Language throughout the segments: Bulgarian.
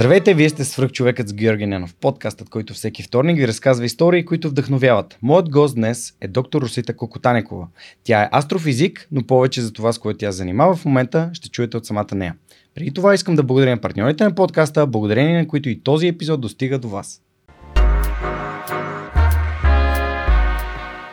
Здравейте, вие сте свръх човекът с Георги Ненов, подкастът, който всеки вторник ви разказва истории, които вдъхновяват. Моят гост днес е доктор Русита Кокотанекова. Тя е астрофизик, но повече за това, с което тя занимава в момента, ще чуете от самата нея. Преди това искам да благодаря на партньорите на подкаста, благодарение на които и този епизод достига до вас.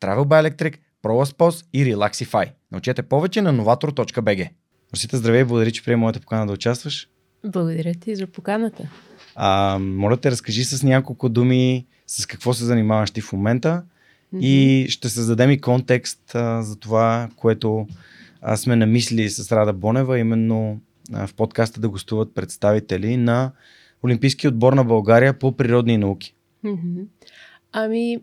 Travel by Electric, ProLaspos и Relaxify. Научете повече на novator.bg. Русита, здравей, благодаря, че приема моята покана да участваш. Благодаря ти за поканата. А, моля те, разкажи с няколко думи с какво се занимаваш ти в момента mm-hmm. и ще създадем и контекст а, за това, което а, сме намислили с Рада Бонева, именно а, в подкаста да гостуват представители на Олимпийски отбор на България по природни науки. Mm-hmm. Ами,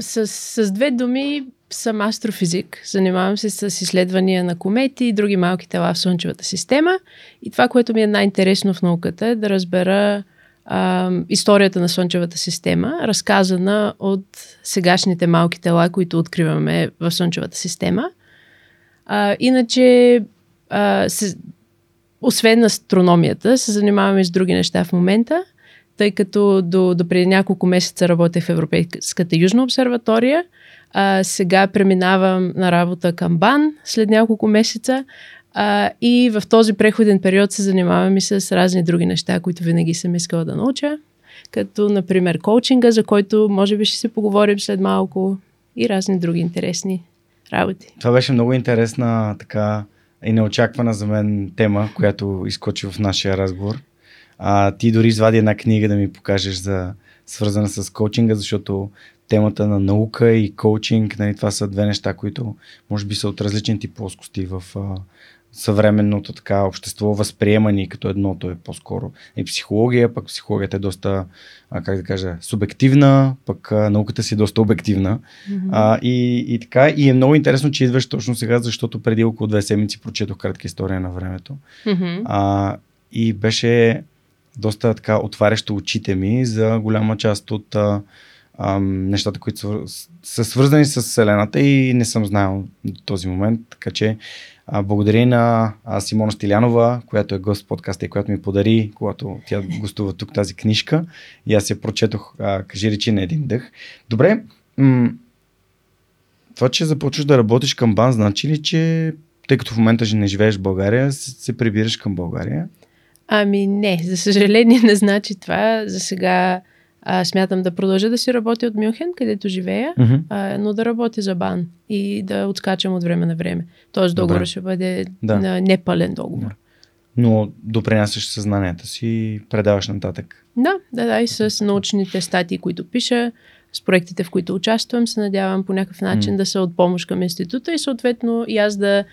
с, с две думи съм астрофизик. Занимавам се с изследвания на комети и други малки тела в Слънчевата система. И това, което ми е най-интересно в науката е да разбера а, историята на Слънчевата система, разказана от сегашните малки тела, които откриваме в Слънчевата система. А, иначе, а, се, освен астрономията, се занимаваме с други неща в момента – тъй като до, до преди няколко месеца работех в Европейската Южна обсерватория. А, сега преминавам на работа към БАН след няколко месеца. А, и в този преходен период се занимавам и с разни други неща, които винаги съм искала да науча. Като, например, коучинга, за който може би ще се поговорим след малко и разни други интересни работи. Това беше много интересна така и неочаквана за мен тема, която изкочи в нашия разговор. А, ти дори извади една книга да ми покажеш за свързана с коучинга, защото темата на наука и коучинг, нали, това са две неща, които може би са от различни тип плоскости в а, съвременното така общество, възприемани като едното е по-скоро и психология, пък психологията е доста, а, как да кажа, субективна, пък а, науката си е доста обективна. Mm-hmm. А, и, и така, и е много интересно, че идваш точно сега, защото преди около две седмици прочетох кратка история на времето. Mm-hmm. А, и беше доста така отварящо очите ми за голяма част от а, а, нещата, които са, са свързани с Вселената и не съм знаел до този момент. Така че а, благодаря на а, Симона Стилянова, която е гост в подкаста и която ми подари, когато тя гостува тук тази книжка. И аз я прочетох, а, кажи речи на един дъх. Добре, м- това, че започваш да работиш към бан, значи ли, че тъй като в момента не живееш в България, се, се прибираш към България? Ами не, за съжаление не значи това. За сега а, смятам да продължа да си работя от Мюнхен, където живея, mm-hmm. а, но да работя за бан и да отскачам от време на време. Тоест договор ще бъде да. на непълен договор. Да. Но допринасяш съзнанията си и предаваш нататък. Да, да, да, и с научните статии, които пиша, с проектите, в които участвам, се надявам по някакъв начин mm. да са от помощ към института и съответно и аз да,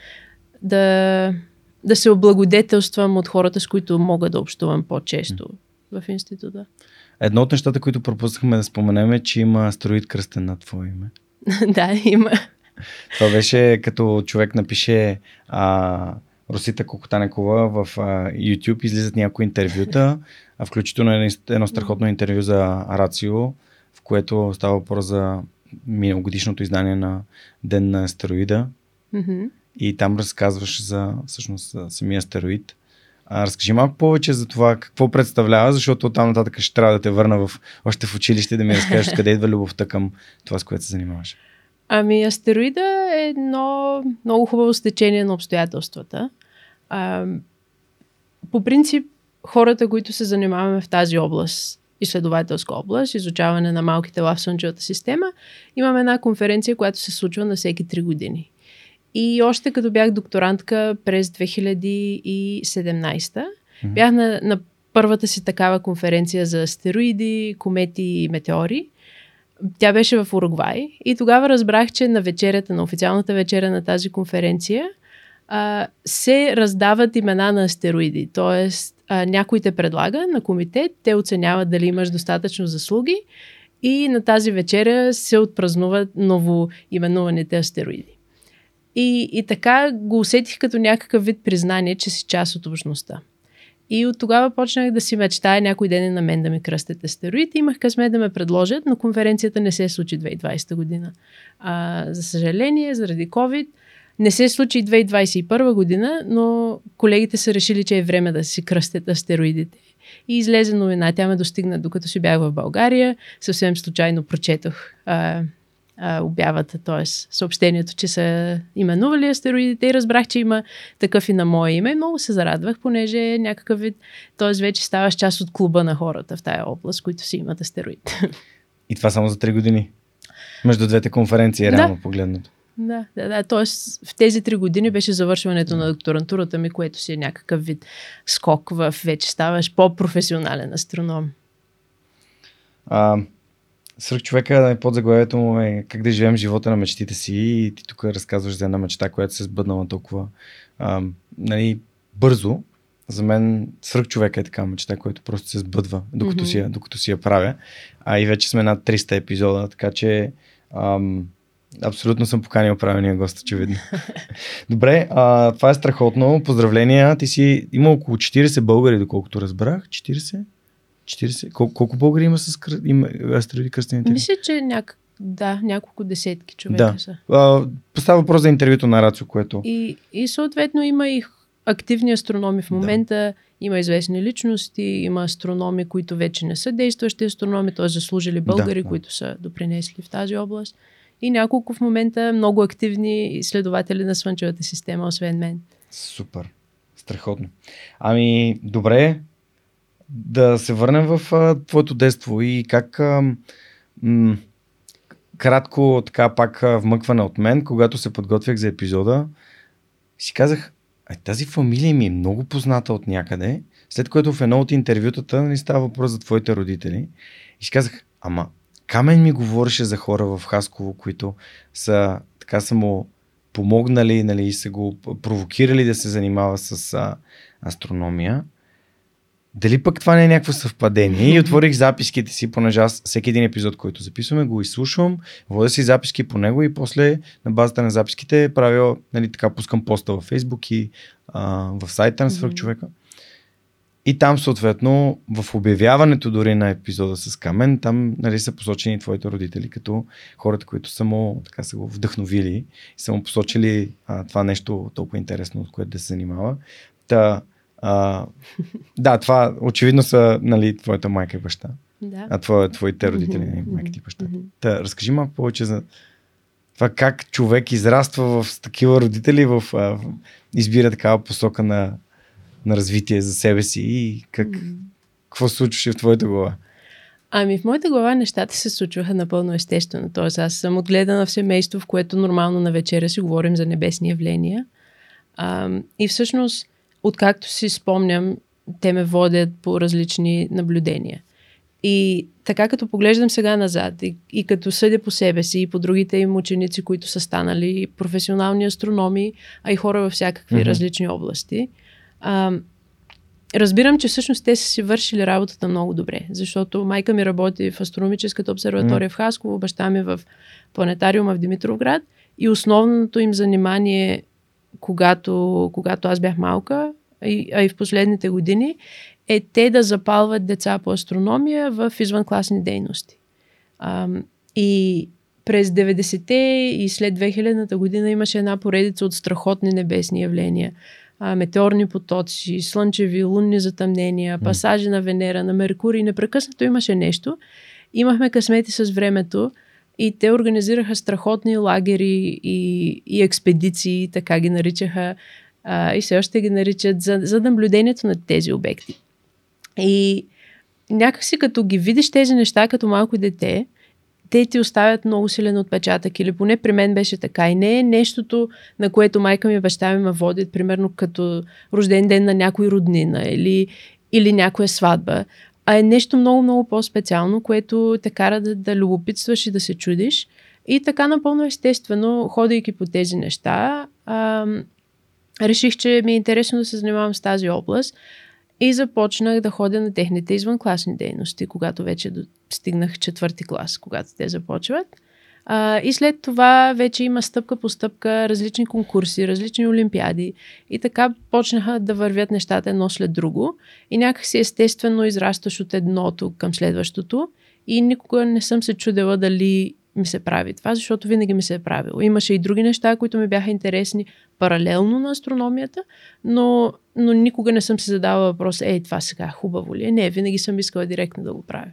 да да се облагодетелствам от хората, с които мога да общувам по-често в института. Едно от нещата, които пропуснахме да споменем е, че има астероид кръстен на твое име. да, има. Това беше като човек напише а, Русита Кокотанекова в а, YouTube, излизат някои интервюта, а включително едно, едно страхотно интервю за Рацио, в което става въпрос за миналогодишното издание на Ден на астероида. Mm-hmm и там разказваш за всъщност самия астероид. А, разкажи малко повече за това какво представлява, защото там нататък ще трябва да те върна в, още в училище да ми разкажеш къде идва любовта към това, с което се занимаваш. Ами астероида е едно много хубаво стечение на обстоятелствата. А, по принцип, хората, които се занимаваме в тази област, изследователска област, изучаване на малки тела в Слънчевата система, имаме една конференция, която се случва на всеки 3 години. И още като бях докторантка през 2017, mm-hmm. бях на, на първата си такава конференция за астероиди, комети и метеори. Тя беше в Уругвай и тогава разбрах, че на вечерята, на официалната вечеря на тази конференция, а, се раздават имена на астероиди. Тоест, а, някой те предлага на комитет, те оценяват дали имаш достатъчно заслуги и на тази вечеря се отпразнуват ново именуваните астероиди. И, и така го усетих като някакъв вид признание, че си част от общността. И от тогава почнах да си мечтая някой ден на мен да ми кръстят астероид. Имах късмет да ме предложат, но конференцията не се случи 2020 година. А, за съжаление, заради COVID, не се случи 2021 година, но колегите са решили, че е време да си кръстят астероидите. И излезе новина. Тя ме достигна докато си бях в България. Съвсем случайно прочетох а, а, обявата, т.е. съобщението, че са именували астероидите и разбрах, че има такъв и на мое име. Много се зарадвах, понеже е някакъв вид, т.е. вече ставаш част от клуба на хората в тая област, които си имат астероид. И това само за 3 години? Между двете конференции, реално да. погледнато. Да, да, да. Тоест в тези три години беше завършването на докторантурата ми, което си е някакъв вид скок в вече ставаш по-професионален астроном. А, Сръх човека под заглавието му е как да живеем живота на мечтите си и ти тук разказваш за една мечта, която се сбъднала толкова а, нали, бързо. За мен свръх човека е такава мечта, която просто се сбъдва, докато, mm-hmm. си, я, докато си я правя. А и вече сме над 300 епизода, така че ам, абсолютно съм поканил правилния гост, очевидно. Добре, а, това е страхотно. Поздравления. Ти си има около 40 българи, доколкото разбрах. 40? 40? Кол- колко българи има с има астероиди кръстените? Мисля, че няк... да, няколко десетки човека да. са. А, поставя въпрос за интервюто на Рацио, което... И, и съответно има и активни астрономи в момента. Да. Има известни личности, има астрономи, които вече не са действащи астрономи, т.е. заслужили българи, да, които са допринесли в тази област. И няколко в момента много активни изследователи на Слънчевата система, освен мен. Супер. Страхотно. Ами, добре, да се върнем в а, твоето детство и как а, м- кратко така пак а, вмъкване от мен, когато се подготвях за епизода, си казах, а тази фамилия ми е много позната от някъде, след което в едно от интервютата не нали, става въпрос за твоите родители. И си казах, ама Камен ми говореше за хора в Хасково, които са така са му помогнали нали, и са го провокирали да се занимава с а, астрономия. Дали пък това не е някакво съвпадение? И отворих записките си, понеже аз всеки един епизод, който записваме, го изслушвам, водя си записки по него и после на базата на записките правя, нали, така пускам поста във Facebook и а, в сайта на свърх човека. И там съответно в обявяването дори на епизода с Камен, там нали, са посочени твоите родители като хората, които са му така са го вдъхновили и са му посочили а, това нещо толкова интересно, от което да се занимава. Та, а, да, това очевидно са нали, твоята майка и баща. Да. А твоя, твоите родители, mm-hmm. майка и баща. Mm-hmm. Та, разкажи малко повече за това как човек израства в такива родители, в, в избира такава посока на, на развитие за себе си и как, mm-hmm. какво се случваше в твоята глава? Ами в моята глава нещата се случваха напълно естествено. Тоест аз съм отгледана в семейство, в което нормално на вечеря си говорим за небесни явления. А, и всъщност откакто си спомням, те ме водят по различни наблюдения. И така като поглеждам сега назад и, и като съдя по себе си и по другите им ученици, които са станали професионални астрономи, а и хора във всякакви mm-hmm. различни области, а, разбирам, че всъщност те са си вършили работата много добре, защото майка ми работи в астрономическата обсерватория mm-hmm. в Хасково, баща ми в планетариума в Димитровград и основното им занимание когато, когато аз бях малка, а и, в последните години, е те да запалват деца по астрономия в извънкласни дейности. А, и през 90-те и след 2000-та година имаше една поредица от страхотни небесни явления. А, метеорни потоци, слънчеви, лунни затъмнения, пасажи на Венера, на Меркурий. Непрекъснато имаше нещо. Имахме късмети с времето и те организираха страхотни лагери и, и експедиции, така ги наричаха, а, и все още ги наричат, за, за наблюдението на тези обекти. И някакси като ги видиш тези неща като малко дете, те ти оставят много силен отпечатък. Или поне при мен беше така. И не е нещото, на което майка ми и баща ми ме водят, примерно като рожден ден на някой роднина или, или някоя сватба. А е нещо много, много по-специално, което те кара да, да любопитстваш и да се чудиш. И така напълно естествено, ходейки по тези неща, а, реших, че ми е интересно да се занимавам с тази област. И започнах да ходя на техните извънкласни дейности, когато вече стигнах четвърти клас, когато те започват. А, и след това вече има стъпка по стъпка различни конкурси, различни олимпиади. И така почнаха да вървят нещата едно след друго. И някакси естествено израстваш от едното към следващото. И никога не съм се чудела дали ми се прави това, защото винаги ми се е правило. Имаше и други неща, които ми бяха интересни паралелно на астрономията, но, но никога не съм се задавала въпрос, ей, това сега хубаво ли е? Не, винаги съм искала директно да го правя.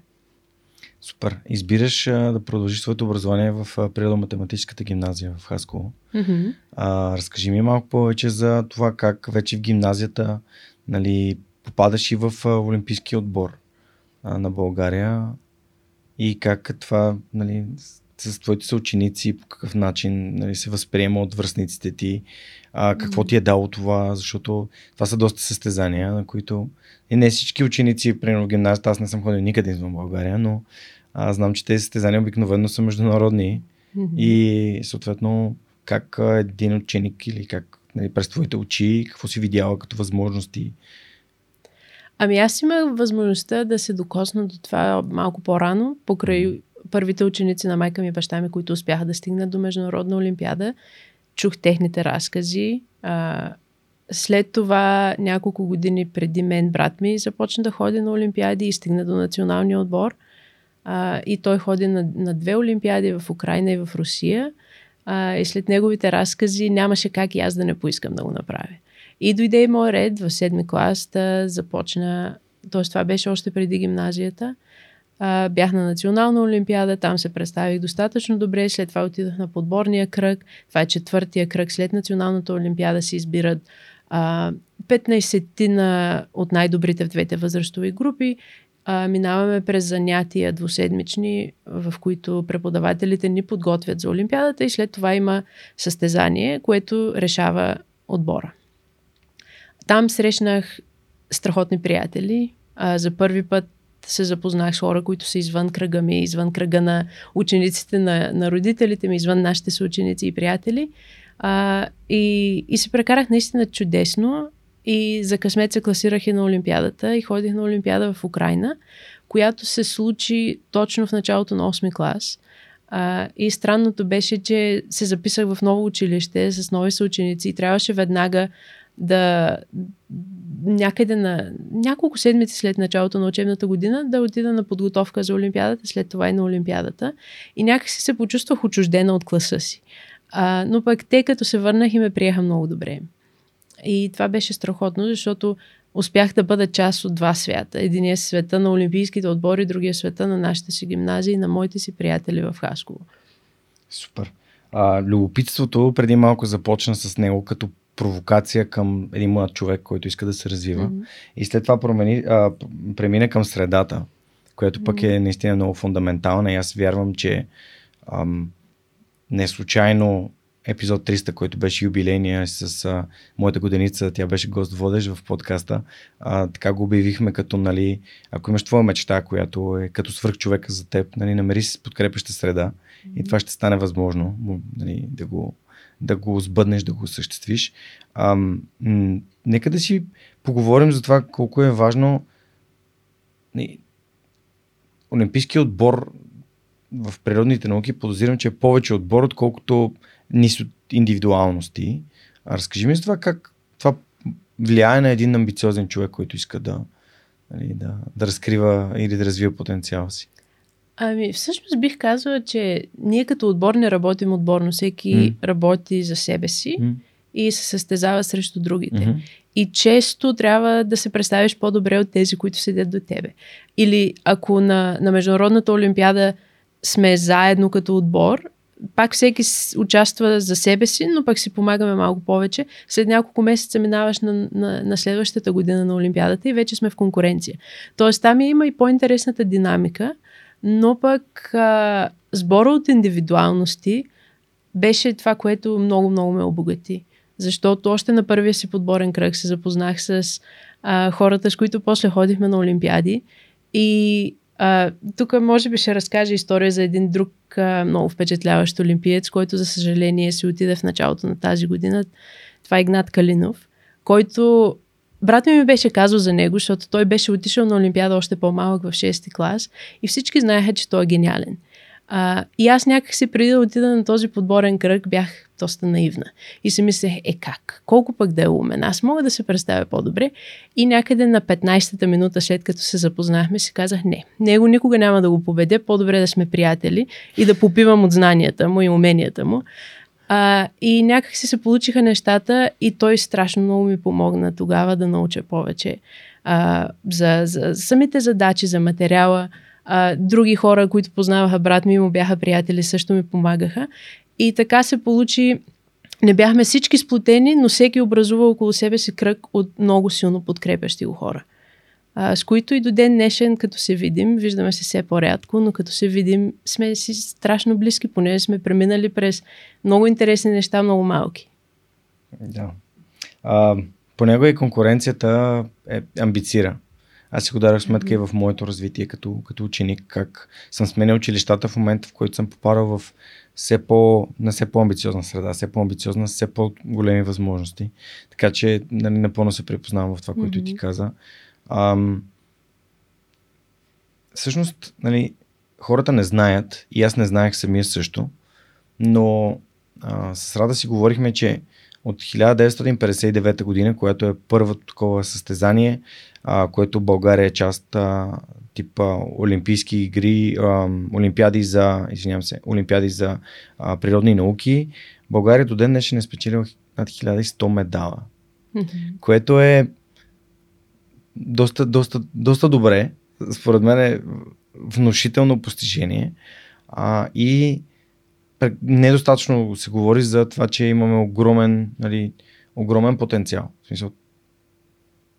Супер. Избираш а, да продължиш своето образование в природо-математическата гимназия в Хасково. Mm-hmm. А, разкажи ми малко повече за това как вече в гимназията нали, попадаш и в Олимпийския отбор а, на България и как това нали, с твоите съученици, по какъв начин нали, се възприема от връзниците ти, а, какво ти е дало това, защото това са доста състезания, на които и не всички ученици, примерно в гимназията, аз не съм ходил никъде извън България, но а, знам, че тези състезания обикновено са международни Mm-hmm. и съответно как един ученик или как нали, през твоите очи, какво си видяла като възможности? Ами аз имах възможността да се докосна до това малко по-рано, покрай първите ученици на майка ми и баща ми, които успяха да стигнат до Международна олимпиада. Чух техните разкази. А, след това, няколко години преди мен, брат ми започна да ходи на олимпиади и стигна до националния отбор. А, и той ходи на, на две олимпиади в Украина и в Русия. А, и след неговите разкази нямаше как и аз да не поискам да го направя. И дойде и мой ред в седми клас започна, т.е. това беше още преди гимназията, бях на национална олимпиада, там се представих достатъчно добре, след това отидох на подборния кръг, това е четвъртия кръг, след националната олимпиада се избират а, 15 от най-добрите в двете възрастови групи. А, минаваме през занятия двуседмични, в които преподавателите ни подготвят за олимпиадата и след това има състезание, което решава отбора. Там срещнах страхотни приятели. А, за първи път се запознах с хора, които са извън кръга ми, извън кръга на учениците, на, на родителите ми, извън нашите съученици и приятели. А, и, и се прекарах наистина чудесно и за късмет се класирах и на Олимпиадата и ходих на Олимпиада в Украина, която се случи точно в началото на 8 клас. А, и странното беше, че се записах в ново училище с нови съученици и трябваше веднага да някъде на няколко седмици след началото на учебната година да отида на подготовка за Олимпиадата, след това и на Олимпиадата. И някакси се почувствах отчуждена от класа си. А, но пък те, като се върнах и ме приеха много добре. И това беше страхотно, защото успях да бъда част от два свята. Единият е света на олимпийските отбори, другия света на нашите си гимназии и на моите си приятели в Хасково. Супер. А, любопитството преди малко започна с него като провокация към един млад човек, който иска да се развива. Mm-hmm. И след това промени, а, премина към средата, която пък mm-hmm. е наистина много фундаментална. И аз вярвам, че ам, не случайно епизод 300, който беше юбилейния с а, моята годеница, тя беше гост водеж в подкаста. А, така го обявихме като, нали, ако имаш твоя мечта, която е като свърх човека за теб, нали, намери си подкрепеща среда mm-hmm. и това ще стане възможно нали, да го да го сбъднеш, да го осъществиш. А, м- нека да си поговорим за това колко е важно Олимпийския отбор в природните науки подозирам, че е повече отбор, отколкото нищо индивидуалности. А разкажи ми за това как това влияе на един амбициозен човек, който иска да, нали, да, да разкрива или да развива потенциала си. Ами, всъщност бих казала, че ние като отбор не работим отборно. Всеки mm. работи за себе си mm. и се състезава срещу другите. Mm-hmm. И често трябва да се представиш по-добре от тези, които седят до тебе. Или ако на, на Международната олимпиада сме заедно като отбор, пак всеки участва за себе си, но пък си помагаме малко повече. След няколко месеца минаваш на, на, на следващата година на Олимпиадата и вече сме в конкуренция. Тоест там има и по-интересната динамика, но пък а, сбора от индивидуалности беше това, което много-много ме обогати. Защото още на първия си подборен кръг се запознах с а, хората, с които после ходихме на Олимпиади. И а, тук може би ще разкажа история за един друг а, много впечатляващ олимпиец, който за съжаление си отиде в началото на тази година. Това е Игнат Калинов, който брат ми беше казал за него, защото той беше отишъл на Олимпиада още по-малък в 6-ти клас и всички знаеха, че той е гениален. А, и аз някакси преди да отида на този подборен кръг бях доста наивна. И си мислех, е как? Колко пък да е умен? Аз мога да се представя по-добре. И някъде на 15-та минута след като се запознахме, си казах, не, него никога няма да го победя, по-добре да сме приятели и да попивам от знанията му и уменията му. А, и някак си се получиха нещата и той страшно много ми помогна тогава да науча повече а, за, за самите задачи, за материала. А, други хора, които познаваха брат ми, му бяха приятели, също ми помагаха. И така се получи, не бяхме всички сплотени, но всеки образува около себе си кръг от много силно подкрепящи го хора. А, с които и до ден днешен, като се видим, виждаме се все по-рядко, но като се видим, сме си страшно близки, понеже сме преминали през много интересни неща, много малки. Да. А, понякога и конкуренцията е, амбицира. Аз си го дадах сметка и в моето развитие като, като ученик, как съм сменял училищата в момента, в който съм попадал в все по, на все по-амбициозна среда, все по-амбициозна, все по-големи възможности. Така че нали, напълно се препознавам в това, което mm-hmm. ти каза. Ам, всъщност, нали, хората не знаят, и аз не знаех самия също, но а, с Рада си говорихме, че от 1959 година, което е първото такова състезание, а, което България е част а, типа Олимпийски игри, а, Олимпиади за, извинявам се, Олимпиади за а, природни науки. България до ден днешен е спечелила над 1100 медала, mm-hmm. което е доста, доста, доста добре. Според мен е внушително постижение. А, и недостатъчно се говори за това, че имаме огромен, нали, огромен потенциал. В смисъл,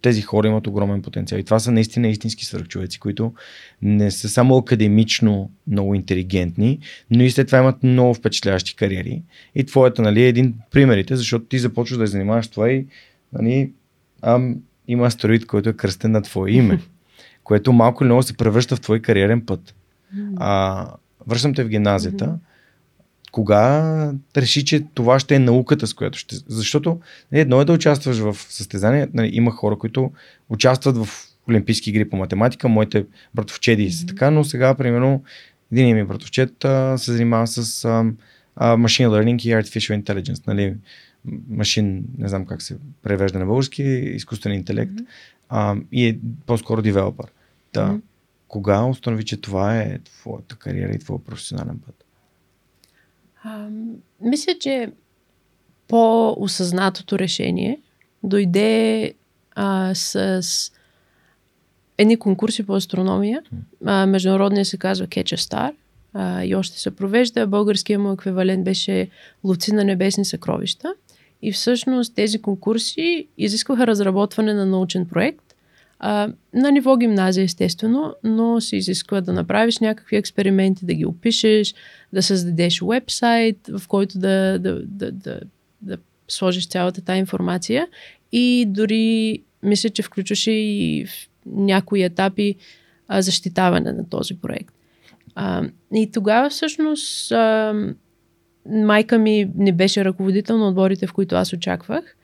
тези хора имат огромен потенциал. И това са наистина истински свърхчовеци, които не са само академично много интелигентни, но и след това имат много впечатляващи кариери. И твоята нали, е един примерите, защото ти започваш да занимаваш това и нали, ам, има астероид, който е кръстен на твое име, което малко или много се превръща в твой кариерен път. А, връщам те в гимназията. Кога реши, че това ще е науката, с която ще. Защото нали, едно е да участваш в състезание. Нали, има хора, които участват в Олимпийски игри по математика. Моите братовчеди са така, но сега, примерно, един ми братовчет а, се занимава с а, а, machine learning и artificial intelligence. Нали, машин, не знам как се превежда на български, изкуствен интелект mm-hmm. а, и е по-скоро девелопър. Да. Mm-hmm. Кога установи, че това е твоята кариера и твоя професионален път? А, мисля, че по-осъзнатото решение дойде а, с едни конкурси по астрономия. А, международният се казва Catch a Star а, и още се провежда. Българският му еквивалент беше Ловци на небесни съкровища. И всъщност тези конкурси изискваха разработване на научен проект. А, на ниво гимназия, естествено, но се изисква да направиш някакви експерименти, да ги опишеш, да създадеш вебсайт, в който да, да, да, да, да сложиш цялата тази информация. И дори мисля, че включваше и в някои етапи а, защитаване на този проект. А, и тогава всъщност а, майка ми не беше ръководител на отборите, в които аз очаквах.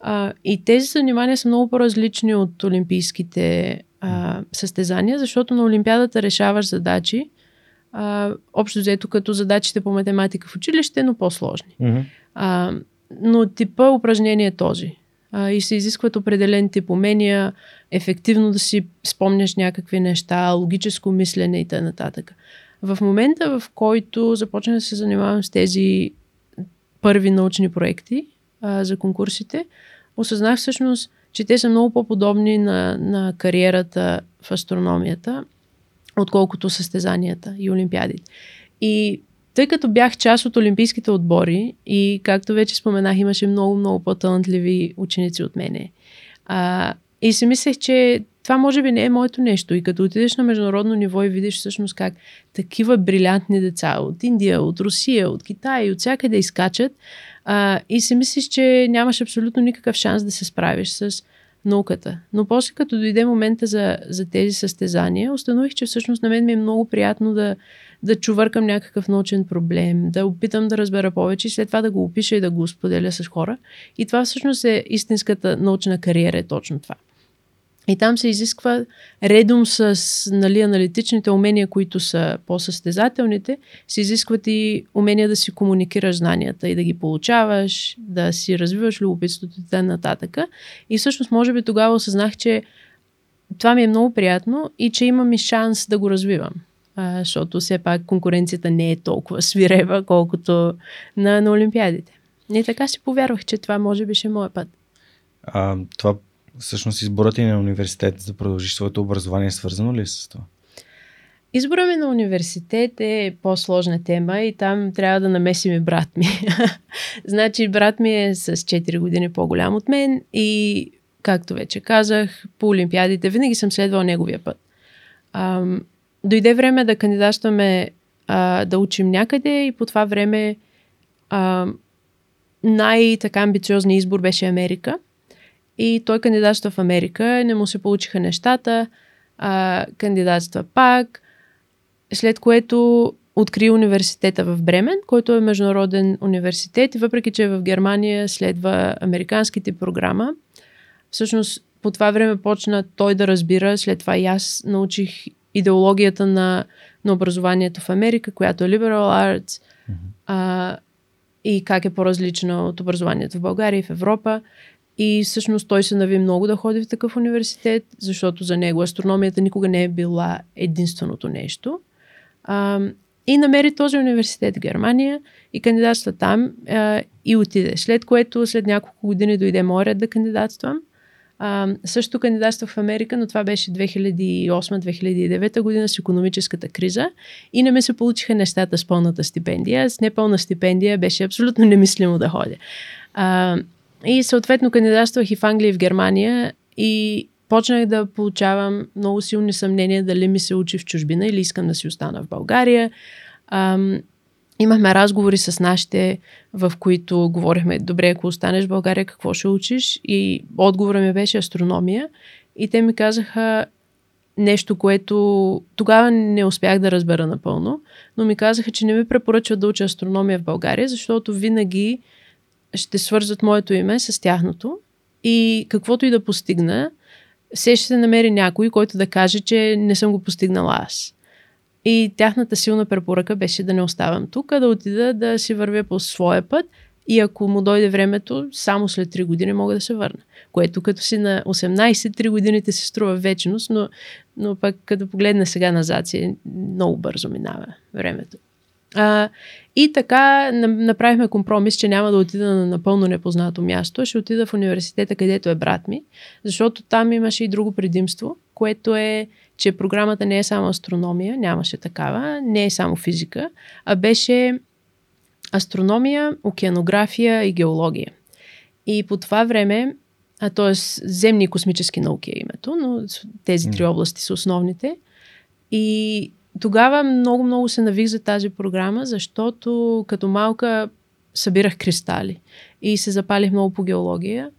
А, и тези занимания са много по-различни от олимпийските а, състезания, защото на Олимпиадата решаваш задачи, а, общо взето като задачите по математика в училище, но по-сложни. Mm-hmm. А, но типа упражнение е този. А, и се изискват определен тип умения, ефективно да си спомняш някакви неща, логическо мислене и т.н. В момента, в който започна да се занимавам с тези първи научни проекти а, за конкурсите, осъзнах всъщност, че те са много по-подобни на, на кариерата в астрономията, отколкото състезанията и олимпиадите. И тъй като бях част от олимпийските отбори и, както вече споменах, имаше много, много по-талантливи ученици от мене. А, и си мислех, че това може би не е моето нещо. И като отидеш на международно ниво и видиш всъщност как такива брилянтни деца от Индия, от Русия, от Китай, от всякъде изкачат, а, и си мислиш, че нямаш абсолютно никакъв шанс да се справиш с науката. Но после като дойде момента за, за тези състезания, установих, че всъщност на мен ми е много приятно да, да чувъркам някакъв научен проблем, да опитам да разбера повече и след това да го опиша и да го споделя с хора. И това всъщност е истинската научна кариера, е точно това. И там се изисква редом с нали, аналитичните умения, които са по-състезателните, се изискват и умения да си комуникираш знанията и да ги получаваш, да си развиваш любопитството и т.н. нататък. И всъщност, може би тогава осъзнах, че това ми е много приятно и че имам и шанс да го развивам. А, защото все пак конкуренцията не е толкова свирева, колкото на, на Олимпиадите. И така си повярвах, че това може би ще е моят път. А, това всъщност изборът ти на университет да продължиш своето образование свързано ли е с това? Избора ми на университет е по-сложна тема и там трябва да намесим и брат ми. значи брат ми е с 4 години по-голям от мен и, както вече казах, по Олимпиадите винаги съм следвал неговия път. Ам, дойде време да кандидатстваме а, да учим някъде и по това време а, най-така амбициозният избор беше Америка – и той кандидатства в Америка, не му се получиха нещата, а, кандидатства пак, след което откри университета в Бремен, който е международен университет и въпреки, че е в Германия следва американските програма, всъщност по това време почна той да разбира, след това и аз научих идеологията на, на образованието в Америка, която е liberal arts mm-hmm. а, и как е по-различна от образованието в България и в Европа. И всъщност той се нави много да ходи в такъв университет, защото за него астрономията никога не е била единственото нещо. А, и намери този университет в Германия и кандидатства там а, и отиде. След което, след няколко години дойде моят да кандидатствам. А, също кандидатствах в Америка, но това беше 2008-2009 година с економическата криза и не ми се получиха нещата с пълната стипендия. С непълна стипендия беше абсолютно немислимо да ходя. А, и съответно кандидатствах и в Англия и в Германия и почнах да получавам много силни съмнения дали ми се учи в чужбина или искам да си остана в България. Ам, имахме разговори с нашите, в които говорихме, добре, ако останеш в България, какво ще учиш? И отговора ми беше астрономия. И те ми казаха нещо, което тогава не успях да разбера напълно, но ми казаха, че не ми препоръчват да уча астрономия в България, защото винаги ще свързват моето име с тяхното и каквото и да постигна, все ще се намери някой, който да каже, че не съм го постигнала аз. И тяхната силна препоръка беше да не оставам тук, а да отида да си вървя по своя път и ако му дойде времето, само след 3 години мога да се върна. Което като си на 18, 3 годините се струва вечност, но, но пък като погледна сега назад си, много бързо минава времето. А, и така направихме компромис, че няма да отида на напълно непознато място, ще отида в университета, където е брат ми, защото там имаше и друго предимство, което е, че програмата не е само астрономия, нямаше такава, не е само физика, а беше астрономия, океанография и геология. И по това време, а т.е. земни и космически науки е името, но тези три области са основните. И тогава много-много се навих за тази програма, защото като малка събирах кристали и се запалих много по геология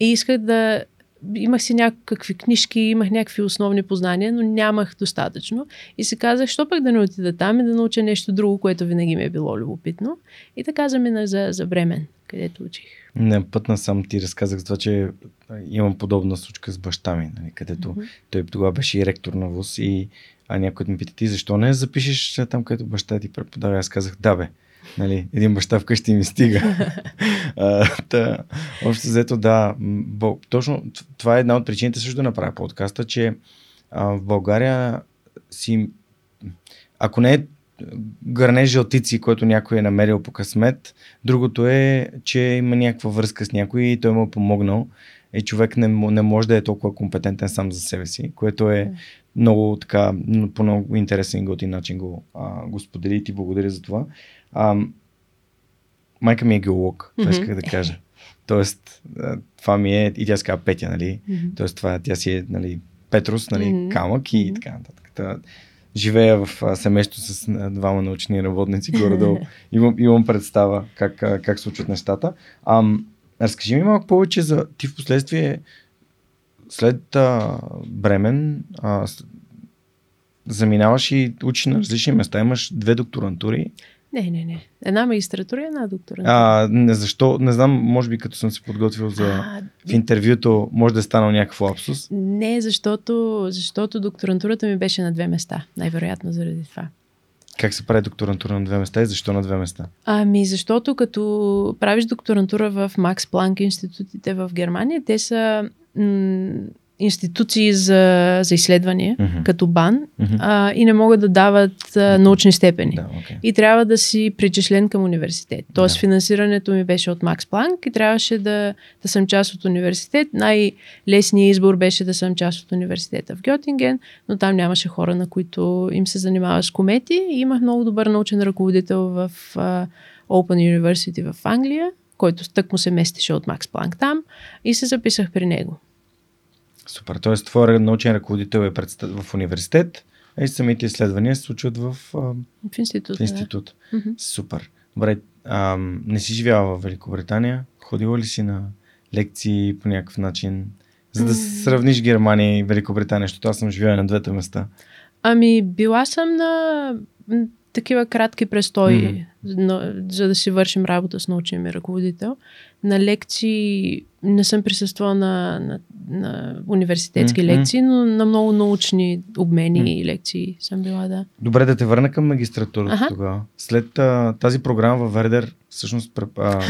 и исках да... Имах си някакви книжки, имах някакви основни познания, но нямах достатъчно. И се казах, що пък да не отида там и да науча нещо друго, което винаги ми е било любопитно. И така замина за, за Бремен, където учих. Не, път сам ти разказах за това, че имам подобна случка с баща ми, нали, където mm-hmm. той тогава беше и ректор на ВУЗ и а някой ме пита, ти защо не запишеш там, където баща ти преподава? Аз казах, да бе, нали, един баща вкъщи ми стига. а, та, общо взето, да, бо, точно това е една от причините също да направя подкаста, че а, в България си, ако не е гърне жълтици, който някой е намерил по късмет, другото е, че има някаква връзка с някой и той му е помогнал и човек не, не може да е толкова компетентен сам за себе си, което е много така, по много интересен и готин начин го, а, го сподели и ти благодаря за това. А, майка ми е геолог, това mm-hmm. исках да кажа. Тоест, това ми е, и тя се казва Петя, нали? Mm-hmm. Тоест, това, тя си е, нали, Петрус, нали, mm-hmm. камък и mm-hmm. така нататък. Та, живея в семейство с двама научни работници, горе-долу. имам, имам представа как, как случват нещата. Ам, разкажи ми малко повече за ти в последствие след а, Бремен а, заминаваш и учиш на различни места. Имаш две докторантури. Не, не, не. Една магистратура и една докторантура. А, не, защо? Не знам, може би като съм се подготвил за а, в интервюто, може да е станал някакъв лапсус. Не, защото, защото докторантурата ми беше на две места. Най-вероятно заради това. Как се прави докторантура на две места и защо на две места? Ами, защото като правиш докторантура в Макс Планк институтите в Германия, те са институции за, за изследвания, mm-hmm. като БАН, mm-hmm. а, и не могат да дават а, научни степени. Да, okay. И трябва да си причислен към университет. Тоест, да. финансирането ми беше от Макс Планк и трябваше да, да съм част от университет. Най-лесният избор беше да съм част от университета в Гьотинген, но там нямаше хора, на които им се занимава с комети. И имах много добър научен ръководител в а, Open University в Англия, който тък му се местеше от Макс Планк там и се записах при него. Супер. Тоест, твой научен ръководител е в университет, а и самите изследвания се случват в, в институт. В институт. Да. Супер. Добре, а, не си живяла в Великобритания? Ходила ли си на лекции по някакъв начин? За да mm. сравниш Германия и Великобритания, защото аз съм живяла на двете места. Ами, била съм на такива кратки престои, mm-hmm. На, за да си вършим работа с научния ми ръководител. На лекции не съм присъствала на, на, на университетски mm-hmm. лекции, но на много научни обмени mm-hmm. и лекции съм била, да. Добре, да те върна към магистратурата ага. тогава. След а, тази програма във Вердер, всъщност а,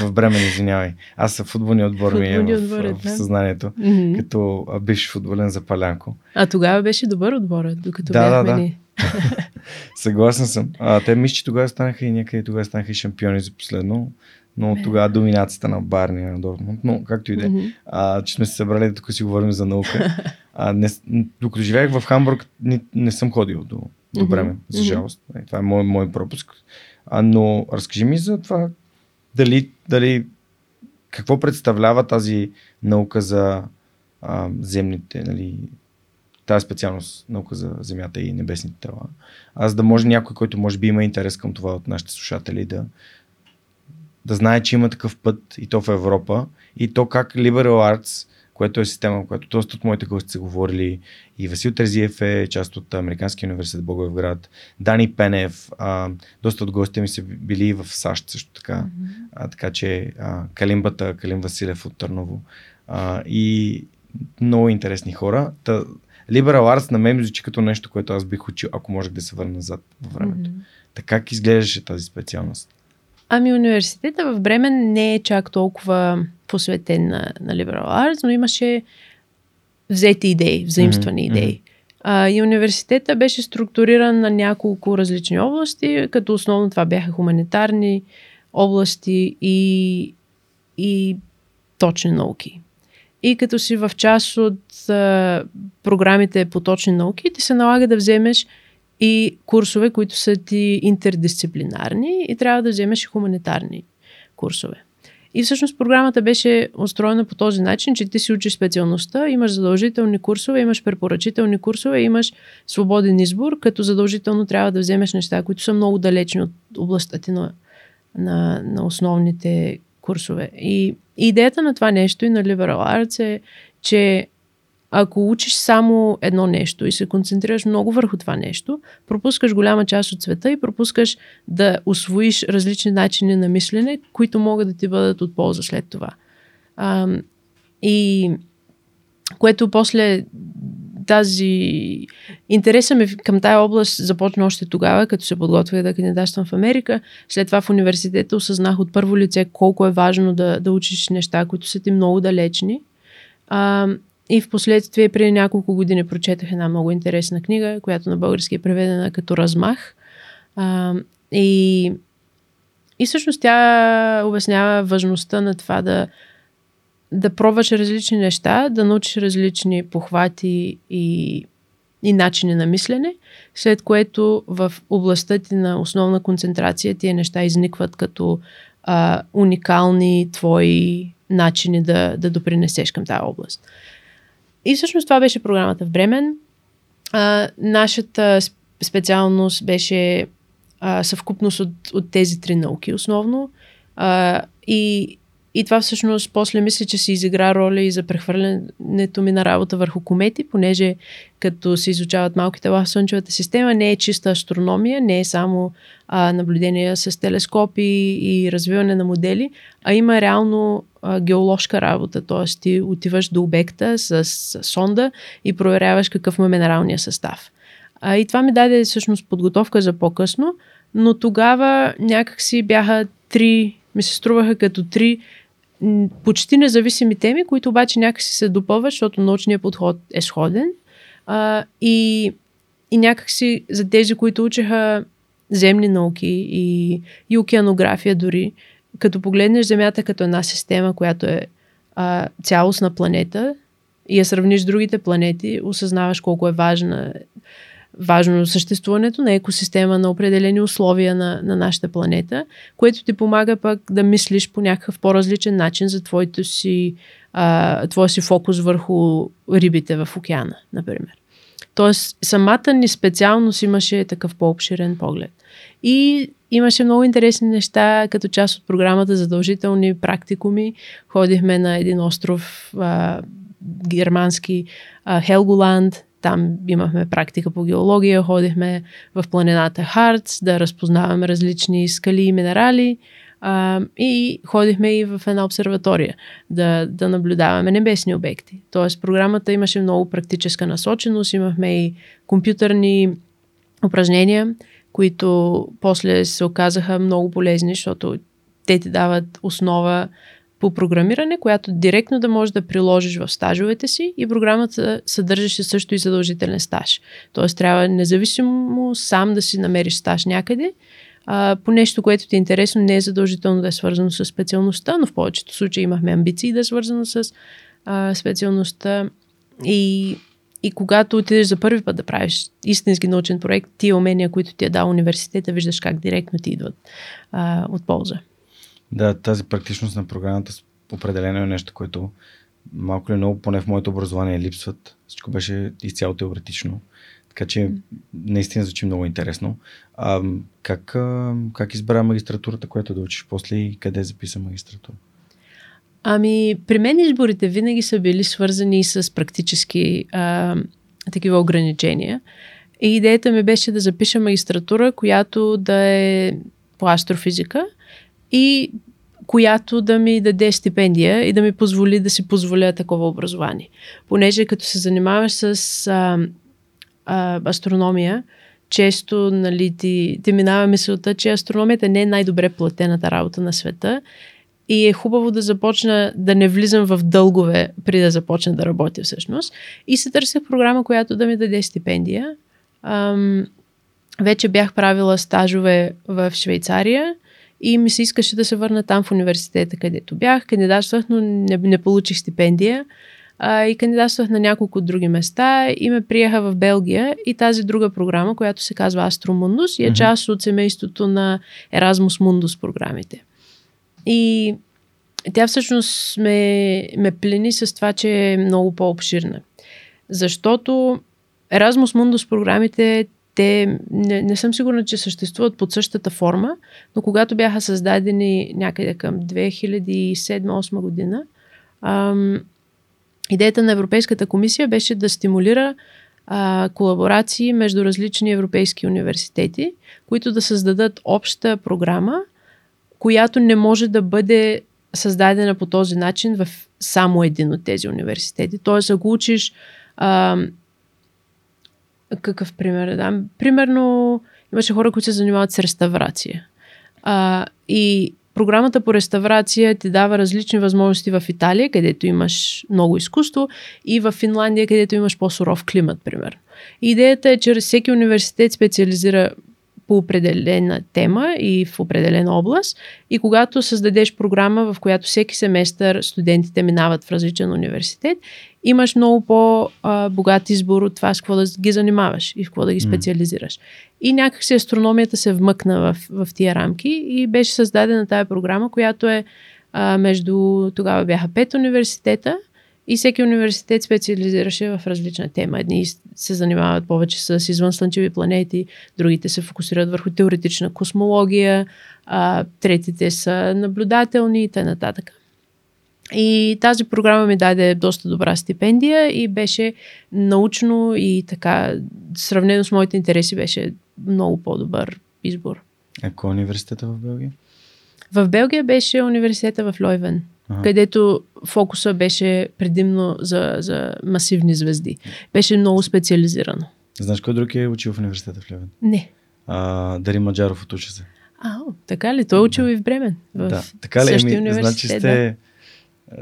в Бремен, извинявай, аз съм футболния отбор ми е в, отбор, в, в съзнанието, mm-hmm. като биш футболен запалянко. А тогава беше добър отбор, докато да, бяхме да, да. Съгласен съм. А, те мисля, че тогава станаха и някъде тогава станаха и шампиони за последно. Но тогава доминацията на Барния на Дортмунд. Но както и да е. Че сме се събрали тук си говорим за наука. А, не, докато живеех в Хамбург, не, не съм ходил до, до време, mm-hmm. за жалост. Mm-hmm. Това е мой, мой пропуск. А, но разкажи ми за това дали, дали какво представлява тази наука за а, земните, нали, тази специалност наука за Земята и небесните тела. Аз да може някой, който може би има интерес към това от нашите слушатели, да, да знае, че има такъв път и то в Европа и то как Liberal Arts, което е система, която доста от моите гости са говорили и Васил Терзиев е част от Американския университет Благоевград, Дани Пенев, а, доста от гостите ми са били в САЩ също така, mm-hmm. а, така че а, Калимбата, Калим Василев от Търново а, и много интересни хора. Та, Liberal Arts на мен звучи като нещо, което аз бих учил, ако можех да се върна назад във времето. Mm-hmm. Така как изглеждаше тази специалност? Ами университета в Бремен не е чак толкова посветен на, на Liberal Arts, но имаше взети идеи, взаимствани mm-hmm. идеи. А, и университета беше структуриран на няколко различни области, като основно това бяха хуманитарни области и, и точни науки. И като си в част от а, програмите по точни науки, ти се налага да вземеш и курсове, които са ти интердисциплинарни и трябва да вземеш и хуманитарни курсове. И всъщност програмата беше устроена по този начин, че ти си учиш специалността, имаш задължителни курсове, имаш препоръчителни курсове, имаш свободен избор, като задължително трябва да вземеш неща, които са много далечни от областта ти на, на, на основните курсове. И идеята на това нещо и на Liberal Arts е, че ако учиш само едно нещо и се концентрираш много върху това нещо, пропускаш голяма част от света и пропускаш да освоиш различни начини на мислене, които могат да ти бъдат от полза след това. А, и което после тази... Интереса ми към тая област започна още тогава, като се подготвях да кандидатствам в Америка. След това в университета осъзнах от първо лице колко е важно да, да учиш неща, които са ти много далечни. А, и в последствие, преди няколко години, прочетах една много интересна книга, която на български е преведена като Размах. А, и, и всъщност тя обяснява важността на това да, да пробваш различни неща, да научиш различни похвати и, и начини на мислене, след което в областта ти на основна концентрация тия неща изникват като а, уникални твои начини да, да допринесеш към тази област. И всъщност това беше програмата в Бремен. А, нашата специалност беше а, съвкупност от, от тези три науки основно. А, и и това всъщност после мисля, че се изигра роля и за прехвърлянето ми на работа върху комети, понеже като се изучават малките тела в Слънчевата система, не е чиста астрономия, не е само а, наблюдения с телескопи и развиване на модели, а има реално а, геоложка работа, т.е. ти отиваш до обекта с, с сонда и проверяваш какъв му е минералния състав. А, и това ми даде всъщност подготовка за по-късно, но тогава някакси бяха три, ми се струваха като три почти независими теми, които обаче някакси се допълват, защото научният подход е сходен. А, и, и някакси за тези, които учеха земни науки и, и океанография дори, като погледнеш Земята като една система, която е а, цялостна планета и я сравниш с другите планети, осъзнаваш колко е важна важно съществуването на екосистема на определени условия на, на нашата планета, което ти помага пък да мислиш по някакъв по-различен начин за твоето си, а, твоя си фокус върху рибите в океана, например. Тоест, самата ни специалност имаше такъв по-обширен поглед. И имаше много интересни неща, като част от програмата задължителни практикуми. Ходихме на един остров а, германски а, Хелголанд, там имахме практика по геология, ходихме в планината Харц да разпознаваме различни скали и минерали а, и ходихме и в една обсерватория да, да наблюдаваме небесни обекти. Тоест програмата имаше много практическа насоченост, имахме и компютърни упражнения, които после се оказаха много полезни, защото те ти дават основа по програмиране, която директно да можеш да приложиш в стажовете си и програмата съдържаше също и задължителен стаж. Тоест трябва независимо сам да си намериш стаж някъде, а, по нещо, което ти е интересно, не е задължително да е свързано с специалността, но в повечето случаи имахме амбиции да е свързано с а, специалността и и когато отидеш за първи път да правиш истински научен проект, тия умения, които ти е дал университета, виждаш как директно ти идват а, от полза. Да, тази практичност на програмата определено е нещо, което малко или много, поне в моето образование, липсват. Всичко беше изцяло теоретично. Така че наистина звучи много интересно. А, как, а, как избра магистратурата, която да учиш после и къде записа магистратура? Ами, при мен изборите винаги са били свързани с практически а, такива ограничения. И идеята ми беше да запиша магистратура, която да е по астрофизика и която да ми даде стипендия и да ми позволи да си позволя такова образование. Понеже като се занимаваш с а, а, астрономия, често нали, ти, ти минава мисълта, че астрономията не е най-добре платената работа на света и е хубаво да започна да не влизам в дългове при да започна да работя всъщност. И се търся програма, която да ми даде стипендия. Ам, вече бях правила стажове в Швейцария и ми се искаше да се върна там в университета, където бях. Кандидатствах, но не, не получих стипендия. А, и кандидатствах на няколко други места и ме приеха в Белгия и тази друга програма, която се казва Астромундус и е mm-hmm. част от семейството на Erasmus Mundus програмите. И тя всъщност ме, ме плени с това, че е много по-обширна. Защото Erasmus Mundus програмите те не, не съм сигурна, че съществуват под същата форма, но когато бяха създадени някъде към 2007-2008 година, ам, идеята на Европейската комисия беше да стимулира а, колаборации между различни европейски университети, които да създадат обща програма, която не може да бъде създадена по този начин в само един от тези университети. Тоест, ако учиш а, какъв пример да дам? Примерно, имаше хора, които се занимават с реставрация. А, и програмата по реставрация ти дава различни възможности в Италия, където имаш много изкуство, и в Финландия, където имаш по-суров климат, примерно. Идеята е, че всеки университет специализира по определена тема и в определена област. И когато създадеш програма, в която всеки семестър студентите минават в различен университет, имаш много по-богат избор от това с какво да ги занимаваш и в какво да ги специализираш. И някакси астрономията се вмъкна в, в тия рамки и беше създадена тази програма, която е а, между тогава бяха пет университета и всеки университет специализираше в различна тема. Едни се занимават повече с извънслънчеви планети, другите се фокусират върху теоретична космология, а, третите са наблюдателни и т.н. И тази програма ми даде доста добра стипендия и беше научно и така, сравнено с моите интереси, беше много по-добър избор. А кой е университета в Белгия? В Белгия беше университета в Лойвен, ага. където фокуса беше предимно за, за масивни звезди. Беше много специализирано. Знаеш кой друг е учил в университета в Лойвен? Не. А, Дари Маджаров от се. А, така ли? Той е учил да. и в Бремен. В да. Така ли? Еми, значи сте... Да.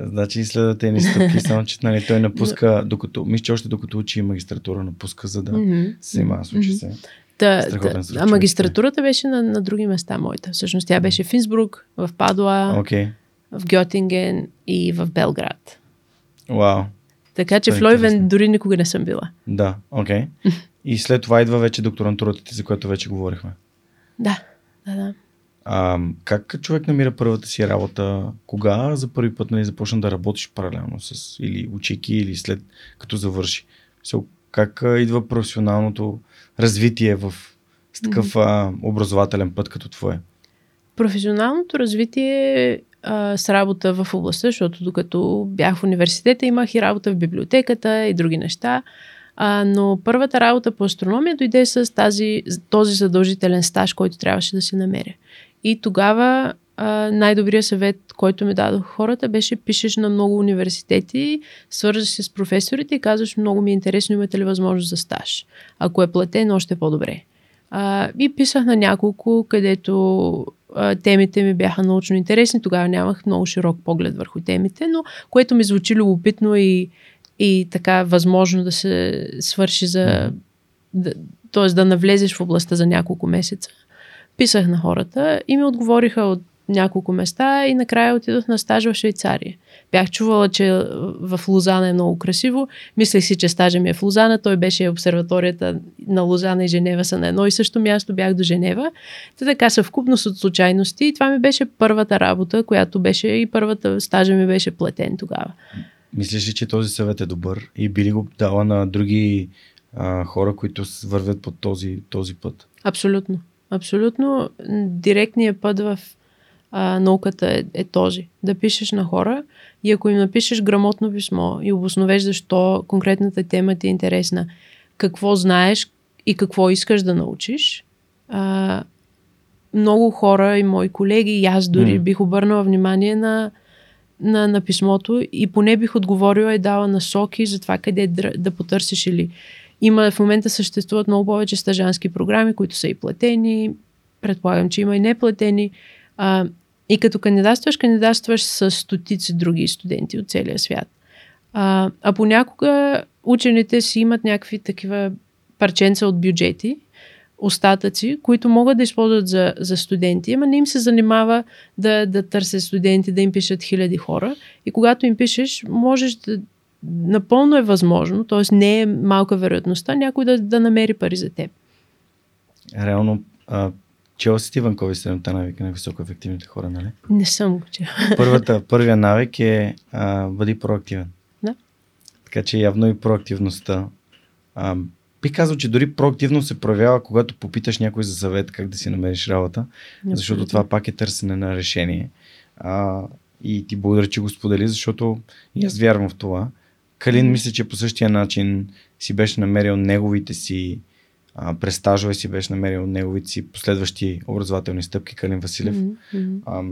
Значи следвате ни стъпки, само че нали, той напуска, докато, мисля, че още докато учи магистратура, напуска, за да mm-hmm. се занимава с учи се. Та, та, а магистратурата беше на, на други места моята. Всъщност тя беше в Инсбрук, в Падуа, okay. В Гьотинген и в Белград. Вау. Така че в Лойвен дори никога не съм била. Да, окей. Okay. И след това идва вече докторантурата ти, за която вече говорихме. Да, да, да. А, как човек намира първата си работа? Кога за първи път нали, започна да работиш паралелно с или учейки, или след като завърши? Как идва професионалното развитие в с такъв а, образователен път като твое? Професионалното развитие а, с работа в областта, защото докато бях в университета имах и работа в библиотеката и други неща. А, но първата работа по астрономия дойде с тази, този задължителен стаж, който трябваше да се намеря. И тогава най-добрият съвет, който ми дадох хората, беше пишеш на много университети, свързваш се с професорите и казваш много ми е интересно, имате ли възможност за стаж. Ако е платен, още по-добре. А, и писах на няколко, където темите ми бяха научно интересни. Тогава нямах много широк поглед върху темите, но което ми звучи любопитно и, и така възможно да се свърши за... Да, т.е. да навлезеш в областта за няколко месеца. Писах на хората и ми отговориха от няколко места и накрая отидох на стаж в Швейцария. Бях чувала, че в Лозана е много красиво. Мислех си, че стажа ми е в Лозана. Той беше обсерваторията на Лозана и Женева са на едно и също място. Бях до Женева. Та така съвкупност от случайности. И това ми беше първата работа, която беше и първата стажа ми беше платен тогава. Мислиш ли, че този съвет е добър и би ли го дала на други а, хора, които вървят по този, този път? Абсолютно. Абсолютно директният път в а, науката е, е този. Да пишеш на хора и ако им напишеш грамотно писмо и обосновеш защо конкретната тема ти е интересна, какво знаеш и какво искаш да научиш, а, много хора и мои колеги и аз дори mm. бих обърнала внимание на, на, на писмото и поне бих отговорила и дала насоки за това къде да, да потърсиш или има в момента съществуват много повече стажански програми, които са и платени. Предполагам, че има и неплатени. А, и като кандидатстваш, кандидатстваш с стотици други студенти от целия свят. А, а понякога учените си имат някакви такива парченца от бюджети, остатъци, които могат да използват за, за студенти, ама не им се занимава да, да търсят студенти, да им пишат хиляди хора. И когато им пишеш, можеш да, напълно е възможно, т.е. не е малка вероятността някой да, да намери пари за теб. Реално, а, чела си ти Ванкови седемта навика на високоефективните хора, нали? Не съм го чела. Първата, първия навик е а, бъди проактивен. Да. Така че явно и проактивността. А, бих казал, че дори проактивно се проявява, когато попиташ някой за съвет как да си намериш работа, Абсолютно. защото това пак е търсене на решение. А, и ти благодаря, че го сподели, защото и аз вярвам в това. Калин мисля, че по същия начин си беше намерил неговите си а, през стажове си беше намерил неговите си последващи образователни стъпки, Калин Василев. Mm-hmm. А,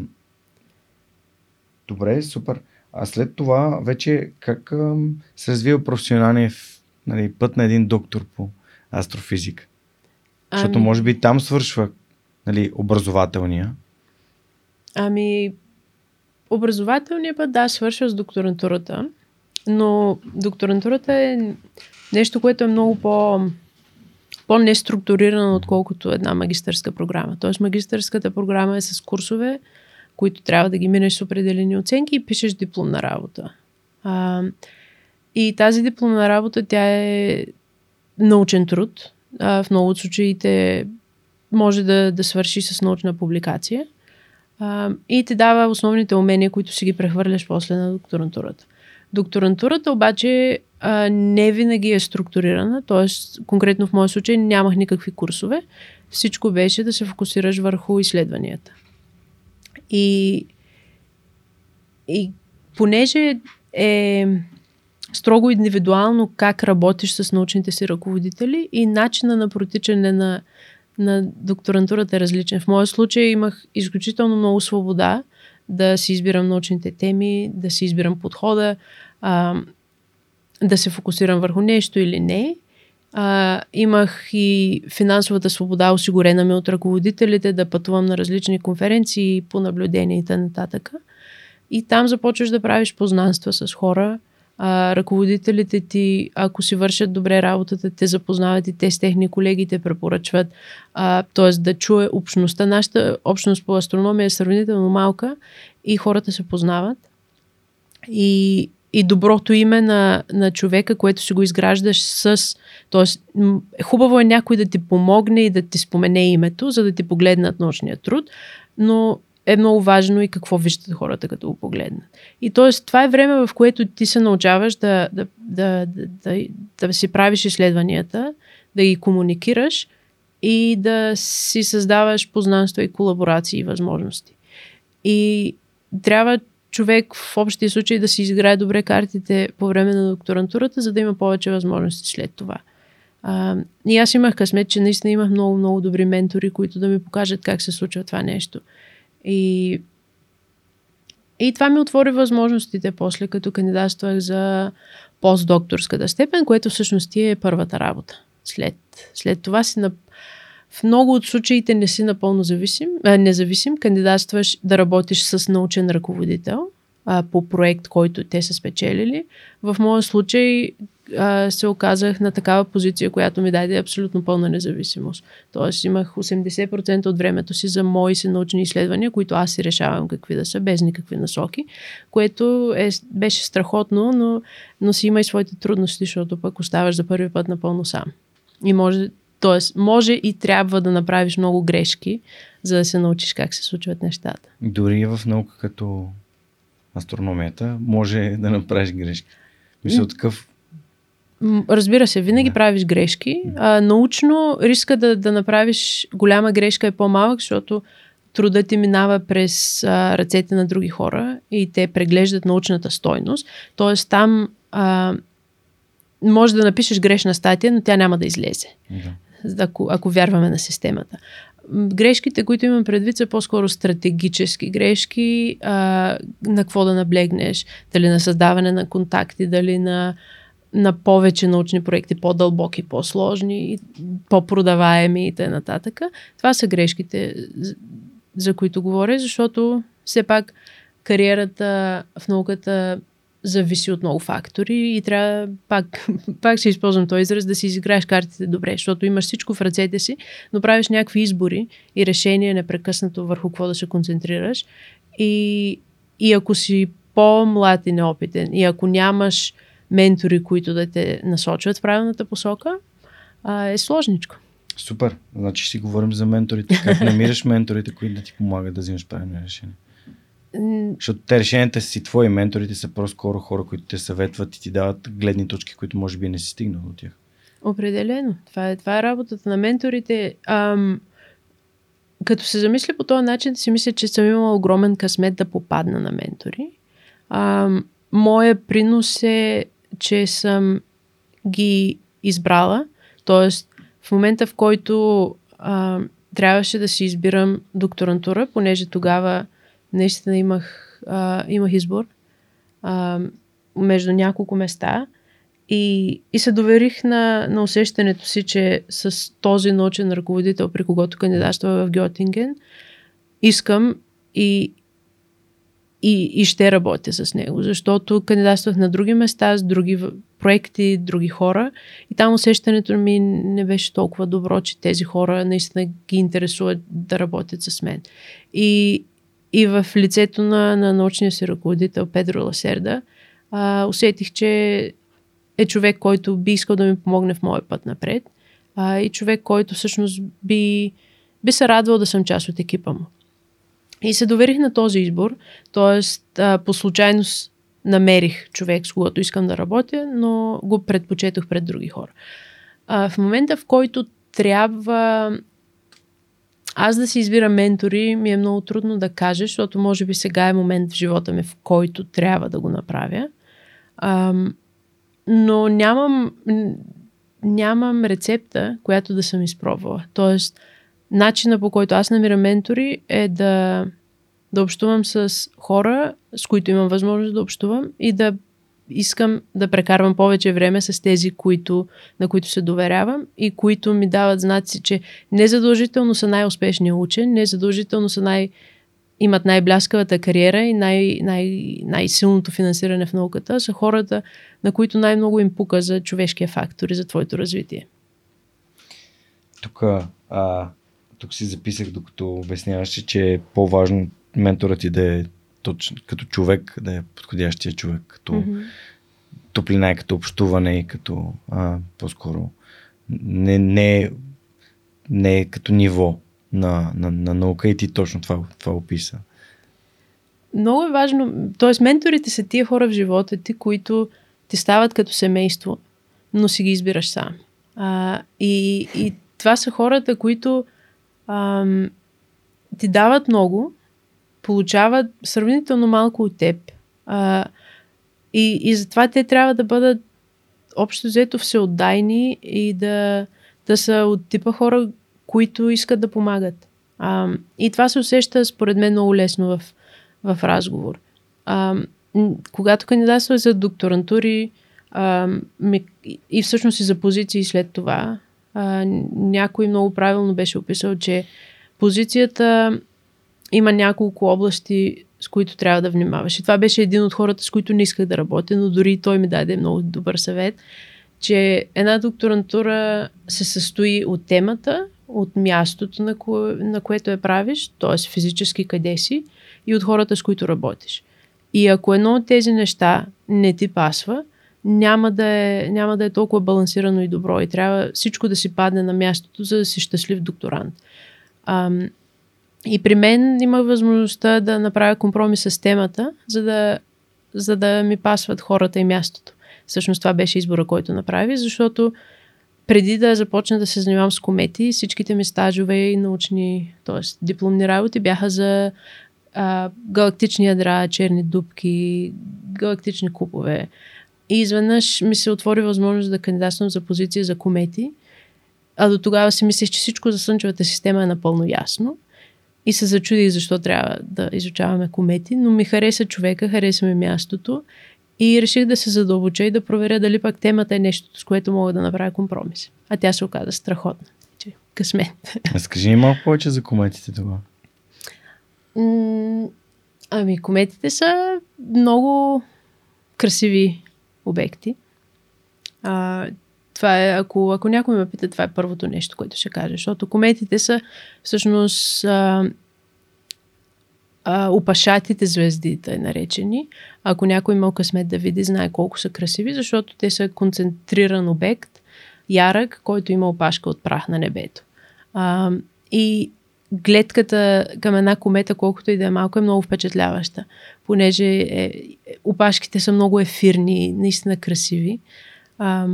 добре, супер. А след това вече как а, се развива професионалния нали, път на един доктор по астрофизика? Ами... Защото може би там свършва нали, образователния. Ами, образователния път, да, свършва с докторантурата. Но докторантурата е нещо, което е много по по-неструктурирана, отколкото една магистърска програма. Тоест магистърската програма е с курсове, които трябва да ги минеш с определени оценки и пишеш дипломна работа. А, и тази дипломна работа, тя е научен труд. А, в много от случаите може да, да свърши с научна публикация. А, и те дава основните умения, които си ги прехвърляш после на докторантурата. Докторантурата обаче а, не винаги е структурирана, т.е. конкретно в моя случай нямах никакви курсове. Всичко беше да се фокусираш върху изследванията. И, и понеже е строго индивидуално как работиш с научните си ръководители и начина на протичане на, на докторантурата е различен. В моя случай имах изключително много свобода да си избирам научните теми, да си избирам подхода, а, да се фокусирам върху нещо или не. А, имах и финансовата свобода, осигурена ми от ръководителите, да пътувам на различни конференции по наблюдение и т.н. И там започваш да правиш познанства с хора. А, ръководителите ти, ако си вършат добре работата, те запознават и те с техни колеги, те препоръчват. т.е. да чуе общността. Нашата общност по астрономия е сравнително малка и хората се познават. И и доброто име на, на човека, което си го изграждаш с... Тоест, хубаво е някой да ти помогне и да ти спомене името, за да ти погледнат научния труд, но е много важно и какво виждат хората, като го погледнат. И т.е. това е време, в което ти се научаваш да, да, да, да, да, да си правиш изследванията, да ги комуникираш и да си създаваш познанства и колаборации и възможности. И трябва човек в общия случай да си изиграе добре картите по време на докторантурата, за да има повече възможности след това. А, и аз имах късмет, че наистина имах много, много добри ментори, които да ми покажат как се случва това нещо. И, и това ми отвори възможностите после, като кандидатствах за постдокторската степен, което всъщност е първата работа. След, след това си на, в много от случаите не си напълно зависим, а, независим, кандидатстваш да работиш с научен ръководител а, по проект, който те са спечелили. В моя случай а, се оказах на такава позиция, която ми даде абсолютно пълна независимост. Тоест имах 80% от времето си за мои си научни изследвания, които аз си решавам какви да са, без никакви насоки, което е, беше страхотно, но, но си има и своите трудности, защото пък оставаш за първи път напълно сам. И може Тоест, може и трябва да направиш много грешки, за да се научиш как се случват нещата. Дори в наука като астрономията може да направиш грешки. Мисля, такъв Разбира се, винаги да. правиш грешки. А, научно риска да, да направиш голяма грешка е по-малък, защото трудът ти минава през а, ръцете на други хора и те преглеждат научната стойност. Тоест там а, може да напишеш грешна статия, но тя няма да излезе. Да ако, ако вярваме на системата. Грешките, които имам предвид, са по-скоро стратегически грешки, а, на какво да наблегнеш, дали на създаване на контакти, дали на, на повече научни проекти, по-дълбоки, по-сложни, по-продаваеми и т.н. Това са грешките, за които говоря, защото все пак кариерата в науката зависи от много фактори и трябва, пак, пак ще използвам този израз, да си изиграеш картите добре, защото имаш всичко в ръцете си, но правиш някакви избори и решения непрекъснато върху какво да се концентрираш. И, и ако си по-млад и неопитен и ако нямаш ментори, които да те насочват в правилната посока, а, е сложничко. Супер. Значи си говорим за менторите. Как намираш менторите, които да ти помагат да взимаш правилни решения? Защото те решенията си твои, менторите са по-скоро хора, които те съветват и ти дават гледни точки, които може би не си стигнал до тях. Определено. Това е, това е работата на менторите. Ам, като се замисля по този начин, си мисля, че съм имала огромен късмет да попадна на ментори. Ам, моя принос е, че съм ги избрала. Тоест, в момента, в който ам, трябваше да си избирам докторантура, понеже тогава наистина имах, а, имах избор а, между няколко места. И, и се доверих на, на усещането си, че с този научен ръководител, при когото кандидатства в Гьотинген, искам и, и, и ще работя с него, защото кандидатствах на други места, с други проекти, други хора. И там усещането ми не беше толкова добро, че тези хора наистина ги интересуват да работят с мен. И, и в лицето на, на научния си ръководител Педро Ласерда а, усетих, че е човек, който би искал да ми помогне в моя път напред а, и човек, който всъщност би, би се радвал да съм част от екипа му. И се доверих на този избор, т.е. по случайност намерих човек, с когото искам да работя, но го предпочетох пред други хора. А, в момента, в който трябва аз да си избирам ментори, ми е много трудно да кажа, защото може би сега е момент в живота ми, в който трябва да го направя. А, но нямам, нямам рецепта, която да съм изпробвала. Тоест, начина по който аз намирам ментори е да, да общувам с хора, с които имам възможност да общувам и да искам да прекарвам повече време с тези, които, на които се доверявам и които ми дават знаци, че незадължително са най-успешния учен, незадължително са най- имат най-бляскавата кариера и най- най- най-силното финансиране в науката, са хората, на които най-много им пука за човешкия фактор и за твоето развитие. Тук, а, тук си записах, докато обясняваше, че е по-важно менторът ти да е точно като човек, да е подходящия човек, като mm-hmm. топлина и като общуване и като а, по-скоро не, не, не като ниво на, на, на наука и ти точно това, това описа. Много е важно, т.е. менторите са тия хора в живота ти, които ти стават като семейство, но си ги избираш сам. А, и, и това са хората, които ам, ти дават много, получават сравнително малко от теб. А, и, и затова те трябва да бъдат общо взето всеотдайни и да, да са от типа хора, които искат да помагат. А, и това се усеща, според мен, много лесно в, в разговор. А, когато кандидатствах за докторантури а, ми, и всъщност и за позиции след това, а, някой много правилно беше описал, че позицията има няколко области, с които трябва да внимаваш. И това беше един от хората, с които не исках да работя, но дори той ми даде много добър съвет, че една докторантура се състои от темата, от мястото, на, кое, на което я правиш, т.е. физически къде си, и от хората, с които работиш. И ако едно от тези неща не ти пасва, няма да, е, няма да е толкова балансирано и добро и трябва всичко да си падне на мястото, за да си щастлив докторант. Ам, и при мен има възможността да направя компромис с темата, за да, за да ми пасват хората и мястото. Всъщност това беше избора, който направи, защото преди да започна да се занимавам с комети, всичките ми стажове и научни, т.е. дипломни работи бяха за а, галактични ядра, черни дубки, галактични купове. И изведнъж ми се отвори възможност да кандидатствам за позиция за комети. А до тогава си мислех, че всичко за Слънчевата система е напълно ясно. И се зачудих защо трябва да изучаваме комети, но ми хареса човека, хареса ми мястото и реших да се задълбоча и да проверя дали пак темата е нещо, с което мога да направя компромис. А тя се оказа страхотна. Че, късмет. А скажи ни малко повече за кометите това. ами, кометите са много красиви обекти. А, това е, ако, ако някой ме пита, това е първото нещо, което ще кажа, защото кометите са всъщност а, а, опашатите звезди, тъй наречени. Ако някой има късмет да види, знае колко са красиви, защото те са концентриран обект, ярък, който има опашка от прах на небето. А, и гледката към една комета, колкото и да е малко, е много впечатляваща, понеже е, опашките са много ефирни, наистина красиви. А,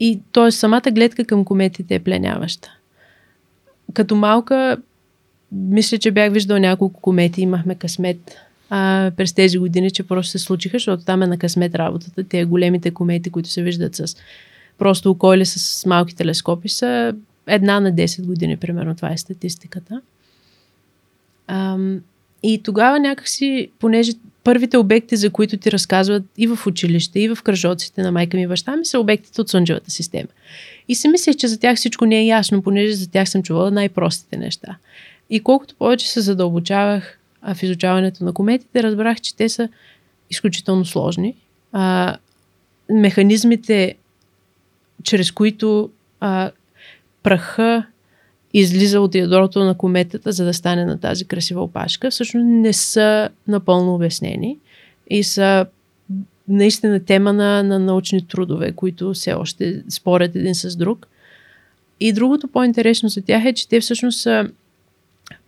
и т.е. самата гледка към кометите е пленяваща. Като малка, мисля, че бях виждал няколко комети, имахме късмет а, през тези години, че просто се случиха, защото там е на късмет работата. Те големите комети, които се виждат с просто око или с малки телескопи, са една на 10 години, примерно. Това е статистиката. Ам, и тогава някакси, понеже първите обекти, за които ти разказват и в училище, и в кръжоците на майка ми и баща ми, са обектите от Слънчевата система. И си мислех, че за тях всичко не е ясно, понеже за тях съм чувала най-простите неща. И колкото повече се задълбочавах, в изучаването на кометите, разбрах, че те са изключително сложни. А, механизмите, чрез които а, праха излиза от ядрото на кометата, за да стане на тази красива опашка, всъщност не са напълно обяснени и са наистина тема на, на научни трудове, които все още спорят един с друг. И другото по-интересно за тях е, че те всъщност са,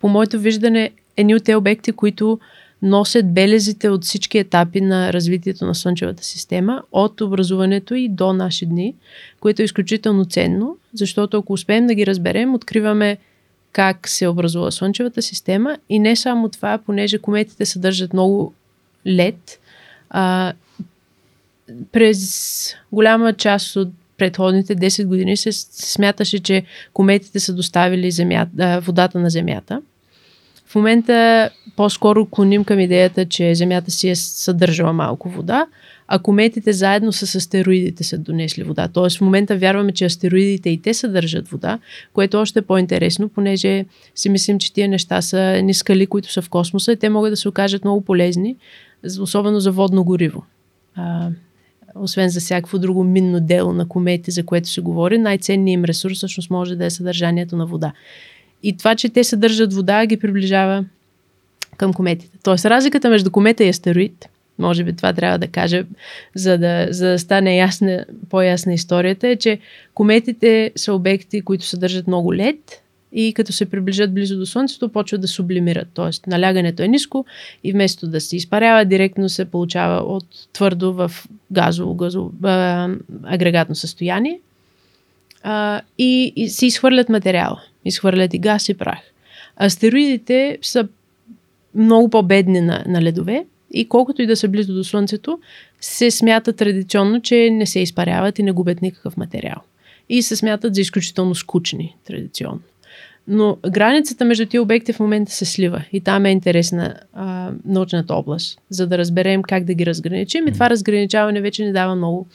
по моето виждане, едни от те обекти, които носят белезите от всички етапи на развитието на Слънчевата система, от образуването и до наши дни, което е изключително ценно, защото ако успеем да ги разберем, откриваме как се образува Слънчевата система и не само това, понеже кометите съдържат много лед, а, през голяма част от предходните 10 години се смяташе, че кометите са доставили земята, водата на Земята. В момента по-скоро клоним към идеята, че Земята си е съдържала малко вода, а кометите заедно с астероидите са донесли вода. Тоест в момента вярваме, че астероидите и те съдържат вода, което е още по-интересно, понеже си мислим, че тия неща са ни скали, които са в космоса и те могат да се окажат много полезни, особено за водно гориво. А, освен за всякакво друго минно дело на комети, за което се говори, най-ценният им ресурс всъщност може да е съдържанието на вода. И това, че те съдържат вода, ги приближава към кометите. Тоест, разликата между комета и астероид, може би това трябва да кажа, за да, за да стане ясна, по-ясна историята, е, че кометите са обекти, които съдържат много лед и като се приближат близо до Слънцето, почват да сублимират. Тоест, налягането е ниско и вместо да се изпарява, директно се получава от твърдо в газово, газово а, агрегатно състояние а, и, и се изхвърлят материала. Изхвърлят и газ и прах. Астероидите са много по-бедни на, на ледове и колкото и да са близо до Слънцето, се смята традиционно, че не се изпаряват и не губят никакъв материал. И се смятат за изключително скучни традиционно. Но границата между тези обекти в момента се слива и там е интересна а, научната област, за да разберем как да ги разграничим. И това разграничаване вече ни дава много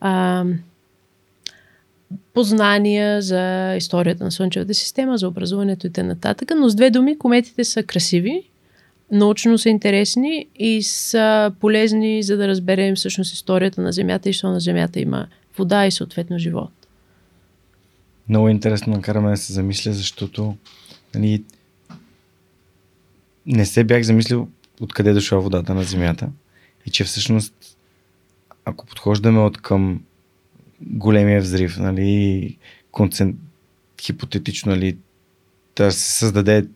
а, познания за историята на Слънчевата система, за образуването и т.н. Но с две думи, кометите са красиви, научно са интересни и са полезни, за да разберем всъщност историята на Земята и що на Земята има вода и съответно живот. Много интересно накараме да се замисля, защото нали, не се бях замислил откъде дошла водата на Земята и че всъщност ако подхождаме от към големия взрив, нали, концент... хипотетично, нали, да се създаде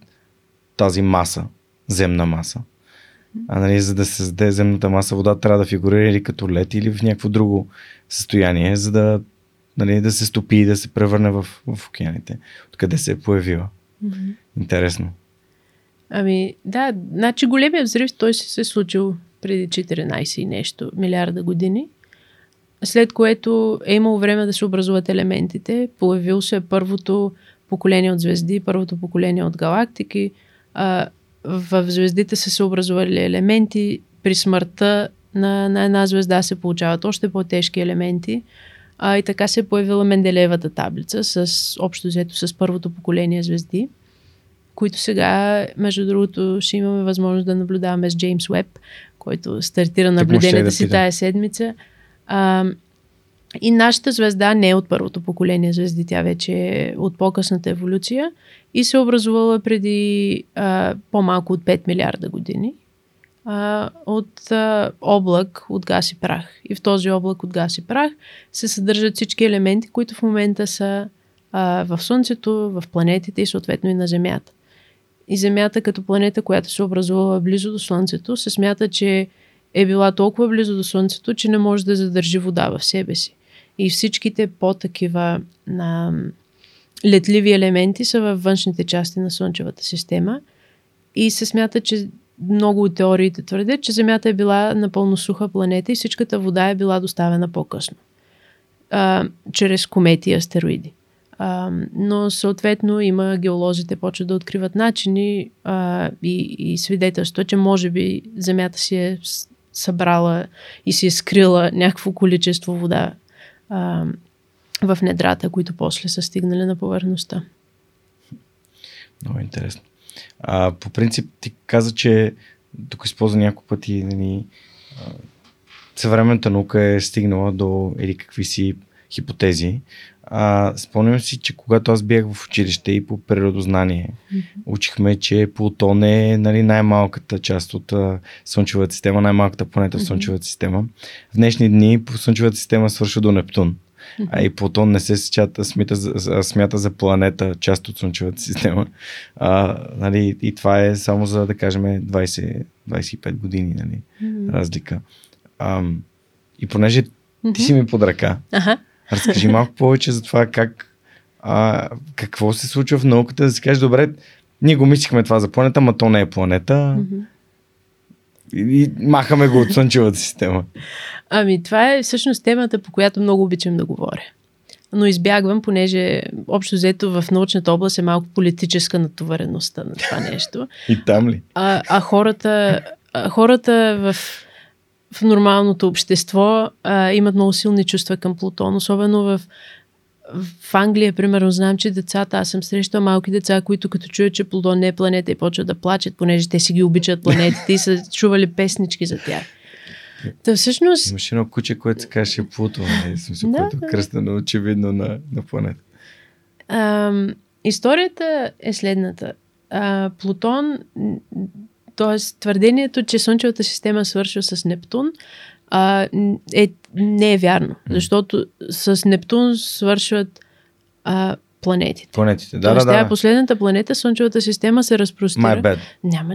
тази маса, земна маса. А нали, за да се създаде земната маса, вода трябва да фигурира или като лед, или в някакво друго състояние, за да, нали, да се стопи и да се превърне в, в океаните. Откъде се е появила. Mm-hmm. Интересно. Ами, да, значи големия взрив, той се е случил преди 14 и нещо милиарда години след което е имало време да се образуват елементите. Появил се първото поколение от звезди, първото поколение от галактики. А, в звездите са се образували елементи. При смъртта на, на една звезда се получават още по-тежки елементи. А, и така се е появила Менделеевата таблица с общо взето с първото поколение звезди, които сега, между другото, ще имаме възможност да наблюдаваме с Джеймс Уеб, който стартира наблюденията си тая седмица. А, и нашата звезда не е от първото поколение звезди, тя вече е от по-късната еволюция и се е образувала преди а, по-малко от 5 милиарда години а, от а, облак от газ и прах. И в този облак от газ и прах се съдържат всички елементи, които в момента са а, в Слънцето, в планетите и съответно и на Земята. И Земята като планета, която се образува близо до Слънцето, се смята, че е била толкова близо до Слънцето, че не може да задържи вода в себе си. И всичките по-такива на летливи елементи са във външните части на Слънчевата система. И се смята, че много от теориите твърдят, че Земята е била напълно суха планета и всичката вода е била доставена по-късно. А, чрез комети и астероиди. А, но съответно има геолозите почват да откриват начини а, и, и свидетелства, че може би Земята си е събрала и си е скрила някакво количество вода а, в недрата, които после са стигнали на повърхността. Много интересно. А, по принцип ти каза, че тук използва няколко пъти нали, съвременната наука е стигнала до или какви си хипотези. А, спомням си, че когато аз бях в училище и по природознание, mm-hmm. учихме, че Плутон е нали, най-малката част от а, Слънчевата система, най-малката планета mm-hmm. в Слънчевата система. В днешни дни по Слънчевата система свършва до Нептун. Mm-hmm. А и Плутон не се смята, смята, за, смята за планета, част от Слънчевата система. А, нали, и това е само за, да кажем, 20-25 години нали, mm-hmm. разлика. А, и понеже ти си ми под ръка, uh-huh. Разкажи малко повече за това как, а, какво се случва в науката, да си кажеш, добре, ние го мислихме това за планета, ма то не е планета. Mm-hmm. И, и махаме го от Слънчевата система. Ами, това е всъщност темата, по която много обичам да говоря. Но избягвам, понеже общо взето в научната област е малко политическа натовареността на това нещо. И там ли? А, а хората, а хората в, в нормалното общество а, имат много силни чувства към Плутон, особено в, в Англия, примерно, знам, че децата, аз съм срещал малки деца, които като чуят, че Плутон не е планета и почват да плачат, понеже те си ги обичат планетите и са чували песнички за тях. Та всъщност... Имаше едно куче, което се казваше Плуто, нали? смисъл, да, което да. кръстено очевидно на, на планета. А, историята е следната. А, Плутон, т.е. твърдението, че Слънчевата система свършва с Нептун, а, е, не е вярно. Защото с Нептун свършват а, планетите. Планетите, да, Тоест, да, да. Тя е последната планета, Слънчевата система се разпростира. My bad. Няма,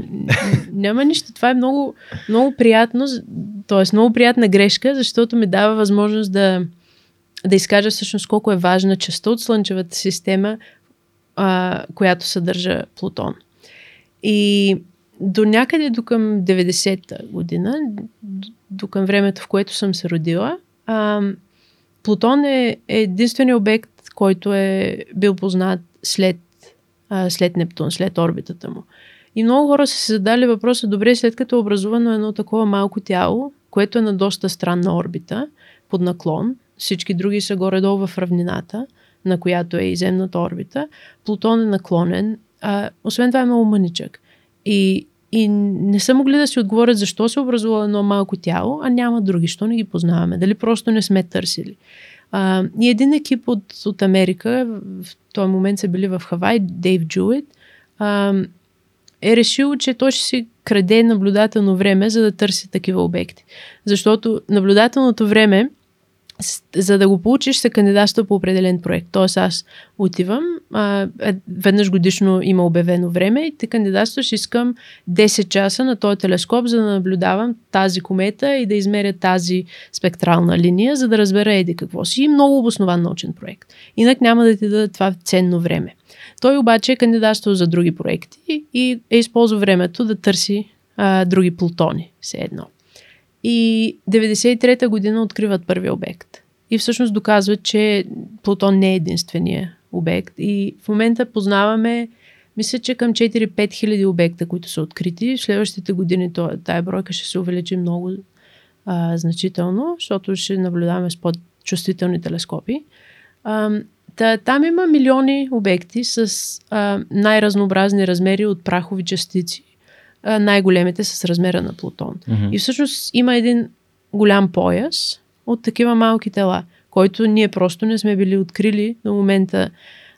няма нищо. Това е много, много приятно, т.е. много приятна грешка, защото ми дава възможност да, да изкажа всъщност колко е важна частта от Слънчевата система, а, която съдържа Плутон. И до някъде до към 90-та година, до към времето, в което съм се родила, а, Плутон е, е единственият обект, който е бил познат след, а, след Нептун, след орбитата му. И много хора са се задали въпроса, добре, след като е образувано едно такова малко тяло, което е на доста странна орбита, под наклон, всички други са горе-долу в равнината, на която е и земната орбита, Плутон е наклонен, а, освен това е много мъничък. И, и не са могли да си отговорят защо се образува едно малко тяло, а няма други, що не ги познаваме, дали просто не сме търсили. А, и един екип от, от Америка, в този момент са били в Хавай, Дейв Джуит, а, е решил, че той ще си краде наблюдателно време, за да търси такива обекти. Защото наблюдателното време за да го получиш, се кандидатства по определен проект. Тоест аз отивам, а, е, веднъж годишно има обявено време и те кандидатстваш, искам 10 часа на този телескоп, за да наблюдавам тази комета и да измеря тази спектрална линия, за да разбера еди какво си. И много обоснован научен проект. Инак няма да ти даде това ценно време. Той обаче е кандидатствал за други проекти и е използвал времето да търси а, други плутони, все едно. И 93-та година откриват първи обект. И всъщност доказват, че Плутон не е единствения обект. И в момента познаваме, мисля, че към 4-5 хиляди обекта, които са открити. В следващите години тая бройка ще се увеличи много а, значително, защото ще наблюдаваме с по-чувствителни телескопи. А, та, там има милиони обекти с а, най-разнообразни размери от прахови частици най-големите с размера на Плутон. Mm-hmm. И всъщност има един голям пояс от такива малки тела, който ние просто не сме били открили до момента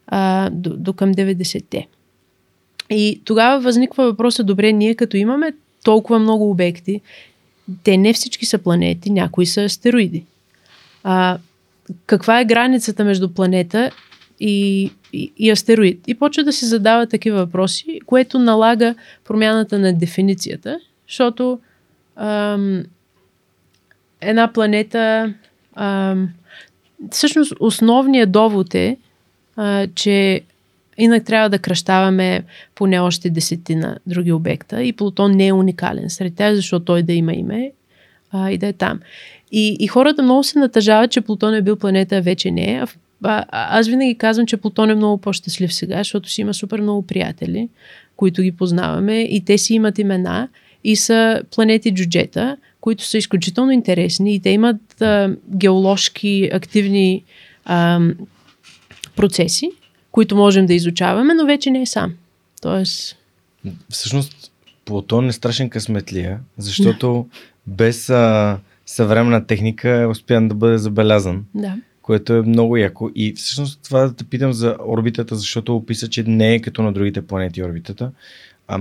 а, до, до към 90-те. И тогава възниква въпроса, добре, ние като имаме толкова много обекти, те не всички са планети, някои са астероиди. А, каква е границата между планета и, и, астероид. И почва да се задава такива въпроси, което налага промяната на дефиницията, защото ам, една планета. Ам, всъщност, основният довод е, а, че инак трябва да кръщаваме поне още десетина други обекта и Плутон не е уникален сред тях, защото той да има име а, и да е там. И, и хората много се натъжават, че Плутон е бил планета, а вече не е. А, аз винаги казвам, че Плутон е много по-щастлив сега, защото си има супер много приятели, които ги познаваме и те си имат имена и са планети джуджета, които са изключително интересни и те имат а, геоложки активни а, процеси, които можем да изучаваме, но вече не е сам. Тоест, Всъщност, Плутон е страшен късметлия, защото без а, съвременна техника е успян да бъде забелязан. Да. Което е много яко. И всъщност това да те питам за орбитата, защото описа, че не е като на другите планети орбитата. А,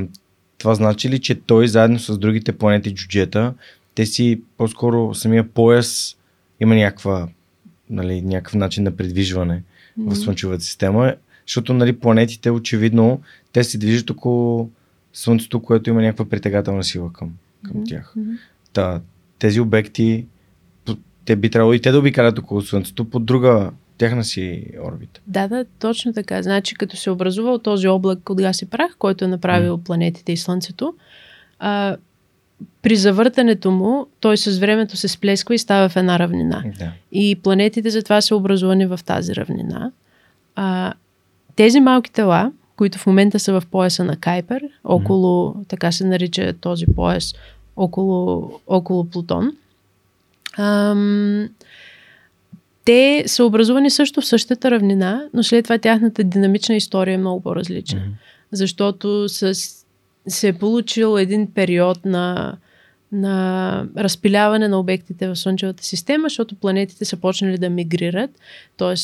това значи ли, че той заедно с другите планети джуджета, те си по-скоро самия пояс има някаква, нали, някакъв начин на придвижване mm-hmm. в Слънчевата система, защото нали, планетите очевидно те се движат около Слънцето, което има някаква притегателна сила към, към mm-hmm. тях. Та, тези обекти, те би трябвало и те да обикалят около Слънцето по друга тяхна си орбита. Да, да, точно така. Значи, като се образувал този облак от газ и прах, който е направил mm. планетите и Слънцето, а, при завъртането му, той с времето се сплесква и става в една равнина. Да. И планетите затова са образувани в тази равнина. А, тези малки тела, които в момента са в пояса на Кайпер, около, mm-hmm. така се нарича този пояс, около, около Плутон, ам, те са образувани също в същата равнина, но след това тяхната динамична история е много по-различна. Mm-hmm. Защото с, се е получил един период на, на разпиляване на обектите в Слънчевата система, защото планетите са почнали да мигрират, т.е.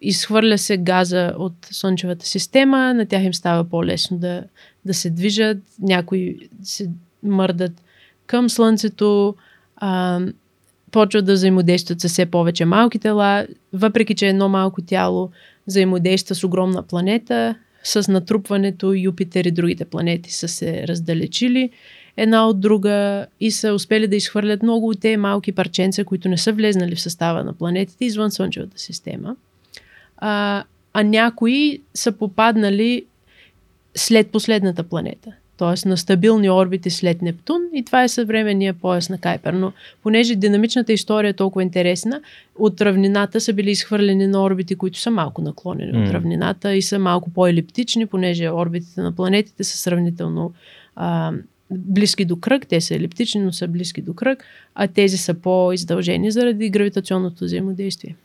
изхвърля се газа от Слънчевата система, на тях им става по-лесно да, да се движат, някои се мърдат към Слънцето, а, почват да взаимодействат с все повече малки тела, въпреки че едно малко тяло взаимодейства с огромна планета, с натрупването Юпитер и другите планети са се раздалечили една от друга и са успели да изхвърлят много от тези малки парченца, които не са влезнали в състава на планетите извън Слънчевата система. А, а някои са попаднали след последната планета т.е. на стабилни орбити след Нептун и това е съвременния пояс на Кайпер. Но понеже динамичната история е толкова интересна, от равнината са били изхвърлени на орбити, които са малко наклонени mm. от равнината и са малко по-елиптични, понеже орбитите на планетите са сравнително а, близки до кръг, те са елиптични, но са близки до кръг, а тези са по-издължени заради гравитационното взаимодействие.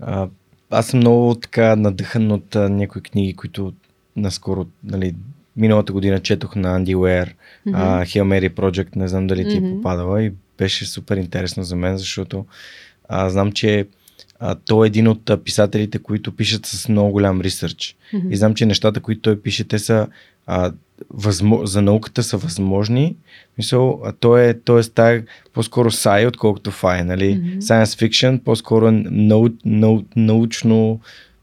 А, аз съм много така надъхан от а, някои книги, които наскоро нали, миналата година четох на Анди Уер mm-hmm. Hail Mary Project, не знам дали ти mm-hmm. е попадала и беше супер интересно за мен, защото а, знам, че а, той е един от а, писателите, които пишат с много голям ресърч. Mm-hmm. И знам, че нещата, които той пише, те са а, възмо... за науката са възможни. Мисъл, а той е, той е стар, по-скоро сай, отколкото фай, нали? Mm-hmm. Science fiction, по-скоро нау, нау, научно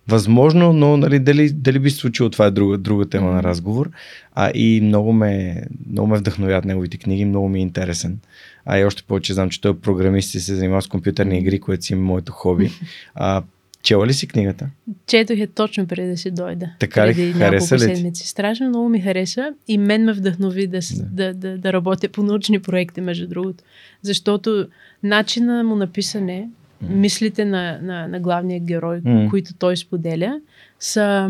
Възможно, но нали, дали, дали би се случило, това е друга, друга тема на разговор. А, и много ме, много ме вдъхновят неговите книги, много ми е интересен. А и още повече знам, че той е програмист и се занимава с компютърни игри, което си е моето хоби. А, чела ли си книгата? Четох я точно преди да си дойда. Така ли? Преди хареса ли седмици. Страшно много ми хареса и мен ме вдъхнови да, да. Да, да, да работя по научни проекти, между другото. Защото начина му написане мислите на, на, на главния герой, mm. които той споделя, са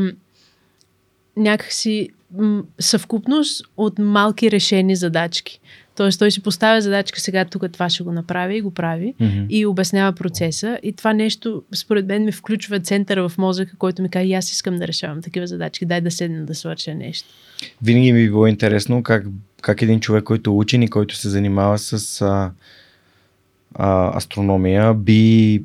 някакси съвкупност от малки решени задачки. Тоест той си поставя задачка сега тук това ще го направи и го прави mm-hmm. и обяснява процеса и това нещо според мен ми включва центъра в мозъка, който ми казва и аз искам да решавам такива задачки, дай да седна да свърша нещо. Винаги ми е било интересно как, как един човек, който е учен и който се занимава с а, а, астрономия би,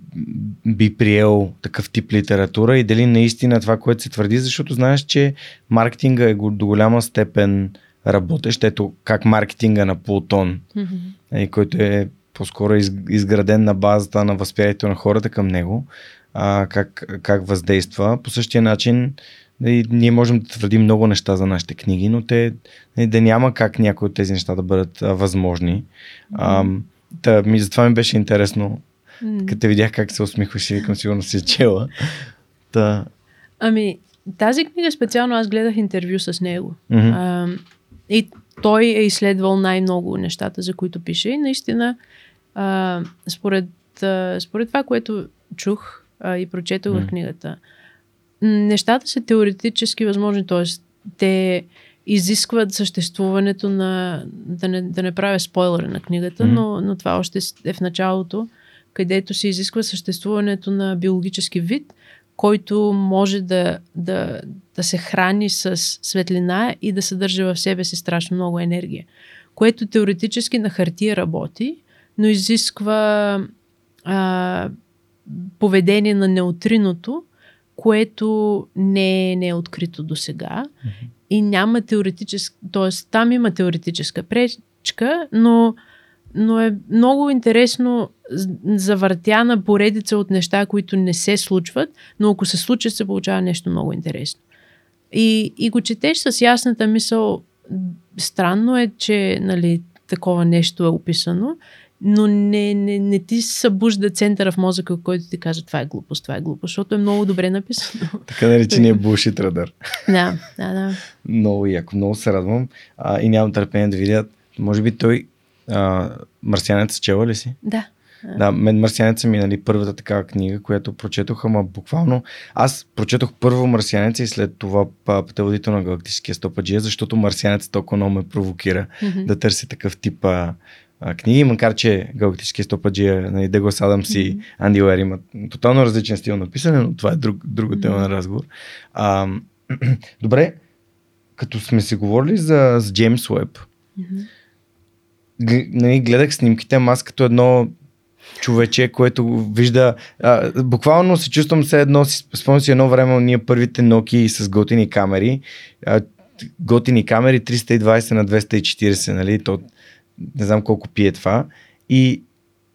би приел такъв тип литература и дали наистина това, което се твърди, защото знаеш, че маркетинга е до голяма степен работещ, ето как маркетинга на Плутон, mm-hmm. който е по-скоро изграден на базата на възприятието на хората към него, а, как, как въздейства. По същия начин и ние можем да твърдим много неща за нашите книги, но те да няма как някои от тези неща да бъдат а, възможни. Mm-hmm. А, да, ми, затова ми беше интересно. Mm. Като видях как се усмихваш и викам сигурно си чела. Та... Ами, тази книга специално аз гледах интервю с него. Mm-hmm. А, и той е изследвал най-много нещата, за които пише. И наистина, а, според, а, според това, което чух а, и прочетох mm-hmm. в книгата, нещата са теоретически възможни, т.е. те изискват съществуването на, да не, да не правя спойлери на книгата, mm-hmm. но, но това още е в началото, където се изисква съществуването на биологически вид, който може да, да, да се храни с светлина и да съдържа в себе си страшно много енергия. Което теоретически на хартия работи, но изисква а, поведение на неутриното, което не, не е открито до сега. Mm-hmm. И няма теоретическа, т.е. там има теоретическа пречка, но, но е много интересно завъртяна поредица от неща, които не се случват, но ако се случат, се получава нещо много интересно. И, и го четеш с ясната мисъл. Странно е, че нали, такова нещо е описано, но не, не, не ти събужда центъра в мозъка, който ти казва това е глупост, това е глупост, защото е много добре написано. Така наречения bullshit радър. Да, да, да. Много яко, много се радвам а, и нямам търпение да видя. Може би той а, Марсианец чела ли си? Да. Да, мен Марсианеца ми е нали, първата такава книга, която прочетох, ама буквално аз прочетох първо Марсианеца и след това пътеводител на галактическия стопаджия, защото Марсианец толкова много ме провокира mm-hmm. да търси такъв тип а, а, книги, макар че Галактическия стопаджия, нали, Деглас Адамс и mm-hmm. Анди Уер имат тотално различен стил на писане, но това е друг, друга mm-hmm. тема на разговор. А, добре, като сме си говорили за, за Джеймс Уеб, mm-hmm. нали, гледах снимките, ама аз като едно човече, което вижда. А, буквално се чувствам все едно, спомням си едно време, ние първите ноки с готини камери, а, готини камери 320 на 240, нали, то не знам колко пие това. И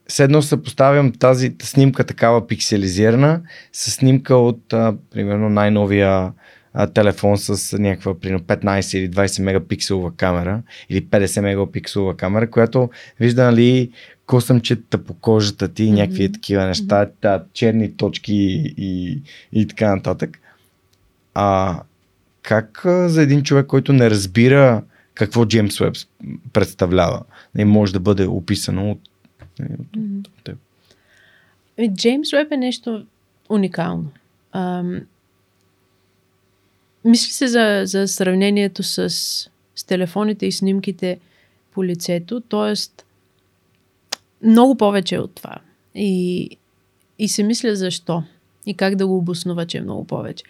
все едно съпоставям тази снимка такава пикселизирана с снимка от а, примерно най-новия а, телефон с някаква примерно 15 или 20 мегапикселова камера или 50 мегапикселова камера, която вижда нали косъмчета по кожата ти, mm-hmm. някакви такива неща, mm-hmm. черни точки и, и, и така нататък. А как за един човек, който не разбира какво Джеймс Уеб представлява. Не може да бъде описано от, от, от теб. Джеймс Уеб е нещо уникално. Ам, мисли се за, за сравнението с, с телефоните и снимките по лицето, т.е. много повече от това. И, и се мисля защо и как да го обоснова, че е много повече.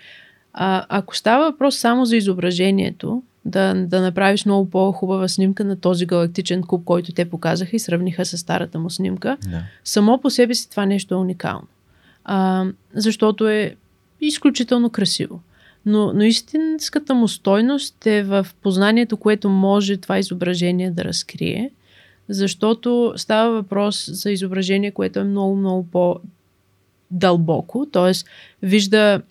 А, ако става въпрос само за изображението, да, да направиш много по-хубава снимка на този галактичен куб, който те показаха и сравниха с старата му снимка. Да. Само по себе си това нещо е уникално. А, защото е изключително красиво. Но, но истинската му стойност е в познанието, което може това изображение да разкрие, защото става въпрос за изображение, което е много, много по-дълбоко, т.е. вижда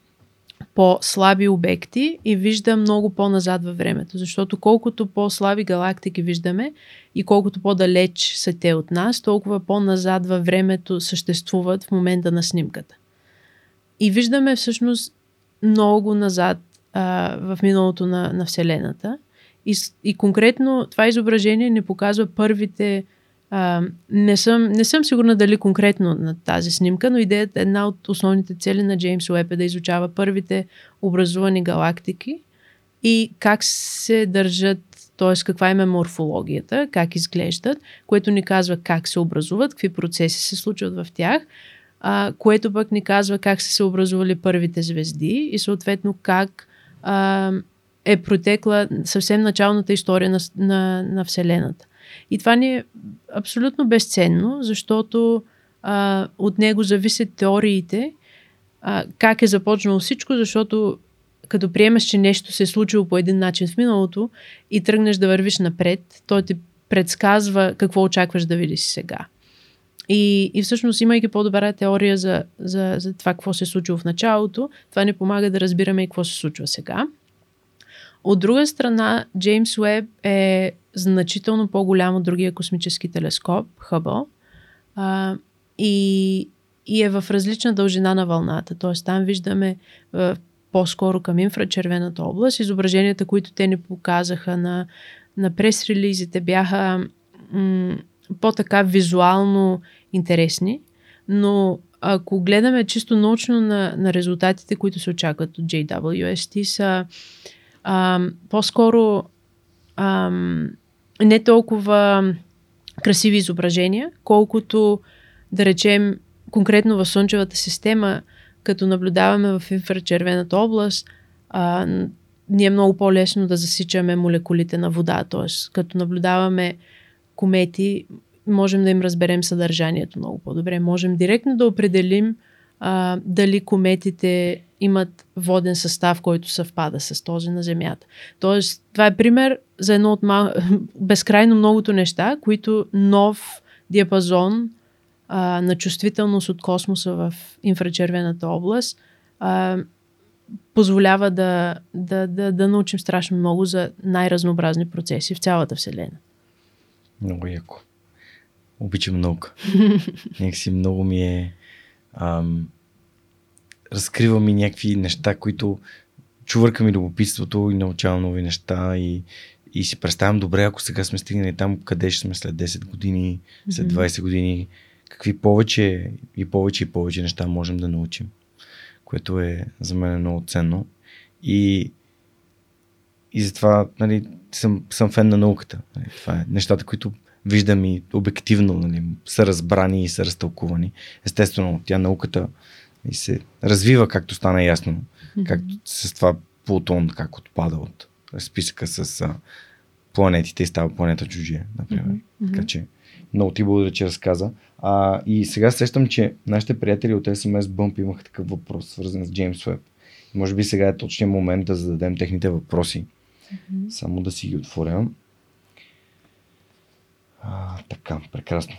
по-слаби обекти и вижда много по-назад във времето. Защото колкото по-слаби галактики виждаме и колкото по-далеч са те от нас, толкова по-назад във времето съществуват в момента на снимката. И виждаме всъщност много назад а, в миналото на, на Вселената. И, и конкретно това изображение не показва първите а, не, съм, не съм сигурна дали конкретно на тази снимка, но идеята, една от основните цели на Джеймс Уеб е да изучава първите образувани галактики и как се държат, т.е. каква е морфологията, как изглеждат, което ни казва как се образуват, какви процеси се случват в тях, а, което пък ни казва как са се образували първите звезди и съответно как а, е протекла съвсем началната история на, на, на Вселената. И това ни е абсолютно безценно, защото а, от него зависят теориите, а, как е започнало всичко, защото като приемаш, че нещо се е случило по един начин в миналото и тръгнеш да вървиш напред, той ти предсказва какво очакваш да видиш сега. И, и всъщност, имайки по-добра теория за, за, за това какво се е случило в началото, това ни помага да разбираме и какво се случва сега. От друга страна, Джеймс Уеб е значително по-голям от другия космически телескоп, Хъбъл, а, и, и е в различна дължина на вълната. Т.е. там виждаме а, по-скоро към инфрачервената област. Изображенията, които те ни показаха на, на прес-релизите, бяха м- по-така визуално интересни, но ако гледаме чисто научно на, на резултатите, които се очакват от JWST, са а, по-скоро а, не толкова красиви изображения, колкото да речем конкретно в Слънчевата система, като наблюдаваме в инфрачервената област, а, ни е много по-лесно да засичаме молекулите на вода. Т.е. като наблюдаваме комети, можем да им разберем съдържанието много по-добре. Можем директно да определим а, дали кометите имат воден състав, който съвпада с този на Земята. Тоест, това е пример за едно от мал... безкрайно многото неща, които нов диапазон а, на чувствителност от космоса в инфрачервената област а, позволява да, да, да, да научим страшно много за най-разнообразни процеси в цялата Вселена. Много яко. Обичам наука. Някакси много ми е... Ам, разкрива ми някакви неща, които чувърка ми любопитството и научавам нови неща и, и си представям добре, ако сега сме стигнали там, къде ще сме след 10 години, след 20 години, какви повече и повече и повече неща можем да научим, което е за мен много ценно. И, и затова нали, съм, съм фен на науката. Нали, това е нещата, които виждам и обективно нали, са разбрани и са разтълкувани. Естествено, тя науката и се развива, както стана ясно, mm-hmm. както с това Плутон как отпада от списъка с а, планетите и става планета чужия, например. Mm-hmm. Така че много ти благодаря, че разказа. А, и сега сещам, че нашите приятели от SMS Bump имаха такъв въпрос, свързан с Джеймс Уеб. Може би сега е точният момент да зададем техните въпроси. Mm-hmm. Само да си ги отворя. А, така, прекрасно.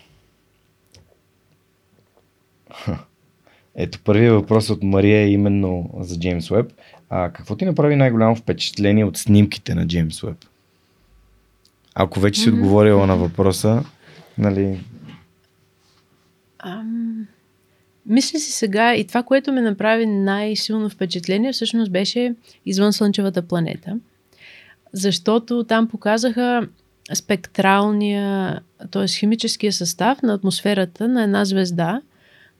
Ето първият въпрос от Мария е именно за Джеймс Уеб. А, какво ти направи най-голямо впечатление от снимките на Джеймс Уеб? Ако вече си отговорила на въпроса, нали... Ам... Мисля си сега и това, което ме направи най-силно впечатление, всъщност беше извън Слънчевата планета. Защото там показаха спектралния, т.е. химическия състав на атмосферата на една звезда,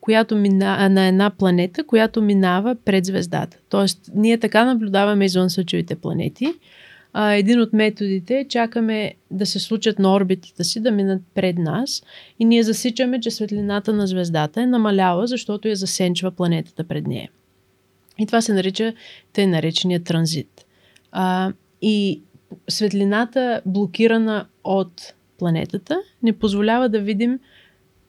която мина, на една планета, която минава пред звездата. Тоест, ние така наблюдаваме извън Слънчевите планети. А, един от методите е чакаме да се случат на орбитата си, да минат пред нас и ние засичаме, че светлината на звездата е намаляла, защото я засенчва планетата пред нея. И това се нарича тъй наречения транзит. А, и светлината, блокирана от планетата, не позволява да видим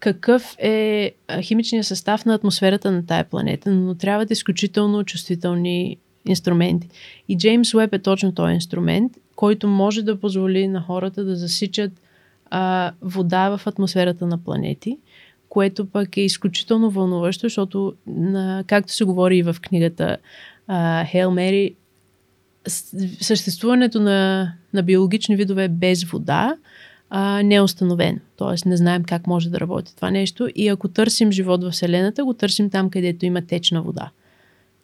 какъв е химичният състав на атмосферата на тая планета, но трябват изключително чувствителни инструменти. И Джеймс Уеб е точно този инструмент, който може да позволи на хората да засичат а, вода в атмосферата на планети, което пък е изключително вълнуващо, защото, на, както се говори и в книгата Хейл Мери, съществуването на, на биологични видове без вода а, не е установено. Тоест не знаем как може да работи това нещо и ако търсим живот в Вселената, го търсим там, където има течна вода.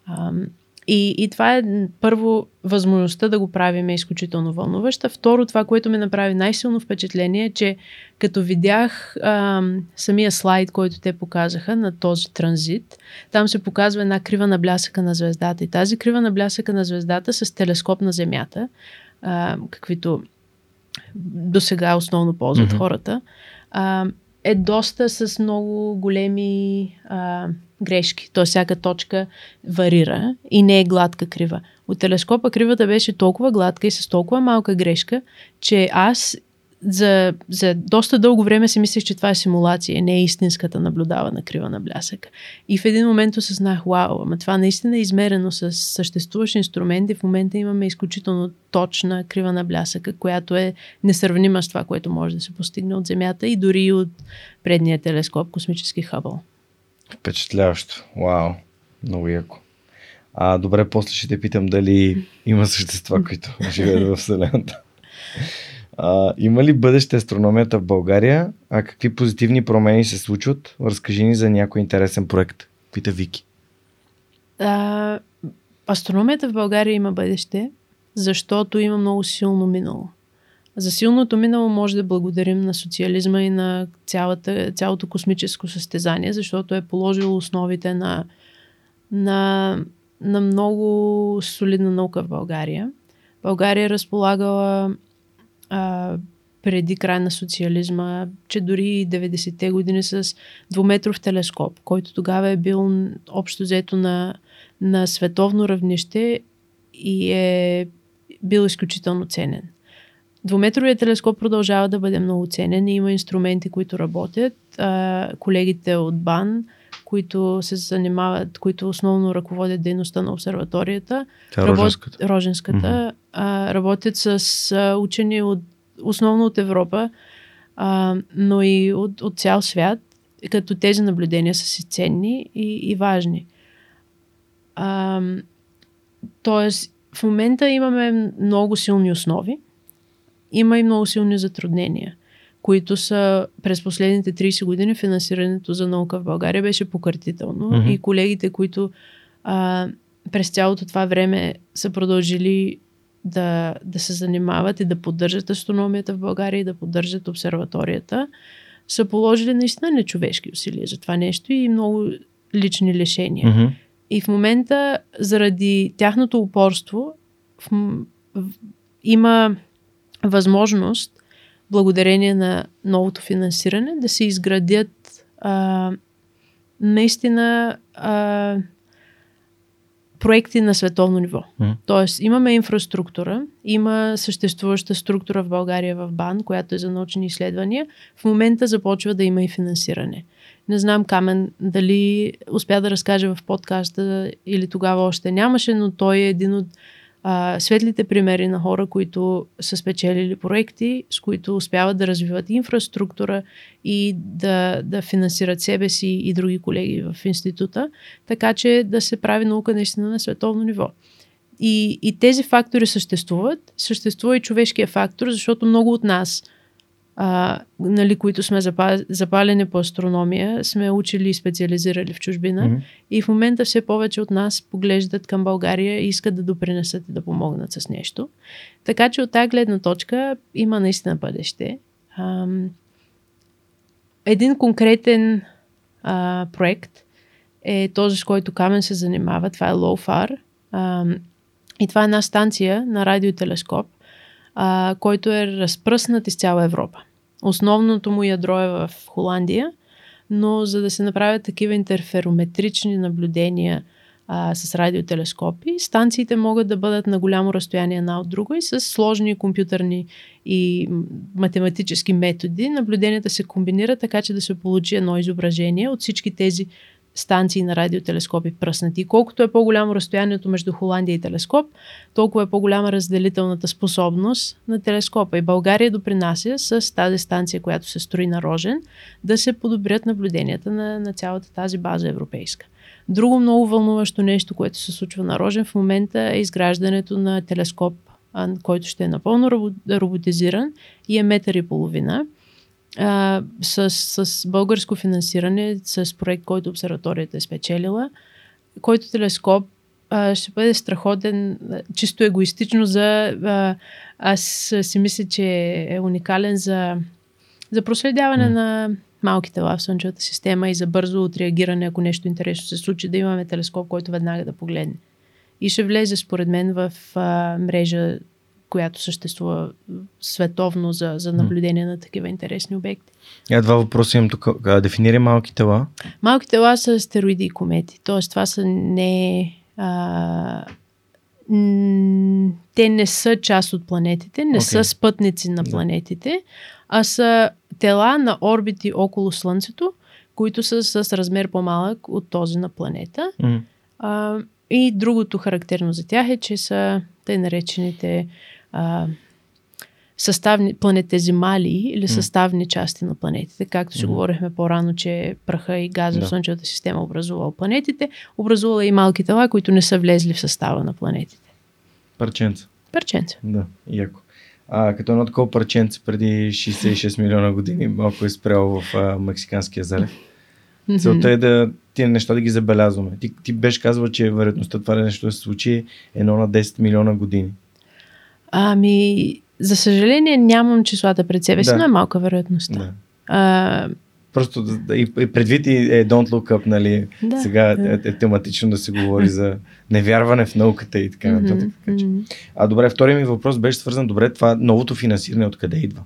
А, и, и това е първо възможността да го правим е изключително вълнуваща. Второ, това, което ми направи най-силно впечатление е, че като видях а, самия слайд, който те показаха на този транзит, там се показва една крива на блясъка на звездата. И тази крива на блясъка на звездата с телескоп на Земята, а, каквито до сега основно ползват mm-hmm. хората, а, е доста с много големи а, грешки. Тоест всяка точка варира и не е гладка крива. От телескопа кривата беше толкова гладка и с толкова малка грешка, че аз за, за доста дълго време си мислех, че това е симулация, не е истинската наблюдавана крива на блясъка. И в един момент осъзнах, вау, ама това наистина е измерено с съществуващ инструмент и в момента имаме изключително точна крива на блясъка, която е несравнима с това, което може да се постигне от Земята и дори от предния телескоп, космически Хъбъл. Впечатляващо. Вау. Много яко. А, добре, после ще те питам дали има същества, които живеят в Вселената. А, има ли бъдеще астрономията в България? А какви позитивни промени се случват? Разкажи ни за някой интересен проект. Пита Вики. А, астрономията в България има бъдеще, защото има много силно минало. За силното минало може да благодарим на социализма и на цялата, цялото космическо състезание, защото е положило основите на, на, на много солидна наука в България. България е разполагала а, преди края на социализма, че дори 90-те години с двуметров телескоп, който тогава е бил общо взето на, на световно равнище и е бил изключително ценен. Двуметровият телескоп продължава да бъде много ценен и има инструменти, които работят. А, колегите от БАН, които се занимават, които основно ръководят дейността на обсерваторията, Тя е работ- Роженската. Роженската. А, работят с а, учени от, основно от Европа, а, но и от, от цял свят, като тези наблюдения са си ценни и, и важни. А, тоест, в момента имаме много силни основи, има и много силни затруднения, които са през последните 30 години финансирането за наука в България беше пократително Мгм. и колегите, които а, през цялото това време са продължили да, да се занимават и да поддържат астрономията в България и да поддържат обсерваторията, са положили наистина нечовешки усилия за това нещо и много лични лишения. Мгм. И в момента, заради тяхното упорство, в, в, има възможност, благодарение на новото финансиране, да се изградят а, наистина а, проекти на световно ниво. Мгм. Тоест, имаме инфраструктура, има съществуваща структура в България в БАН, която е за научни изследвания. В момента започва да има и финансиране. Не знам, Камен, дали успя да разкаже в подкаста или тогава още нямаше, но той е един от а, светлите примери на хора, които са спечелили проекти, с които успяват да развиват инфраструктура и да, да финансират себе си и други колеги в института, така че да се прави наука наистина на световно ниво. И, и тези фактори съществуват. Съществува и човешкия фактор, защото много от нас, а, нали, които сме запа- запалени по астрономия, сме учили и специализирали в чужбина. Мгм. И в момента все повече от нас поглеждат към България и искат да допринесат и да помогнат с нещо. Така че от тази гледна точка има наистина бъдеще. Ам, един конкретен а, проект е този, с който Камен се занимава. Това е LOFAR. Ам, и това е една станция на радиотелескоп, а, който е разпръснат из цяла Европа. Основното му ядро е в Холандия, но за да се направят такива интерферометрични наблюдения а, с радиотелескопи, станциите могат да бъдат на голямо разстояние една от друга и с сложни компютърни и математически методи. Наблюденията се комбинират така, че да се получи едно изображение от всички тези станции на радиотелескопи пръснати. Колкото е по-голямо разстоянието между Холандия и телескоп, толкова е по-голяма разделителната способност на телескопа. И България допринася с тази станция, която се строи на Рожен, да се подобрят наблюденията на, на цялата тази база европейска. Друго много вълнуващо нещо, което се случва на Рожен в момента е изграждането на телескоп, който ще е напълно робо- роботизиран и е метър и половина а, с, с българско финансиране, с проект, който обсерваторията е спечелила, който телескоп а, ще бъде страхотен, чисто егоистично за... А, аз си мисля, че е уникален за, за проследяване М. на малки тела в Слънчевата система и за бързо отреагиране, ако нещо интересно се случи, да имаме телескоп, който веднага да погледне. И ще влезе, според мен, в а, мрежа, която съществува световно за, за наблюдение на такива интересни обекти. Я два въпроса имам тук. Дефинирай малки тела. Малки тела са астероиди и комети. Тоест, това са не. А, м, те не са част от планетите, не Окей. са спътници на планетите, а са тела на орбити около Слънцето, които са с размер по-малък от този на планета. М. А, и другото характерно за тях е, че са тъй наречените а, съставни планетезимали или съставни части на планетите. Както си говорихме по-рано, че праха и газа Да. в Слънчевата система образувал планетите, образувала и малки тела, които не са влезли в състава на планетите. Парченца. Парченца. Да, яко. А, като едно такова парченце преди 66 милиона години малко е спряло в а, Мексиканския залив. Целта е да тия неща да ги забелязваме. Ти, ти беше казала, че вероятността това нещо да се случи е едно на 10 милиона години. Ами, за съжаление нямам числата пред себе си, Да. но е малка вероятността. Да. А, Просто и, и предвид и е Don't Look Up, нали, Да, сега е, е тематично да се говори за невярване в науката и така нататък. А добре, втория ми въпрос беше свързан добре, това новото финансиране откъде идва?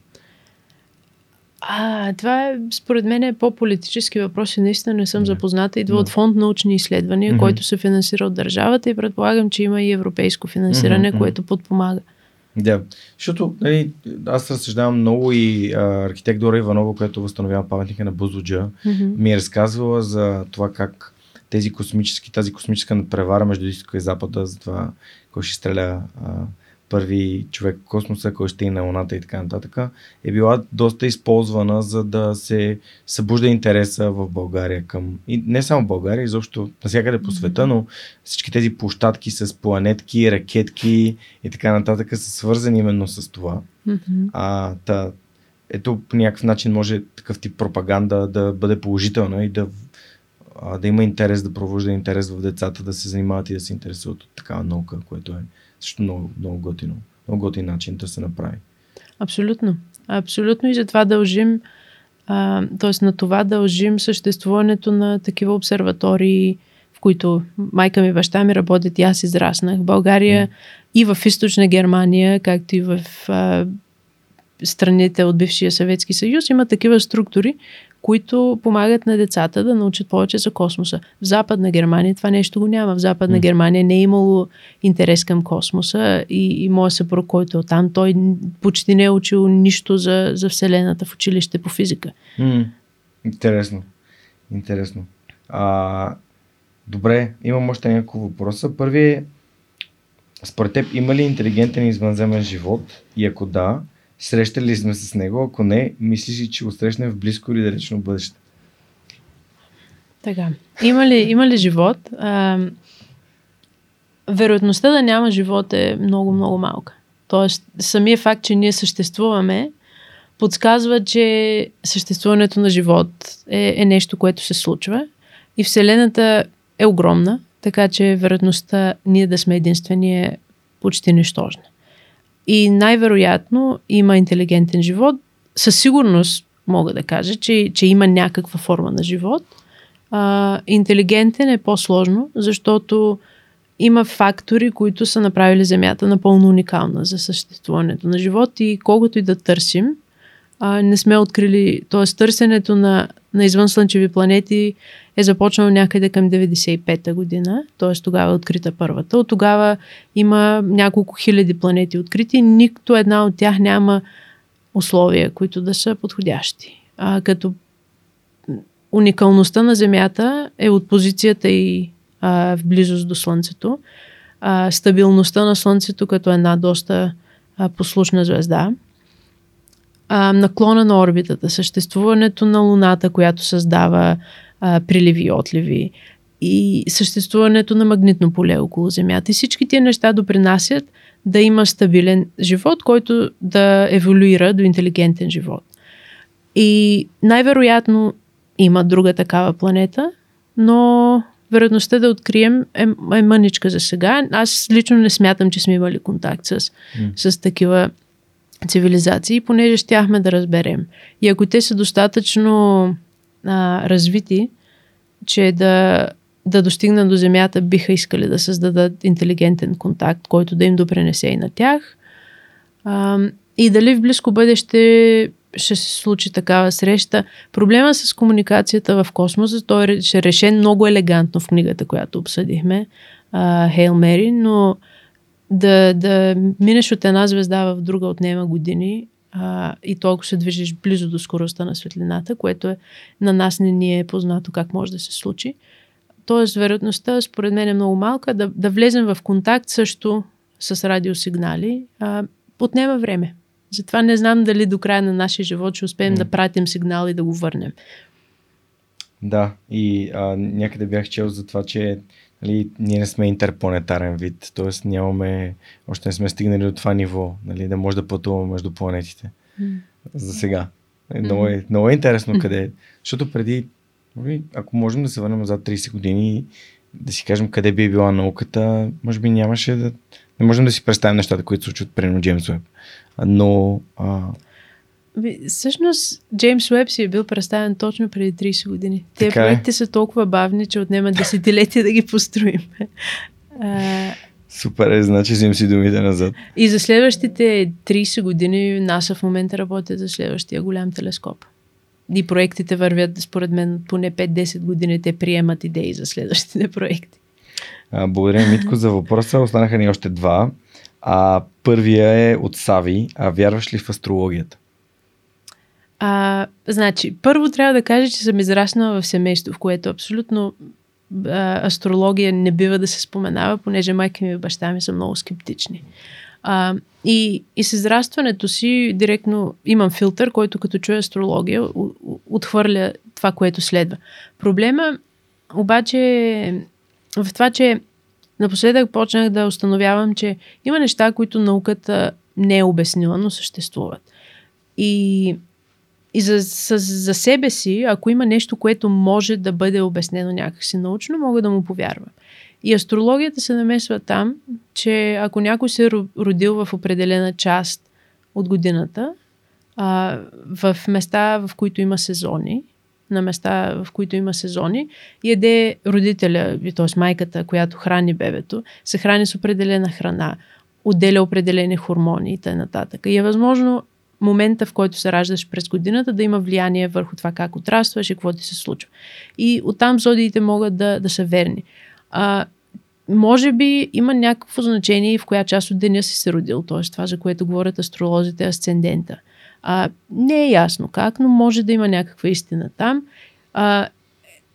А, това е, според мен, е по-политически въпрос и наистина не съм Да. запозната. Идва Да. от фонд научни изследвания, който се финансира от държавата и предполагам, че има и европейско финансиране, което подпомага Да, защото нали, аз разсъждавам много и а, архитект Дора Иванова, която възстановява паметника на Бузлуджа, mm-hmm. ми е разказвала за това как тези космически, тази космическа надпревара между изтока и запада, за това кой ще стреля а, първи човек в космоса, кой ще е на Луната и така нататък, е била доста използвана, за да се събужда интереса в България към... И не само България, изобщо навсякъде по света, но всички тези площадки с планетки, ракетки и така нататък са свързани именно с това. Mm-hmm. А, та, ето по някакъв начин може такъв тип пропаганда да бъде положителна и да, да има интерес, да провожда интерес в децата, да се занимават и да се интересуват от такава наука, което е също много, много готино. Много готин начин да се направи. Абсолютно. Абсолютно и затова дължим, т.е. на това дължим съществуването на такива обсерватории, в които майка ми баща ми работят и аз израснах. В България mm. и в източна Германия, както и в а, страните от бившия Съветски съюз, има такива структури, които помагат на децата да научат повече за космоса. В Западна Германия това нещо го няма. В Западна mm. Германия не е имало интерес към космоса и, и моят съпруг, който е там, той почти не е учил нищо за, за Вселената в училище по физика. Mm. Интересно. Интересно. А, добре, имам още няколко въпроса. Първи е, според теб има ли интелигентен извънземен живот? И ако да, Срещали сме с него? Ако не, мислиш ли, че го срещнем в близко или далечно бъдеще? Така. Има ли, има ли живот? А, вероятността да няма живот е много, много малка. Тоест, самия факт, че ние съществуваме, подсказва, че съществуването на живот е, е нещо, което се случва. И Вселената е огромна, така че вероятността ние да сме единствени е почти нищожна. И най-вероятно има интелигентен живот. Със сигурност мога да кажа, че, че има някаква форма на живот. А, интелигентен е по-сложно, защото има фактори, които са направили Земята напълно уникална за съществуването на живот и колкото и да търсим, а, не сме открили, т.е. търсенето на, на извънслънчеви планети е започнало някъде към 95-та година, т.е. тогава е открита първата. От тогава има няколко хиляди планети открити, никто една от тях няма условия, които да са подходящи. А, като уникалността на Земята е от позицията и а, в близост до Слънцето, а, стабилността на Слънцето като една доста а, послушна звезда – а, наклона на орбитата, съществуването на Луната, която създава а, приливи и отливи и съществуването на магнитно поле около Земята. И всички тия неща допринасят да има стабилен живот, който да еволюира до интелигентен живот. И най-вероятно има друга такава планета, но вероятността да открием е, е мъничка за сега. Аз лично не смятам, че сме имали контакт с, mm. с такива цивилизации, понеже щяхме да разберем. И ако те са достатъчно а, развити, че да, да достигнат до Земята, биха искали да създадат интелигентен контакт, който да им допренесе и на тях. А, и дали в близко бъдеще ще се случи такава среща. Проблема с комуникацията в космоса, той ще решен много елегантно в книгата, която обсъдихме, Хейл Мери, но да, да минеш от една звезда в друга отнема години а, и толкова се движиш близо до скоростта на светлината, което е, на нас не ни е познато как може да се случи. Тоест, вероятността, според мен е много малка, да, да влезем в контакт също с радиосигнали, а, отнема време. Затова не знам дали до края на нашия живот ще успеем mm. да пратим сигнал и да го върнем. Да, и а, някъде бях чел за това, че нали, ние не сме интерпланетарен вид, т.е. нямаме, още не сме стигнали до това ниво, нали, да може да пътуваме между планетите. Mm. За сега. Mm. Много, е, много е интересно mm. къде е. Защото преди, нали, ако можем да се върнем назад 30 години, да си кажем къде би била науката, може би нямаше да... Не можем да си представим нещата, които се случват при Джеймс Уеб. Но а, Всъщност, Джеймс Уеб си е бил представен точно преди 30 години. Те е. проекти са толкова бавни, че отнема десетилетия да ги построим. А... Супер е, значи взим си думите назад. И за следващите 30 години НАСА в момента работят за следващия голям телескоп. И проектите вървят, според мен, поне 5-10 години те приемат идеи за следващите проекти. А, благодаря, Митко, за въпроса. Останаха ни още два. А първия е от Сави. А вярваш ли в астрологията? А, значи, първо трябва да кажа, че съм израснала в семейство, в което абсолютно а, астрология не бива да се споменава, понеже майка ми и баща ми са много скептични. А, и, и с израстването си директно имам филтър, който като чуя астрология отхвърля това, което следва. Проблема обаче е в това, че напоследък почнах да установявам, че има неща, които науката не е обяснила, но съществуват. И и за, за, за себе си, ако има нещо, което може да бъде обяснено някакси научно, мога да му повярвам. И астрологията се намесва там, че ако някой се е родил в определена част от годината, а, в места, в които има сезони, на места, в които има сезони, яде родителя, т.е. майката, която храни бебето, се храни с определена храна, отделя определени хормони и т.н. И е възможно момента, в който се раждаш през годината, да има влияние върху това как отрастваш и какво ти се случва. И оттам зодиите могат да, да са верни. А, може би има някакво значение в коя част от деня си се родил, т.е. това, за което говорят астролозите, асцендента. А, не е ясно как, но може да има някаква истина там. А,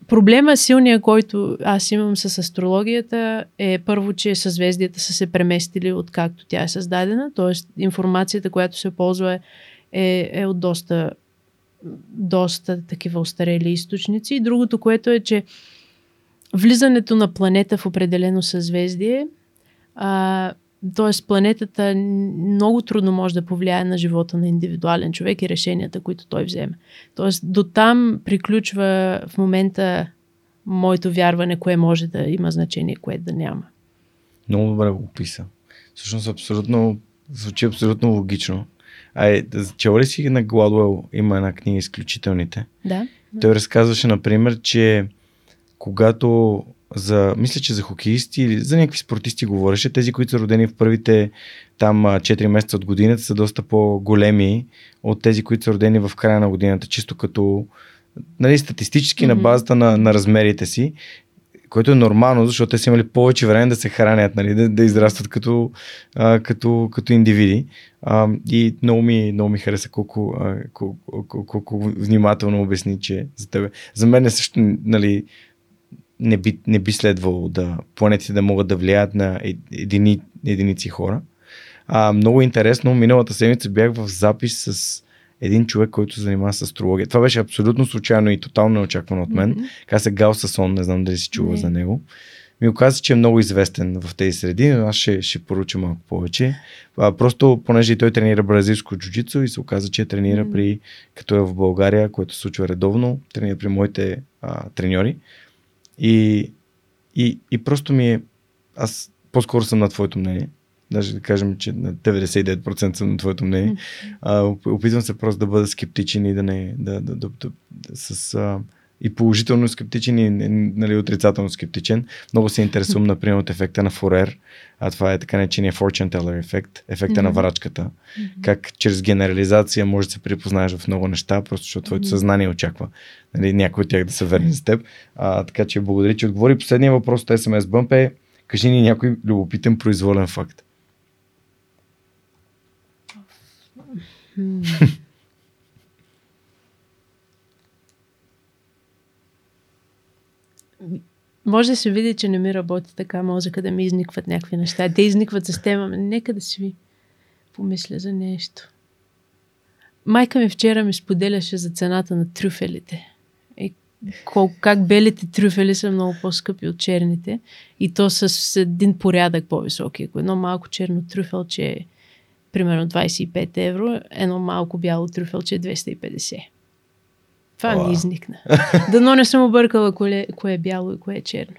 Проблема силния, който аз имам с астрологията е първо, че съзвездията са се преместили от както тя е създадена, т.е. информацията, която се ползва е, е, от доста, доста такива устарели източници. И другото, което е, че влизането на планета в определено съзвездие а, т.е. планетата много трудно може да повлияе на живота на индивидуален човек и решенията, които той вземе. Тоест, до там приключва в момента моето вярване, кое може да има значение, кое да няма. Много добре го описа. Всъщност, абсолютно, звучи абсолютно логично. А е, чела ли си на Гладуел има една книга Изключителните? Да. Той разказваше, например, че когато за, мисля, че за хокеисти или за някакви спортисти говореше. Тези, които са родени в първите там 4 месеца от годината са доста по-големи от тези, които са родени в края на годината, чисто като нали, статистически mm-hmm. на базата на, на размерите си, което е нормално, защото те са имали повече време да се хранят, нали, да, да израстват като, а, като, като индивиди. А, и много ми, много ми хареса колко, а, колко, колко, колко внимателно обясни, че за тебе. За мен е също, нали, не би, не би следвало да планетите да могат да влияят на едини, единици хора. А, много интересно, миналата седмица бях в запис с един човек, който се занимава с астрология. Това беше абсолютно случайно и тотално неочаквано от мен. Mm-hmm. Каза Гал Сасон, не знам дали си чува mm-hmm. за него. Ми оказа, че е много известен в тези среди, но аз ще, ще поруча малко повече. А, просто, понеже и той тренира бразилско джуджицу и се оказа, че тренира mm-hmm. при, като е в България, което се случва редовно, тренира при моите а, треньори. И, и, и просто ми е, аз по-скоро съм на твоето мнение. Даже да кажем, че на 99% съм на твоето мнение. А, опитвам се просто да бъда скептичен и да не. Да, да, да, да, да с, а, и положително скептичен и нали, отрицателно скептичен. Много се интересувам, например, от ефекта на Форер, а това е така наречения fortune teller ефект, ефекта mm-hmm. на врачката. Mm-hmm. Как чрез генерализация може да се припознаеш в много неща, просто защото твоето mm-hmm. съзнание очаква нали, някой от тях да се върне за теб. А, така че благодаря, че отговори. Последният въпрос от SMS Bump е кажи ни някой любопитен произволен факт. Mm-hmm. Може да се види, че не ми работи така мозъка да ми изникват някакви неща. Те изникват с тема. Нека да си ви помисля за нещо. Майка ми вчера ми споделяше за цената на трюфелите. И колко, как белите трюфели са много по-скъпи от черните. И то с един порядък по-високи. Ако едно малко черно трюфелче е примерно 25 евро, едно малко бяло трюфелче е 250. Това Уа. ми изникна. Дано не съм объркала кое, кое е бяло и кое е черно.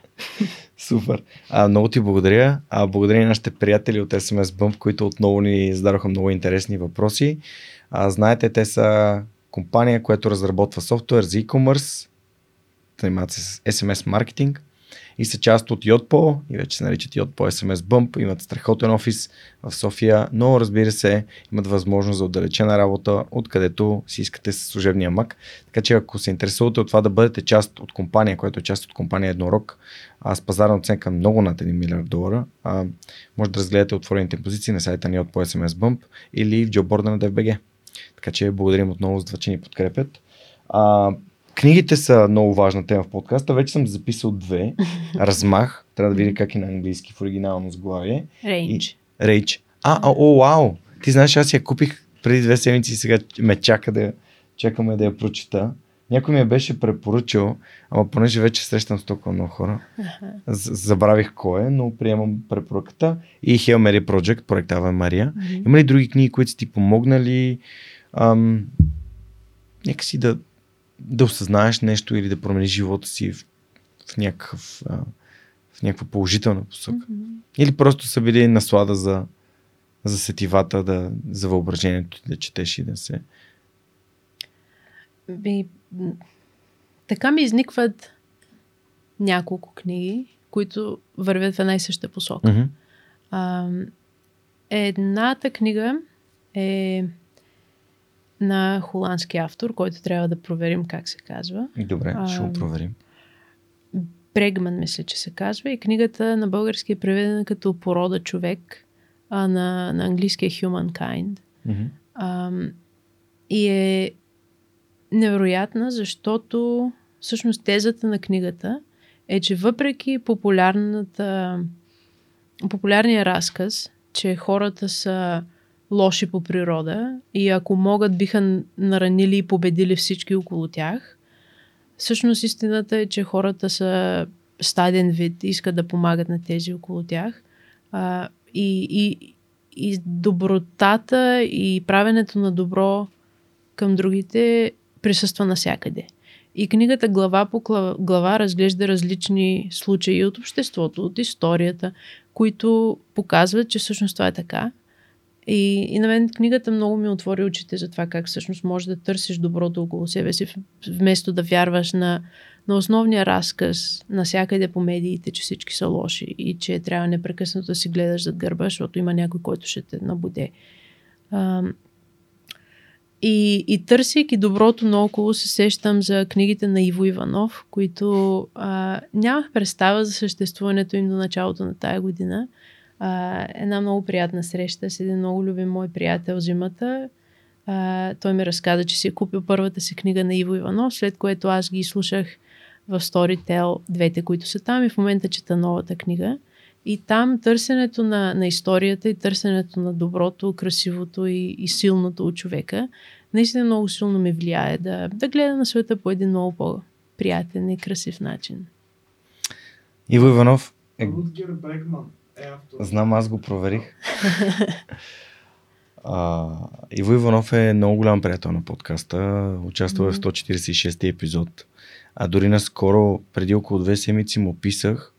Супер. А, много ти благодаря. А, благодаря на нашите приятели от SMS Bump, които отново ни зададоха много интересни въпроси. А, знаете, те са компания, която разработва софтуер за e-commerce, занимават се с SMS маркетинг. И са част от Yotpo и вече се наричат Yotpo SMS Bump. Имат страхотен офис в София, но разбира се, имат възможност за отдалечена работа, откъдето си искате с служебния мак. Така че ако се интересувате от това да бъдете част от компания, която е част от компания Еднорог, а с пазарна оценка много над 1 милиард долара, а, може да разгледате отворените позиции на сайта ни от по SMS Bump или в джоборда на DFBG. Така че благодарим отново за това, че ни подкрепят. А, книгите са много важна тема в подкаста. Вече съм записал две. Размах. Трябва да видя как е на английски в оригинално сглавие. Рейндж. Рейдж. А, а, о, вау! Ти знаеш, аз я купих преди две седмици и сега ме чака да, чакаме да я прочита. Някой ми я беше препоръчал, ама понеже вече срещам с толкова много хора, з- забравих кой е, но приемам препоръката. И Hail Mary Project, проектава Мария. Мгм. Има ли други книги, които са ти помогнали ам, някакси да, да осъзнаеш нещо или да промениш живота си в, в, някакъв, а, в някаква положителна посока? Мгм. Или просто са били наслада за, за сетивата, да, за въображението да четеш и да се... Би, така ми изникват няколко книги, които вървят в една и съща посока. Мгм. А, едната книга е на холандски автор, който трябва да проверим как се казва. Добре, ще го проверим. Брегман, мисля, че се казва. И книгата на български е преведена като Порода човек, а на, на английски е Humankind. Мгм. Ам, и е невероятна, защото всъщност тезата на книгата е, че въпреки популярната, популярния разказ, че хората са лоши по природа и ако могат биха наранили и победили всички около тях, всъщност истината е, че хората са стаден вид, искат да помагат на тези около тях. А, и, и, и добротата и правенето на добро към другите присъства навсякъде. И книгата глава по гла- глава разглежда различни случаи от обществото, от историята, които показват, че всъщност това е така. И, и на мен книгата много ми отвори очите за това как всъщност можеш да търсиш доброто около себе си, вместо да вярваш на, на основния разказ навсякъде по медиите, че всички са лоши и че трябва непрекъснато да си гледаш зад гърба, защото има някой, който ще те набуде. И, и търсейки доброто наоколо, се сещам за книгите на Иво Иванов, които а, нямах представа за съществуването им до началото на тая година. А, една много приятна среща с един много любим мой приятел зимата. А, той ми разказа, че си е купил първата си книга на Иво Иванов, след което аз ги слушах в Storytel, двете, които са там и в момента чета новата книга. И там търсенето на, на историята и търсенето на доброто, красивото и, и силното от човека наистина много силно ме влияе да, да гледа на света по един много по-приятен и красив начин. Иво Иванов е Рутгер Брегман. Знам, аз го проверих. А, Иво Иванов е много голям приятел на подкаста. Участва в 146 епизод. А дори наскоро, преди около две седмици, му писах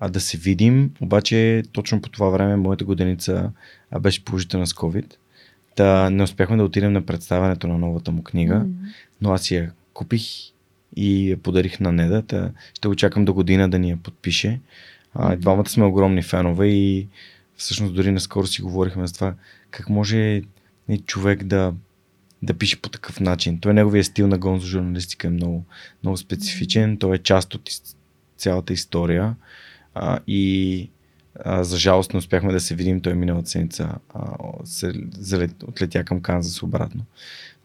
а да се видим. Обаче точно по това време моята годеница а, беше положителна с COVID. Та не успяхме да отидем на представянето на новата му книга, М. но аз я купих и я подарих на Неда. Та ще го чакам до година да ни я подпише. А, двамата сме огромни фенове и всъщност дори наскоро си говорихме за това как може нали, човек да, да пише по такъв начин. Той неговия стил на гонзо журналистика е много, много специфичен. Той е част от цялата история а, и а, за жалост не успяхме да се видим. Той миналата седмица се залет, отлетя към Канзас обратно.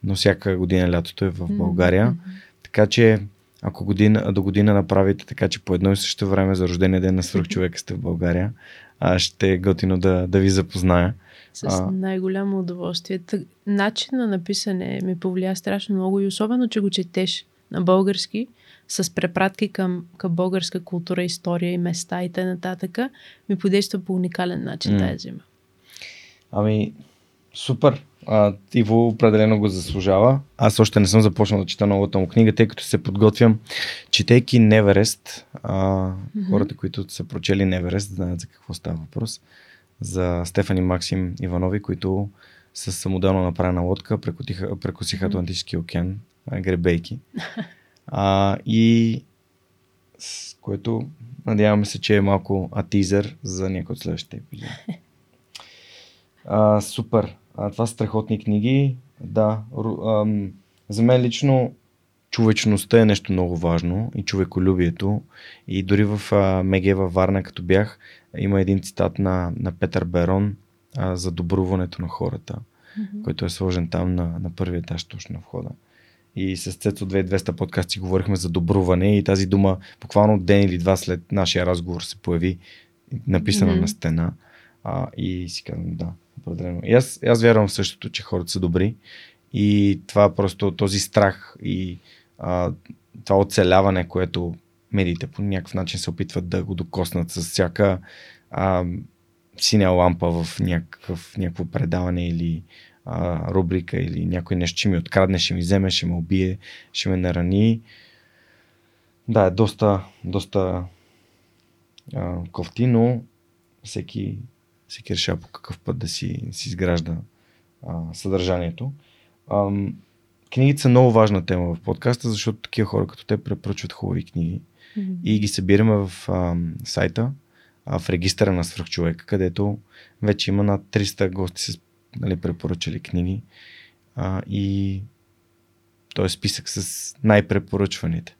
Но всяка година лятото е в България. М. Така че, ако година, до година направите така, че по едно и също време за рождения ден на свръхчовека сте в България, а, ще е готино да, да ви запозная. С най-голямо удоволствие. Начин на написане ми повлия страшно много и особено, че го четеш на български, с препратки към, към българска култура, история и места и т.н. ми подейства по уникален начин М. тази зима. Ами, супер. А, Иво определено го заслужава. Аз още не съм започнал да чета новата му книга, тъй като се подготвям, четейки Неверест. А, Мгм. Хората, които са прочели Неверест, знаят за какво става въпрос. За Стефани Максим Иванови, които с самоделно направена лодка прекотиха, прекосиха. Атлантическия океан, гребейки. А, и с което Надяваме се, че е малко атизър за някой от следващите епизоди. А, супер. А, това са страхотни книги. Да. Ам, за мен лично човечността е нещо много важно и човеколюбието. И дори в а, Меге във Варна, като бях, има един цитат на, на Петър Берон а, за добруването на хората, mm-hmm. който е сложен там на, на първия етаж, точно на входа. И с Цецо 2200 подкасти говорихме за добруване и тази дума буквално ден или два след нашия разговор се появи написана mm-hmm. на стена. А, и си казвам, да, определено. И аз, аз вярвам в същото, че хората са добри. И това просто този страх и а, това оцеляване, което медиите по някакъв начин се опитват да го докоснат с всяка а, синя лампа в някакъв, някакво предаване или а, рубрика или някой нещо ще ми открадне, ще ми вземе, ще ме убие, ще ме нарани. Да, е доста, доста а, кофти, но всеки, всеки решава по какъв път да си, си изгражда а, съдържанието. А, книгите са много важна тема в подкаста, защото такива хора като те препоръчват хубави книги mm-hmm. и ги събираме в а, сайта, а, в регистъра на свръхчовека, където вече има над 300 гости с нали, препоръчали книги а, и той е списък с най-препоръчваните.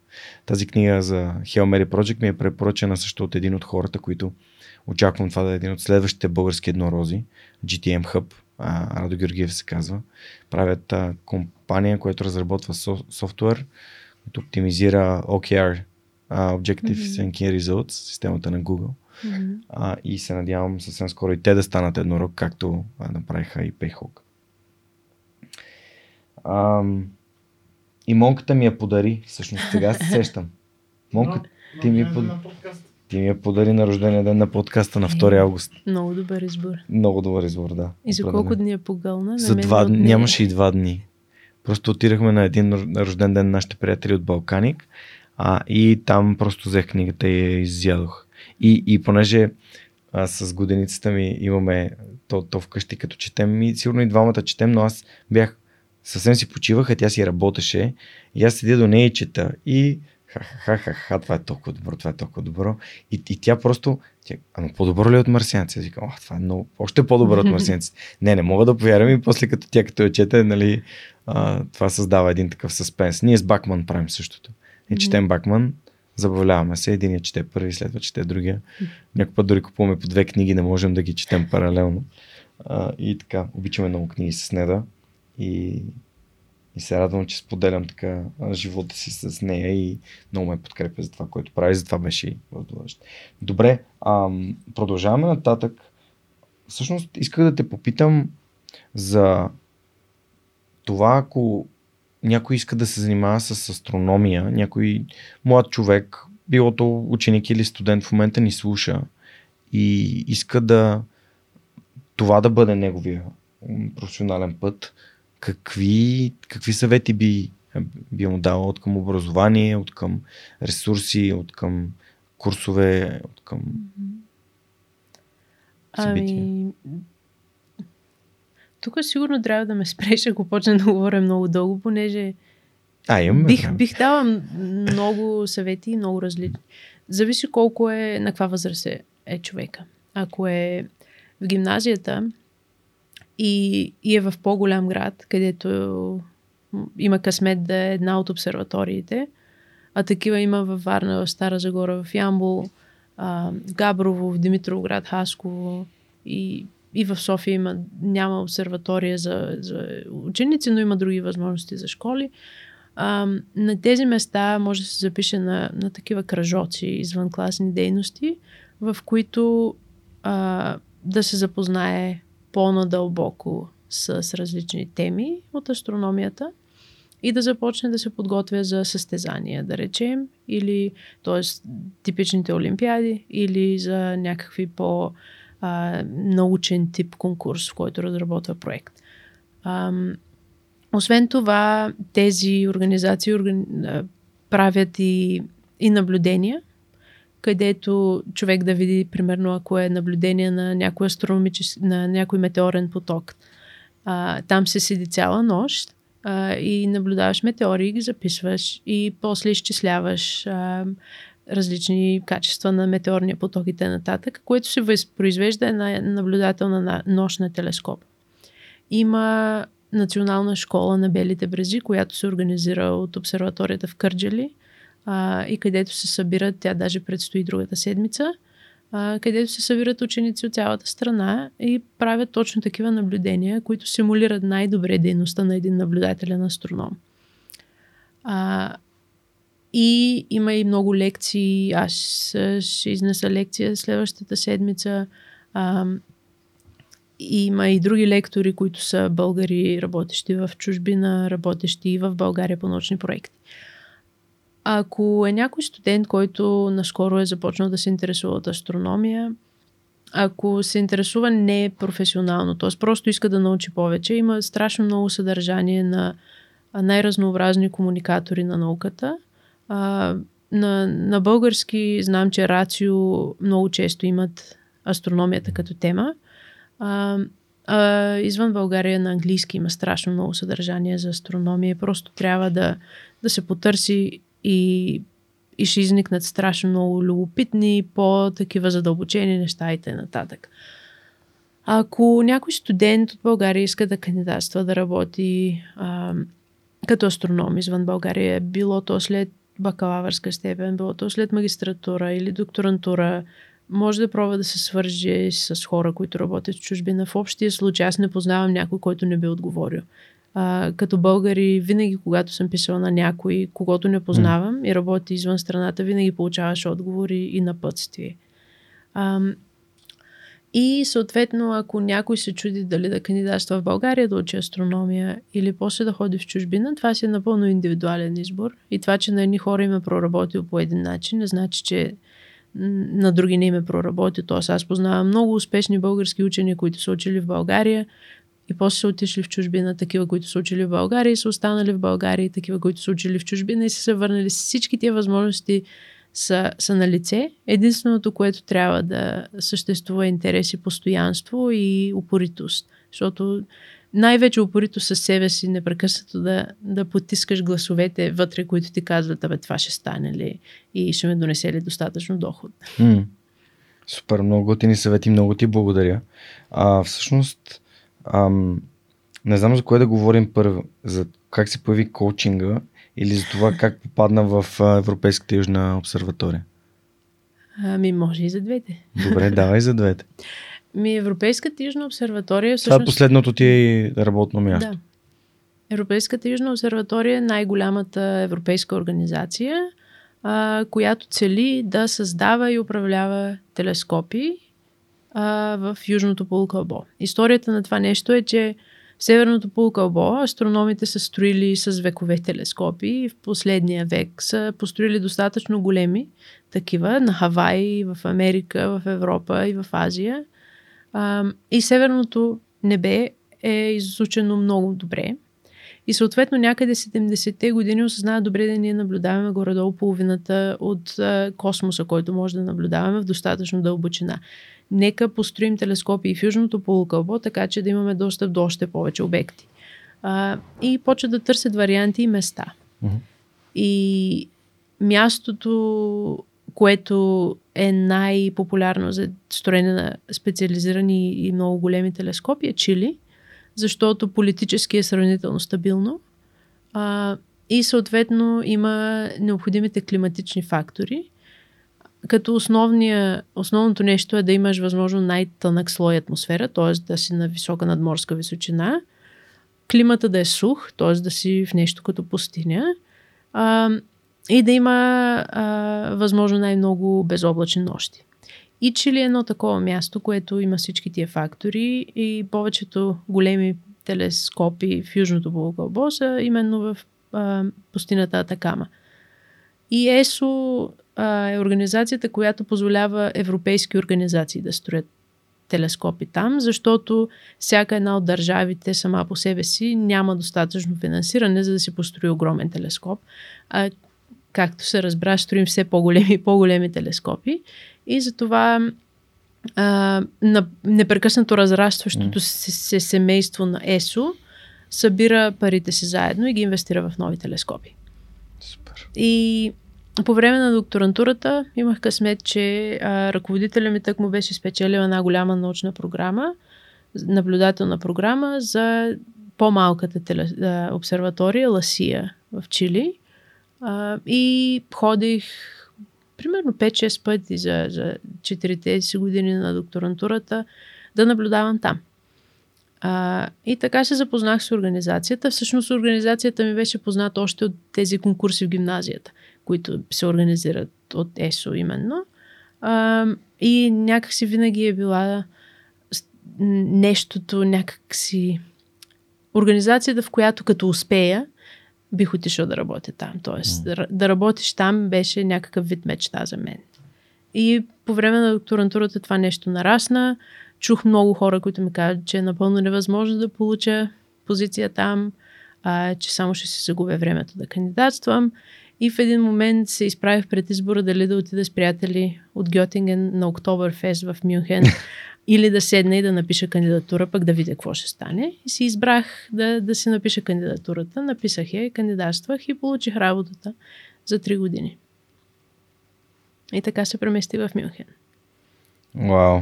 Тази книга за Hail Mary Project ми е препоръчена също от един от хората, които очаквам това да е един от следващите български еднорози, GTM Hub, а, Радо Георгиев се казва. Правят а, компания, която разработва со- софтуер, който оптимизира OKR, а, Objective mm-hmm. Key Results, системата на Google. Mm-hmm. А, и се надявам съвсем скоро и те да станат еднорог, както а, направиха и Payhawk. А, и монката ми я подари, всъщност сега се сещам. Монка, ти ми, под... ти ми я подари на рождения ден на подкаста на 2 август. Много добър избор. Много добър избор, да. И за колко дни е погълна? За два дни. Нямаше и два дни. Просто отидахме на един рожден ден на нашите приятели от Балканик а, и там просто взех книгата и я изядох. И, и понеже а, с годеницата ми имаме то, то вкъщи като четем и сигурно и двамата четем, но аз бях съвсем си почивах, а тя си работеше и аз седя до нея и чета и ха-ха-ха, това е толкова добро, това е толкова добро. И, и тя просто, тя, ама по-добро ли е от марсианци? Аз викам, това е много, още по-добро от марсианци. не, не мога да повярвам и после като тя като я чете, нали, а, това създава един такъв съспенс. Ние с Бакман правим същото. И четем Бакман, забавляваме се, един я чете първи, следва чете другия. Някой път дори купуваме по две книги, не можем да ги четем паралелно. А, и така, обичаме много книги с Неда и, и се радвам, че споделям така живота си с нея и много ме подкрепя за това, което прави, за това беше и вълнуващо. Добре, а, продължаваме нататък. Всъщност исках да те попитам за това, ако някой иска да се занимава с астрономия, някой млад човек, било то ученик или студент в момента ни слуша и иска да това да бъде неговия професионален път, какви, какви съвети би, би му дал от към образование, от към ресурси, от към курсове, от към събития? Ами, тук сигурно трябва да ме спреш, ако почна да говоря много дълго, понеже а, имаме бих, бих дала много съвети, много различни. Зависи колко е, на каква възраст е, е човека. Ако е в гимназията и, и е в по-голям град, където има късмет да е една от обсерваториите, а такива има във Варна, в Стара Загора, в Ямбол, в Габрово, в Димитровград, Хасково и и в София има, няма обсерватория за, за ученици, но има други възможности за школи. А, на тези места може да се запише на, на такива кръжоци, извънкласни дейности, в които а, да се запознае по-надълбоко с, различни теми от астрономията и да започне да се подготвя за състезания, да речем, или т.е. типичните олимпиади, или за някакви по- а, научен тип конкурс, в който разработва проект. А, освен това, тези организации органи... правят и, и наблюдения, където човек да види, примерно, ако е наблюдение на някой астрономически, на някой метеорен поток. А, там се седи цяла нощ а, и наблюдаваш метеори, ги записваш и после изчисляваш а, различни качества на метеорния поток и т.н., което се възпроизвежда една наблюдателна на нощна телескоп. Има национална школа на Белите брези, която се организира от обсерваторията в Кърджали а, и където се събират, тя даже предстои другата седмица, а, където се събират ученици от цялата страна и правят точно такива наблюдения, които симулират най-добре дейността на един наблюдателен астроном. А, и има и много лекции. Аз ще изнеса лекция следващата седмица. А, има и други лектори, които са българи, работещи в чужбина, работещи и в България по научни проекти. Ако е някой студент, който наскоро е започнал да се интересува от астрономия, ако се интересува не професионално, т.е. просто иска да научи повече, има страшно много съдържание на най-разнообразни комуникатори на науката. На, на български знам, че Рацио много често имат астрономията като тема. А, извън България на английски има страшно много съдържание за астрономия. Просто трябва да, да се потърси и, и ще изникнат страшно много любопитни, по-такива задълбочени неща и т.н. Ако някой студент от България иска да кандидатства да работи а, като астроном извън България, било то след бакалавърска степен, било то след магистратура или докторантура, може да пробва да се свърже с хора, които работят в чужбина. В общия случай аз не познавам някой, който не би отговорил. А, като българи, винаги, когато съм писала на някой, когато не познавам mm. и работи извън страната, винаги получаваш отговори и напътствие. А, и съответно, ако някой се чуди дали да кандидатства в България да учи астрономия или после да ходи в чужбина, това си е напълно индивидуален избор. И това, че на едни хора им е проработил по един начин, не значи, че на други не им е проработил. Тоест аз познавам много успешни български учени, които са учили в България и после са отишли в чужбина, такива, които са учили в България и са останали в България, и такива, които са учили в чужбина и са се върнали. Всички тия възможности са, са на лице. Единственото, което трябва да съществува е интерес и постоянство и упоритост. Защото най-вече упорито със себе си, непрекъснато да, да потискаш гласовете вътре, които ти казват, абе това ще стане ли и ще ме донесе ли достатъчно доход. Супер, много готини съвети, много ти благодаря. А, всъщност, ам, не знам за кое да говорим първо, за как се появи коучинга или за това как попадна в Европейската южна обсерватория? Ами, може и за двете. Добре, давай за двете. Ми, Европейската южна обсерватория всъщност... Това е последното ти работно място. Да. Европейската южна обсерватория е най-голямата европейска организация, а, която цели да създава и управлява телескопи а, в Южното полукълбо. Историята на това нещо е, че в Северното полукълбо астрономите са строили с векове телескопи и в последния век са построили достатъчно големи такива на Хавай, в Америка, в Европа и в Азия. А, и Северното небе е изучено много добре. И съответно някъде 70-те години осъзнава добре да ние наблюдаваме горе-долу половината от а, космоса, който може да наблюдаваме в достатъчно дълбочина нека построим телескопи в Южното полукълбо, така че да имаме достъп до още повече обекти. А, и почват да търсят варианти и места. Mm-hmm. И мястото, което е най-популярно за строене на специализирани и много големи телескопи е Чили, защото политически е сравнително стабилно а, и съответно има необходимите климатични фактори, като основното нещо е да имаш възможно най-тънък слой атмосфера, т.е. да си на висока надморска височина, климата да е сух, т.е. да си в нещо като пустиня а, и да има а, възможно най-много безоблачни нощи. И Чили е едно такова място, което има всички тия фактори и повечето големи телескопи в Южното полукълбо са именно в а, пустината Атакама. И ЕСО а, е организацията, която позволява европейски организации да строят телескопи там, защото всяка една от държавите сама по себе си няма достатъчно финансиране, за да си построи огромен телескоп. А, както се разбра, строим все по-големи и по-големи телескопи. И затова а, на непрекъснато разрастващото се, се семейство на ЕСО събира парите си заедно и ги инвестира в нови телескопи. Супер. И по време на докторантурата имах късмет, че а, ръководителя ми тък му беше спечелил една голяма научна програма, наблюдателна програма за по-малката теле, а, обсерватория Ласия в Чили. А, и ходих примерно 5-6 пъти за, за 4 си години на докторантурата да наблюдавам там. А, и така се запознах с организацията. Всъщност организацията ми беше позната още от тези конкурси в гимназията, които се организират от ЕСО именно. А, и някакси винаги е била нещото, някакси организацията, в която като успея, бих отишъл да работя там. Тоест, mm. да, да работиш там беше някакъв вид мечта за мен. И по време на докторантурата това нещо нарасна. Чух много хора, които ми казват, че е напълно невъзможно да получа позиция там, а, че само ще се загубя времето да кандидатствам. И в един момент се изправих пред избора дали да отида с приятели от Гьотинген на Октоберфест в Мюнхен или да седна и да напиша кандидатура, пък да видя какво ще стане. И си избрах да, да си напиша кандидатурата. Написах я, кандидатствах и получих работата за 3 години. И така се премести в Мюнхен. Вау.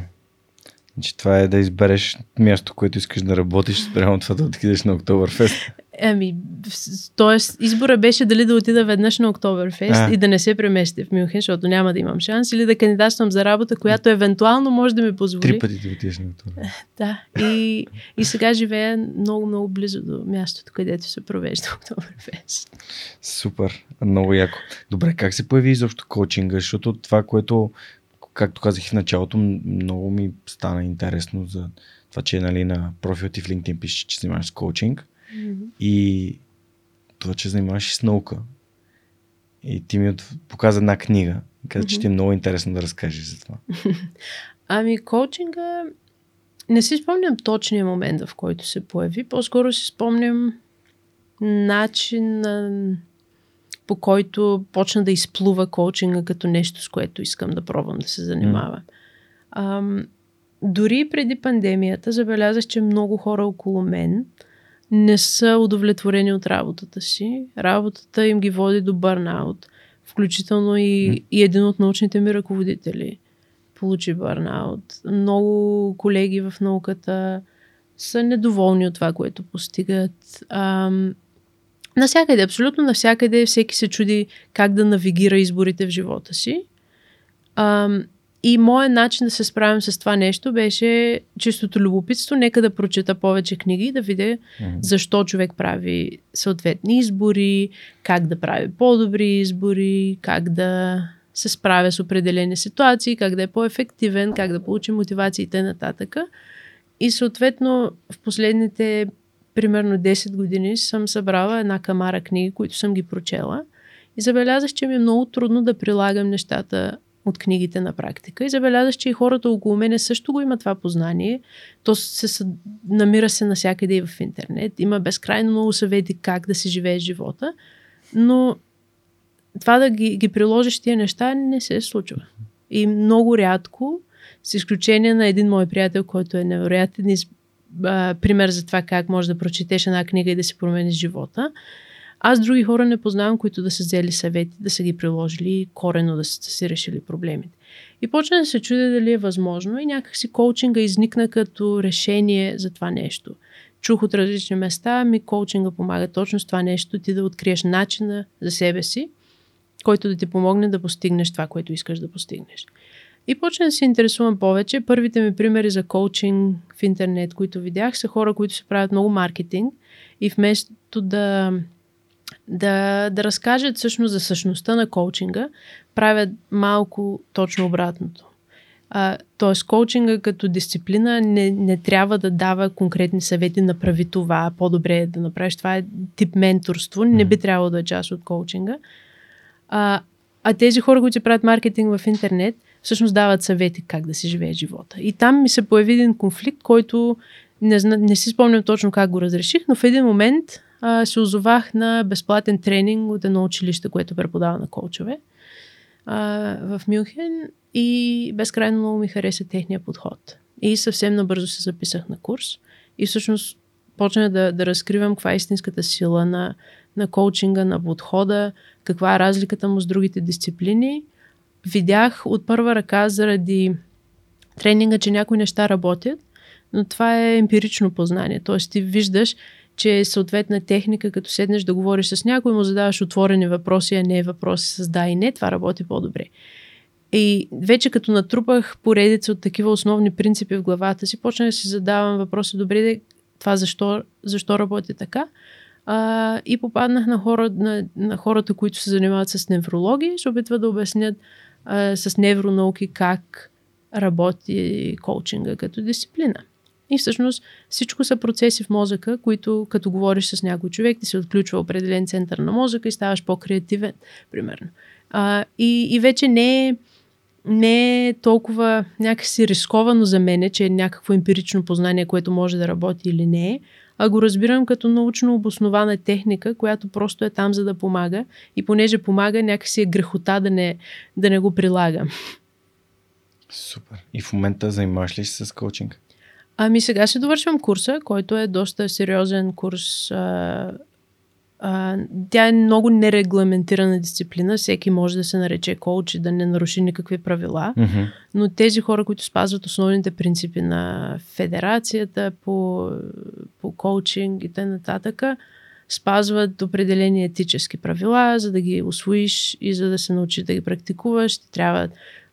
Значи това е да избереш място, което искаш да работиш, спрямо това да отидеш на Октоберфест. Ами, т.е. избора беше дали да отида веднъж на Октоберфест и да не се премести в Мюнхен, защото няма да имам шанс, или да кандидатствам за работа, която евентуално може да ми позволи. Три пъти да отидеш на Октоберфест. Да. И, и сега живея много, много близо до мястото, където се провежда Октоберфест. Супер. Много яко. Добре, как се появи изобщо коучинга? Защото това, което както казах в началото, много ми стана интересно за това, че нали, на профил ти в LinkedIn пише, че занимаваш с коучинг mm-hmm. и това, че занимаваш и с наука. И ти ми показа една книга. Каза, mm-hmm. че ти е много интересно да разкажеш за това. ами, коучинга не си спомням точния момент, в който се появи. По-скоро си спомням начин на по който почна да изплува коучинга като нещо, с което искам да пробвам да се занимавам. Mm. дори преди пандемията забелязах, че много хора около мен не са удовлетворени от работата си. Работата им ги води до бърнаут. Включително и, и един от научните ми ръководители получи бърнаут. Много колеги в науката са недоволни от това, което постигат. Ам, Насякъде, абсолютно навсякъде, всеки се чуди как да навигира изборите в живота си. А, и моят начин да се справям с това нещо беше чистото любопитство. Нека да прочета повече книги и да видя mm-hmm. защо човек прави съответни избори, как да прави по-добри избори, как да се справя с определени ситуации, как да е по-ефективен, как да получи мотивациите нататък. И съответно в последните примерно 10 години съм събрала една камара книги, които съм ги прочела и забелязах, че ми е много трудно да прилагам нещата от книгите на практика. И забелязах, че и хората около мене също го имат това познание. То се намира се навсякъде и в интернет. Има безкрайно много съвети как да се живее живота. Но това да ги, ги приложиш тия неща не се случва. И много рядко, с изключение на един мой приятел, който е невероятен а, пример за това как може да прочетеш една книга и да си промениш живота. Аз други хора не познавам, които да са взели съвети, да са ги приложили корено да са си решили проблемите. И почна да се чудя дали е възможно и някакси коучинга изникна като решение за това нещо. Чух от различни места, ми коучинга помага точно с това нещо, ти да откриеш начина за себе си, който да ти помогне да постигнеш това, което искаш да постигнеш. И почна да се интересувам повече. Първите ми примери за коучинг в интернет, които видях, са хора, които се правят много маркетинг и вместо да, да, да разкажат всъщност за същността на коучинга, правят малко точно обратното. А, тоест, коучинга като дисциплина не, не трябва да дава конкретни съвети, направи това, по-добре е да направиш това, е тип менторство, не би трябвало да е част от коучинга. А, а тези хора, които правят маркетинг в интернет, всъщност дават съвети как да си живее живота. И там ми се появи един конфликт, който не, зна, не си спомням точно как го разреших, но в един момент а, се озовах на безплатен тренинг от едно училище, което преподава на коучове а, в Мюнхен и безкрайно много ми хареса техния подход. И съвсем набързо се записах на курс и всъщност почнах да, да разкривам каква е истинската сила на, на коучинга, на подхода, каква е разликата му с другите дисциплини. Видях от първа ръка заради тренинга, че някои неща работят, но това е емпирично познание. Тоест ти виждаш, че съответна техника, като седнеш да говориш с някой, му задаваш отворени въпроси, а не въпроси с да и не, това работи по-добре. И вече като натрупах поредица от такива основни принципи в главата си, почнах да си задавам въпроси, добре, това защо, защо работи така? А, и попаднах на, хора, на, на хората, които се занимават с неврология и се опитват да обяснят а, с невронауки как работи коучинга като дисциплина. И всъщност всичко са процеси в мозъка, които като говориш с някой човек, ти се отключва определен център на мозъка и ставаш по-креативен, примерно. А, и, и вече не е, не е толкова някакси рисковано за мене, че е някакво емпирично познание, което може да работи или не е, а го разбирам като научно обоснована техника, която просто е там за да помага и понеже помага, някакси е грехота да не, да не го прилагам. Супер. И в момента занимаваш ли се с коучинг? Ами сега се довършвам курса, който е доста сериозен курс. А, а, тя е много нерегламентирана дисциплина. Всеки може да се нарече коуч и да не наруши никакви правила. Mm-hmm. Но тези хора, които спазват основните принципи на федерацията по, по коучинг и т.н., спазват определени етически правила, за да ги освоиш и за да се научиш да ги практикуваш. Ти трябва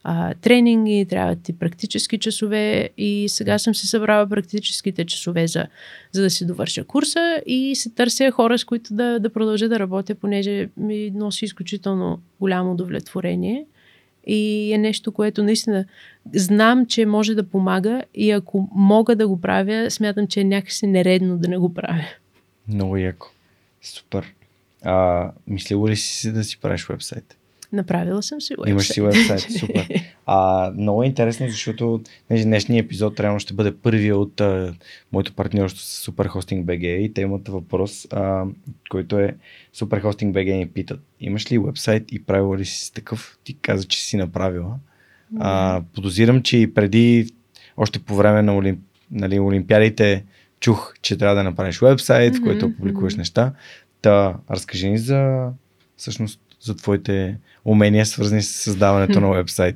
а, тренинги, трябват ти практически часове и сега съм се събрала практическите часове за, за да си довърша курса и се търся хора, с които да, да продължа да работя, понеже ми носи изключително голямо удовлетворение и е нещо, което наистина знам, че може да помага и ако мога да го правя, смятам, че е някакси нередно да не го правя. Много яко. Супер. А, мислила ли си да си правиш вебсайт? Направила съм си вебсайт. Имаш си вебсайт, супер. А, много е интересно, защото днешния епизод трябва ще бъде първия от а, моето партньорство с Superhosting BG и те имат въпрос, а, който е Superhosting BG ни питат, имаш ли вебсайт и правила ли си такъв? Ти каза, че си направила. А, подозирам, че и преди, още по време на Олимп, нали, Олимпиадите, чух, че трябва да направиш вебсайт, mm-hmm, в който публикуваш неща. Та, разкажи ни за всъщност за твоите умения, свързани с създаването на вебсайт?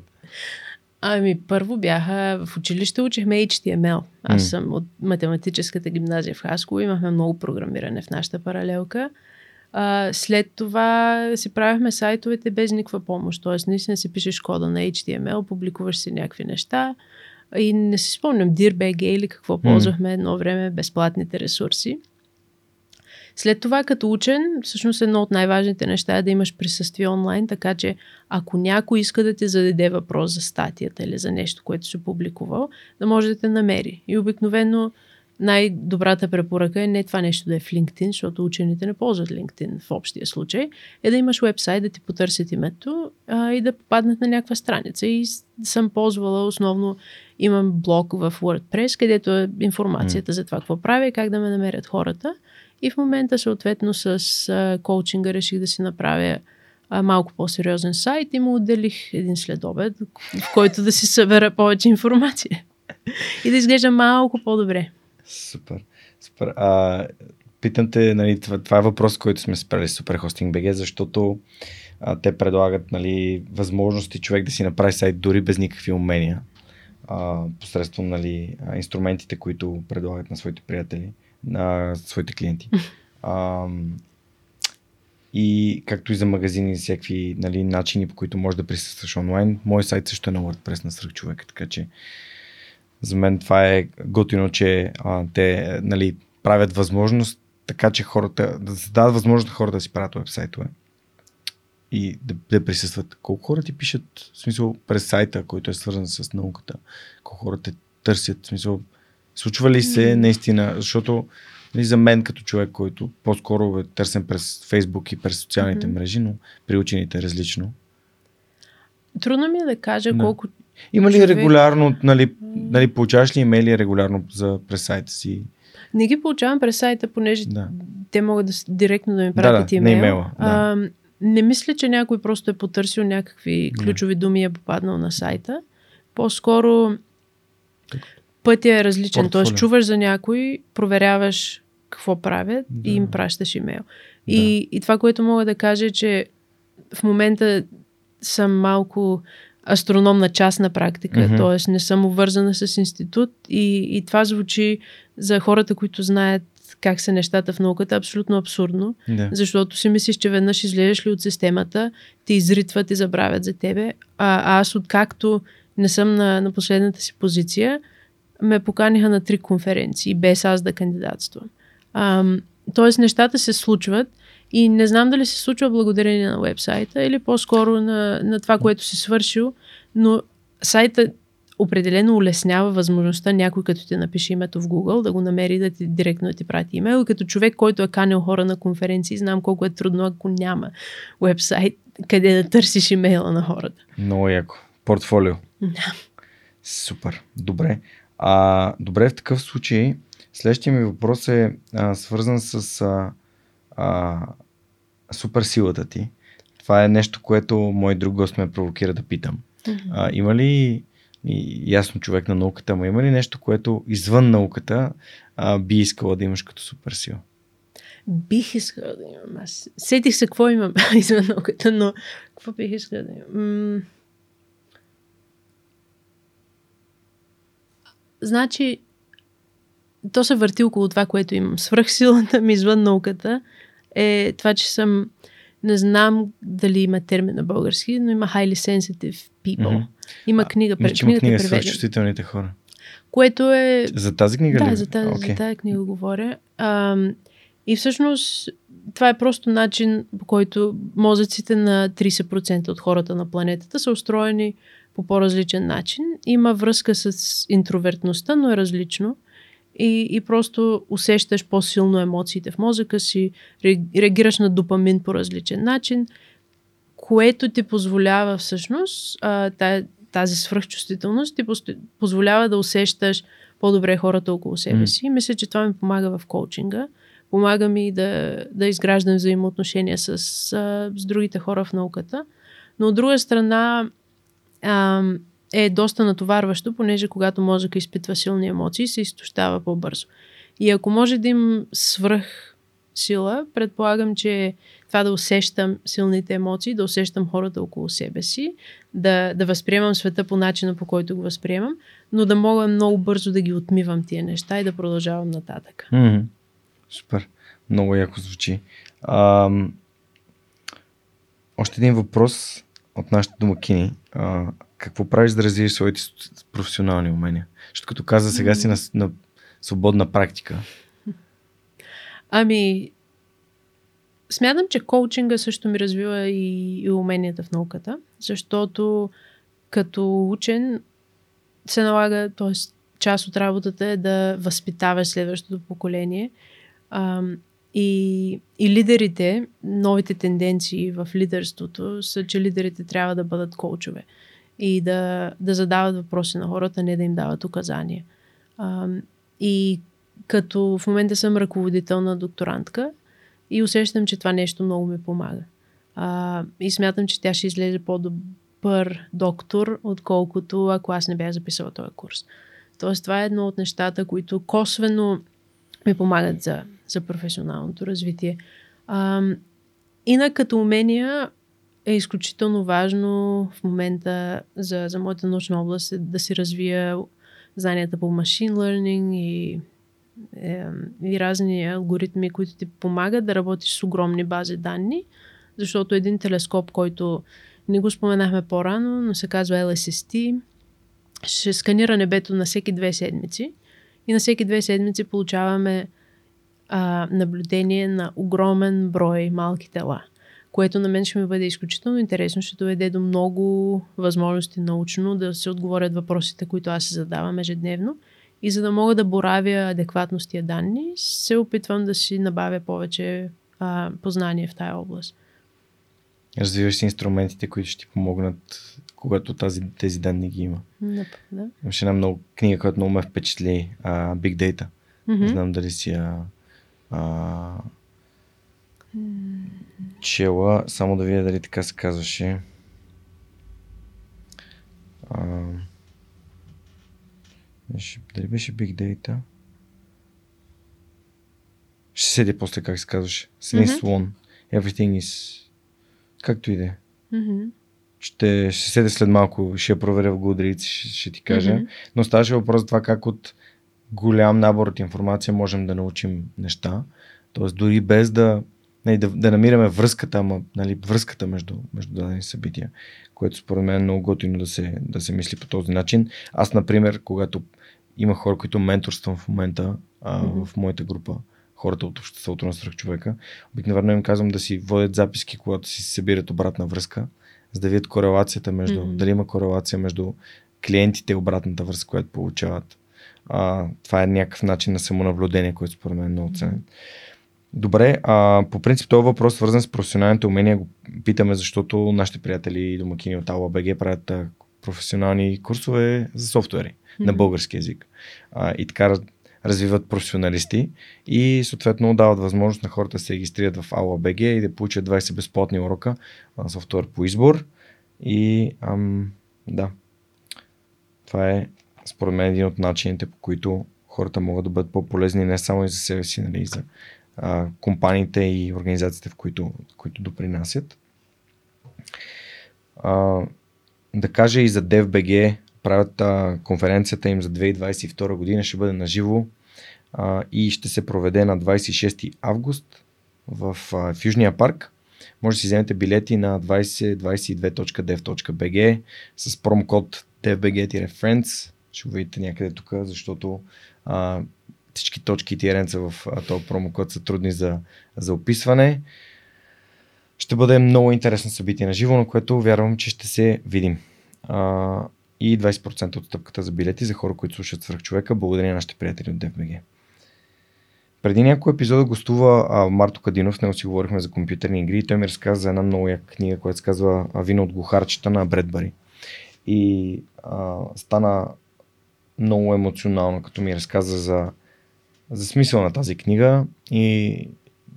Ами, първо бяха в училище, учихме HTML. Аз mm. съм от математическата гимназия в Хасково, имахме много програмиране в нашата паралелка. А, след това си правихме сайтовете без никаква помощ. Тоест, наистина си пишеш кода на HTML, публикуваш си някакви неща. И не си спомням, DearBG или какво mm. ползвахме едно време безплатните ресурси. След това, като учен, всъщност едно от най-важните неща е да имаш присъствие онлайн, така че ако някой иска да ти зададе въпрос за статията или за нещо, което си публикувал, да може да те намери. И обикновено най-добрата препоръка е не това нещо да е в LinkedIn, защото учените не ползват LinkedIn в общия случай, е да имаш вебсайт, да ти потърсят името а, и да попаднат на някаква страница. И съм ползвала основно, имам блог в WordPress, където е информацията mm. за това какво правя и как да ме намерят хората. И в момента, съответно, с а, коучинга реших да си направя а, малко по-сериозен сайт и му отделих един следобед, в който да си събера повече информация и да изглежда малко по-добре. Супер. Супер. А, питам те, нали, това, това е въпрос, който сме спрели с Superhosting BG, защото а, те предлагат нали, възможности човек да си направи сайт дори без никакви умения а, посредством нали, инструментите, които предлагат на своите приятели на своите клиенти. А, и както и за магазини, всякакви нали, начини, по които можеш да присъстваш онлайн. Мой сайт също е на WordPress на сръх човек, така че за мен това е готино, че а, те нали, правят възможност, така че хората, да се дадат възможност на хората да си правят вебсайтове и да, да присъстват. Колко хора ти пишат, в смисъл, през сайта, който е свързан с науката, колко хора те търсят, в смисъл, Случва ли се наистина, защото нали, за мен като човек, който по-скоро е търсен през Фейсбук и през социалните mm-hmm. мрежи, но при учените е различно. Трудно ми е да кажа да. колко. Има ли човек... регулярно, нали, нали, получаваш ли имейли регулярно за, през сайта си? Не ги получавам през сайта, понеже да. те могат да, директно да ми пратят да, да, имейл. имейла, да. а, не мисля, че някой просто е потърсил някакви ключови думи и е попаднал на сайта. По-скоро пътя е различен. Тоест, чуваш за някой, проверяваш какво правят Да. и им пращаш имейл. И, и това, което мога да кажа е, че в момента съм малко астроном на частна практика, Мгм. т.е. не съм обвързана с институт и, и това звучи за хората, които знаят как са нещата в науката, абсолютно абсурдно, Да. защото си мислиш, че веднъж излезеш ли от системата, те изритват и забравят за тебе. А, а аз откакто не съм на, на последната си позиция, ме поканиха на три конференции, без аз да кандидатствам. Ам, тоест нещата се случват и не знам дали се случва благодарение на вебсайта или по-скоро на, на това, което си свършил, но сайта определено улеснява възможността някой, като ти напише името в Google, да го намери да ти директно да ти прати имейл. И като човек, който е канил хора на конференции, знам колко е трудно, ако няма вебсайт, къде да търсиш имейла на хората. Много яко. Портфолио. Да. Супер. Добре. А, добре, в такъв случай, следващия ми въпрос е а, свързан с а, а, суперсилата ти. Това е нещо, което мой друг гост ме провокира да питам. А, има ли, и, ясно човек на науката, но има ли нещо, което извън науката а, би искала да имаш като суперсила? Бих искала да имам. Аз сетих се какво имам извън науката, но какво бих искала да имам? М- Значи, то се върти около това, което имам. Свръхсилата ми извън науката е това, че съм не знам дали има термин на български, но има highly sensitive people. Мгм. Има А, книга, Мисля, че има книга. Свърхчувствителните хора. Което е За тази книга ли? да, за тази, Окей. за тази книга говоря. Ам, и всъщност това е просто начин, по който мозъците на 30% от хората на планетата са устроени по по-различен начин. Има връзка с интровертността, но е различно. И, и просто усещаш по-силно емоциите в мозъка си, ре- реагираш на допамин по различен начин, което ти позволява всъщност тази свръхчувствителност ти позволява да усещаш по-добре хората около себе си. Мисля, че това ми помага в коучинга. Помага ми да, да изграждам взаимоотношения с, с другите хора в науката. Но от друга страна ам, е доста натоварващо, понеже когато мозъка изпитва силни емоции, се изтощава по-бързо. И ако може да им свръх сила, предполагам, че това да усещам силните емоции, да усещам хората около себе си, да, да възприемам света по начина, по който го възприемам, но да мога много бързо да ги отмивам тия неща и да продължавам нататък. Мгм. Супер. Много яко звучи. Ам, още един въпрос от нашите домакини. А, какво правиш да развиеш своите професионални умения? Защото като каза, сега си на, на свободна практика. Ами, смятам, че коучинга също ми развива и, и уменията в науката, защото като учен се налага, т.е. част от работата е да възпитаваш следващото поколение. Ам, и, и лидерите, новите тенденции в лидерството са, че лидерите трябва да бъдат коучове и да, да задават въпроси на хората, не да им дават указания. Ам, и като в момента съм ръководител на докторантка и усещам, че това нещо много ми помага. А, и смятам, че тя ще излезе по-добър доктор, отколкото ако аз не бях записала този курс. Тоест, това е едно от нещата, които косвено ми помагат за, за професионалното развитие. А, инак като умения е изключително важно в момента за, за моята научна област е да си развия знанията по машин learning и, и разни алгоритми, които ти помагат да работиш с огромни бази данни, защото един телескоп, който не го споменахме по-рано, но се казва LSST, ще сканира небето на всеки две седмици и на всеки две седмици получаваме а, наблюдение на огромен брой малки тела, което на мен ще ми бъде изключително интересно, ще доведе до много възможности научно да се отговорят въпросите, които аз се задавам ежедневно. И за да мога да боравя адекватно с тия данни, се опитвам да си набавя повече а, познание в тая област. Развиваш си инструментите, които ще ти помогнат, когато тази, тези данни ги има. Да, да. Имаше една много книга, която много ме впечатли. А, Big Data. Мгм. Не знам дали си я а, чела. Само да видя дали така се казваше. А, дали беше Big Data? Ще седя после как се казваше. С един Мгм. слон. Everything is... Както и да е. Ще, ще седя след малко, ще я проверя в Goodreads, ще, ще ти кажа. Мгм. Но ставаше въпрос за това как от голям набор от информация можем да научим неща. Тоест дори без да, нали, да, да намираме връзката, ама, нали, връзката между, между дадени събития, което според мен е много готино да се, да се мисли по този начин. Аз, например, когато има хора, които менторствам в момента а, Мгм. в моята група, хората от обществото на свръхчовека, обикновено им казвам да си водят записки, когато си събират обратна връзка, за да видят корелацията между, Мгм. дали има корелация между клиентите и обратната връзка, която получават. А, това е някакъв начин на самонаблюдение, който според мен е много ценен. Добре, а, по принцип този въпрос, свързан с професионалните умения, го питаме, защото нашите приятели и домакини от АЛАБГ правят а, професионални курсове за софтуери на Мгм. български язик. А, и така раз- развиват професионалисти и съответно дават възможност на хората да се регистрират в АЛАБГ и да получат 20 безплатни урока на софтуер по избор. И ам, да, това е според мен един от начините, по които хората могат да бъдат по-полезни не само и за себе си, нали, и за а, компаниите и организациите, в които, които допринасят. А, да кажа и за DFBG, правят а, конференцията им за 2022 година, ще бъде на живо а, и ще се проведе на 26 август в, а, в Южния парк. Може да си вземете билети на 2022.dev.bg с промокод devbg-friends. Ще го видите някъде тук, защото а, всички точки и тиеренца в този промокод са трудни за, за описване. Ще бъде много интересно събитие на живо, на което вярвам, че ще се видим. А, и 20% от стъпката за билети за хора, които слушат свръхчовека, благодарение на нашите приятели от DFBG. Преди някой епизод гостува а, Марто Кадинов, него си говорихме за компютърни игри и той ми разказа за една много яка книга, която се казва Вино от глухарчета на Бредбари. И а, стана много емоционално, като ми разказа за, за смисъл на тази книга и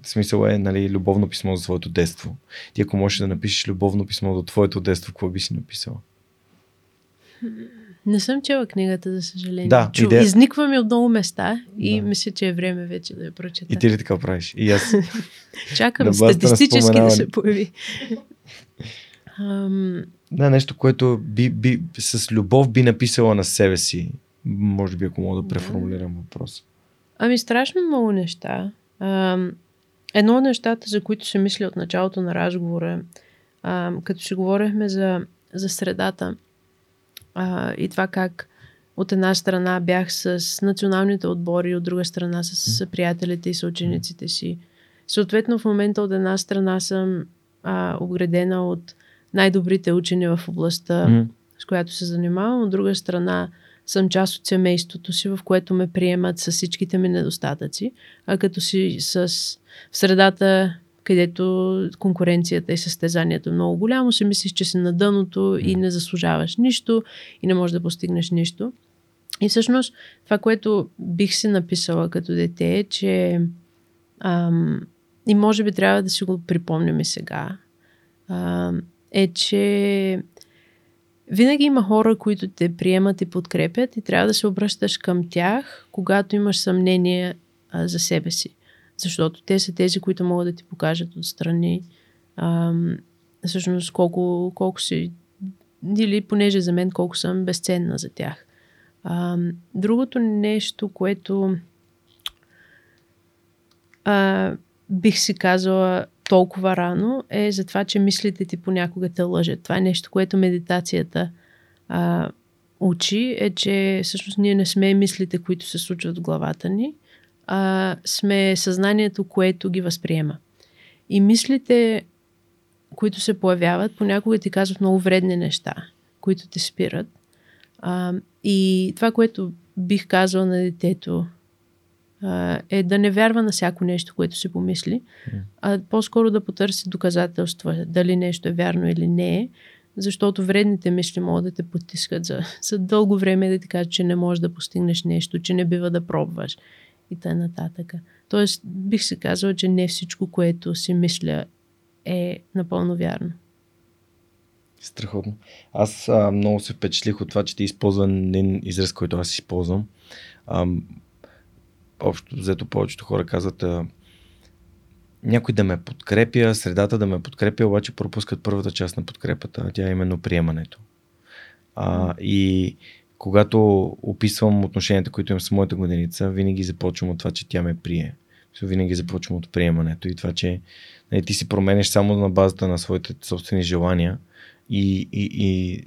смисъл е нали, любовно писмо за своето детство. Ти ако можеш да напишеш любовно писмо до твоето детство, какво би си написала? Не съм чела книгата, за съжаление. Да, Чу, идея- Изниква ми от много места и Да. мисля, че е време вече да я прочета. И ти ли така правиш? И аз. Чакам на статистически да се появи. Ам, Да, нещо, което би, би, с любов би написала на себе си. Може би, ако мога да преформулирам въпрос. Ами страшно много неща. Ам, едно от нещата, за които се мисля от началото на разговора, ам, като си говорихме за, за средата а, и това как от една страна бях с националните отбори, от друга страна с приятелите и съучениците си. Съответно, в момента от една страна съм а, обградена от най-добрите учени в областта, М, с която се занимавам. От друга страна съм част от семейството си, в което ме приемат с всичките ми недостатъци, а като си с в средата, където конкуренцията и състезанието е много голямо, си мислиш, че си на дъното и не заслужаваш нищо и не можеш да постигнеш нищо. И всъщност това, което бих си написала като дете е, че ам, и може би трябва да си го припомням и сега, ам, е, че винаги има хора, които те приемат и подкрепят и трябва да се обръщаш към тях, когато имаш съмнение а, за себе си. Защото те са тези, които могат да ти покажат отстрани ам, всъщност колко, колко си или понеже за мен колко съм безценна за тях. Ам, другото нещо, което а, бих си казала толкова рано, е за това, че мислите ти понякога те лъжат. Това е нещо, което медитацията а, учи, е, че всъщност ние не сме мислите, които се случват в главата ни, а сме съзнанието, което ги възприема. И мислите, които се появяват, понякога ти казват много вредни неща, които те спират. А, и това, което бих казала на детето, е да не вярва на всяко нещо, което си помисли, а по-скоро да потърси доказателства дали нещо е вярно или не е, защото вредните мисли могат да те потискат за, за дълго време да ти кажат, че не можеш да постигнеш нещо, че не бива да пробваш и т.н. нататък. Тоест, бих си казала, че не всичко, което си мисля е напълно вярно. Страхотно. Аз а, много се впечатлих от това, че ти използва един израз, който аз използвам. А, общо взето повечето хора казват а, някой да ме подкрепя, средата да ме подкрепя, обаче пропускат първата част на подкрепата, тя е именно приемането. А, и когато описвам отношенията, които имам с моята годиница, винаги започвам от това, че тя ме прие. Винаги започвам от приемането и това, че нали, ти си променеш само на базата на своите собствени желания и, и, и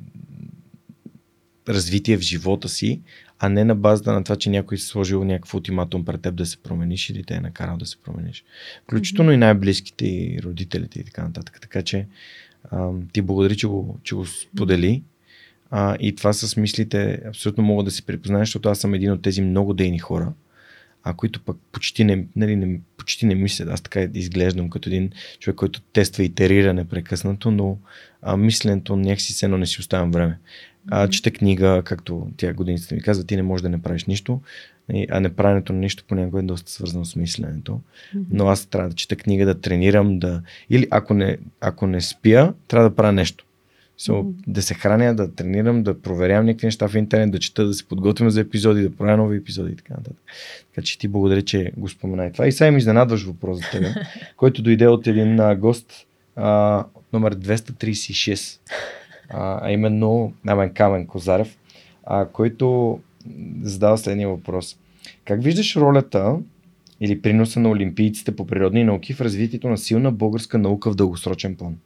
развитие в живота си, а не на базата на това, че някой си сложил някакъв ултиматум пред теб да се промениш или те е накарал да се промениш. Включително mm-hmm. и най-близките и родителите и така нататък. Така че а, ти благодари, че го, че го сподели. А, и това с мислите абсолютно мога да се припознаеш, защото аз съм един от тези много дейни хора, а които пък почти не, нали, не, почти не мислят. Аз така изглеждам като един човек, който тества и итерира непрекъснато, но а, мисленето някакси се едно не си оставям време. А, чета книга, както тя годиницата ми казва, ти не можеш да не правиш нищо, а неправенето на нищо понякога е доста свързано с мисленето. Но аз трябва да чета книга, да тренирам, да... Или ако не, ако не спя, трябва да правя нещо. So, mm-hmm. Да се храня, да тренирам, да проверявам някакви неща в интернет, да чета, да се подготвям за епизоди, да правя нови епизоди и така нататък. Така че ти благодаря, че го спомена и това. И сега им изненадваш въпрос за тебе, който дойде от един а, гост а, номер 236, а, именно Намен Камен Козарев, а, който задава следния въпрос. Как виждаш ролята или приноса на олимпийците по природни науки в развитието на силна българска наука в дългосрочен план?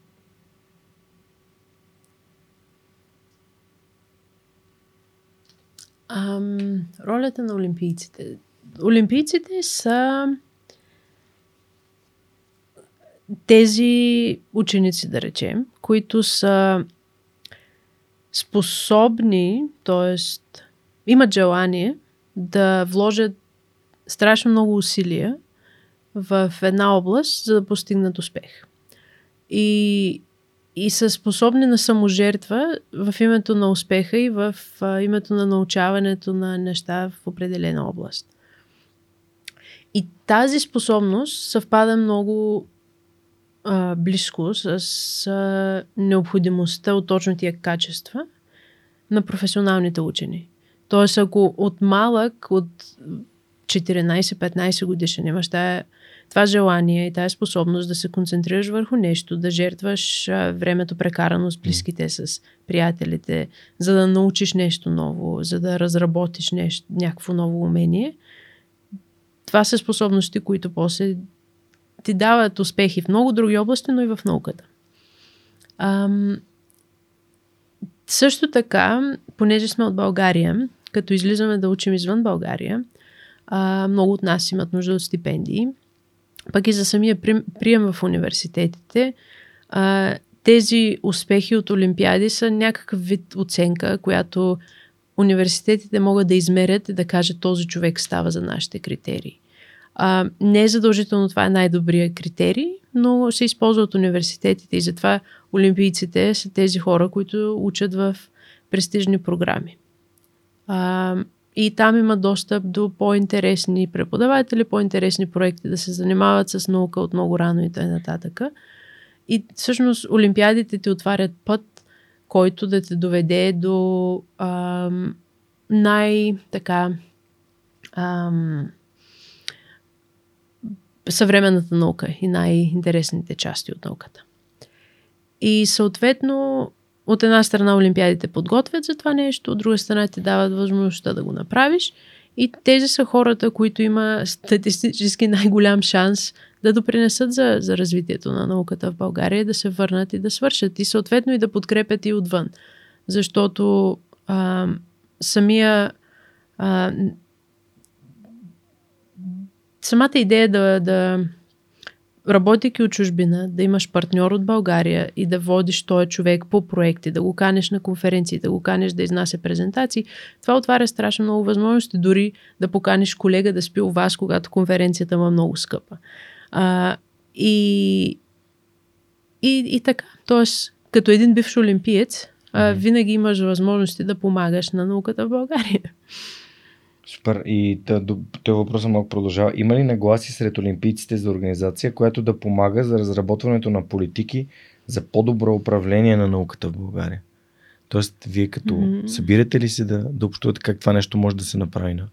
Ам, ролята на олимпийците. Олимпийците са тези ученици, да речем, които са способни, т.е. имат желание да вложат страшно много усилия в една област, за да постигнат успех. И и са способни на саможертва в името на успеха и в а, името на научаването на неща в определена област. И тази способност съвпада много а, близко с а, необходимостта от точно тия качества на професионалните учени. Тоест, ако от малък, от 14-15 годишен имаш тая това желание и тази способност да се концентрираш върху нещо, да жертваш а, времето прекарано с близките, с приятелите, за да научиш нещо ново, за да разработиш нещо, някакво ново умение. Това са способности, които после ти дават успехи в много други области, но и в науката. Ам, също така, понеже сме от България, като излизаме да учим извън България, а, много от нас имат нужда от стипендии пък и за самия прием в университетите, а, тези успехи от Олимпиади са някакъв вид оценка, която университетите могат да измерят и да кажат този човек става за нашите критерии. А, не е задължително това е най-добрият критерий, но се използва от университетите и затова олимпийците са тези хора, които учат в престижни програми. А, и там има достъп до по-интересни преподаватели, по-интересни проекти да се занимават с наука от много рано и т.н. И всъщност Олимпиадите ти отварят път, който да те доведе до ам, най-така ам, съвременната наука и най-интересните части от науката. И съответно от една страна Олимпиадите подготвят за това нещо, от друга страна ти дават възможността да го направиш. И тези са хората, които има статистически най-голям шанс да допринесат за, за развитието на науката в България, да се върнат и да свършат. И съответно и да подкрепят и отвън. Защото а, самия а, самата идея да, да работейки от чужбина, да имаш партньор от България и да водиш този човек по проекти, да го канеш на конференции, да го канеш да изнася презентации, това отваря страшно много възможности, дори да поканиш колега да спи у вас, когато конференцията му е много скъпа. А, и, и, и така, т.е. като един бивш олимпиец, а, винаги имаш възможности да помагаш на науката в България. Супер. И този въпрос малко продължава. Има ли нагласи сред олимпийците за организация, която да помага за разработването на политики за по-добро управление на науката в България? Тоест, вие като mm-hmm. събирате ли се да, да общувате как това нещо може да се направи на,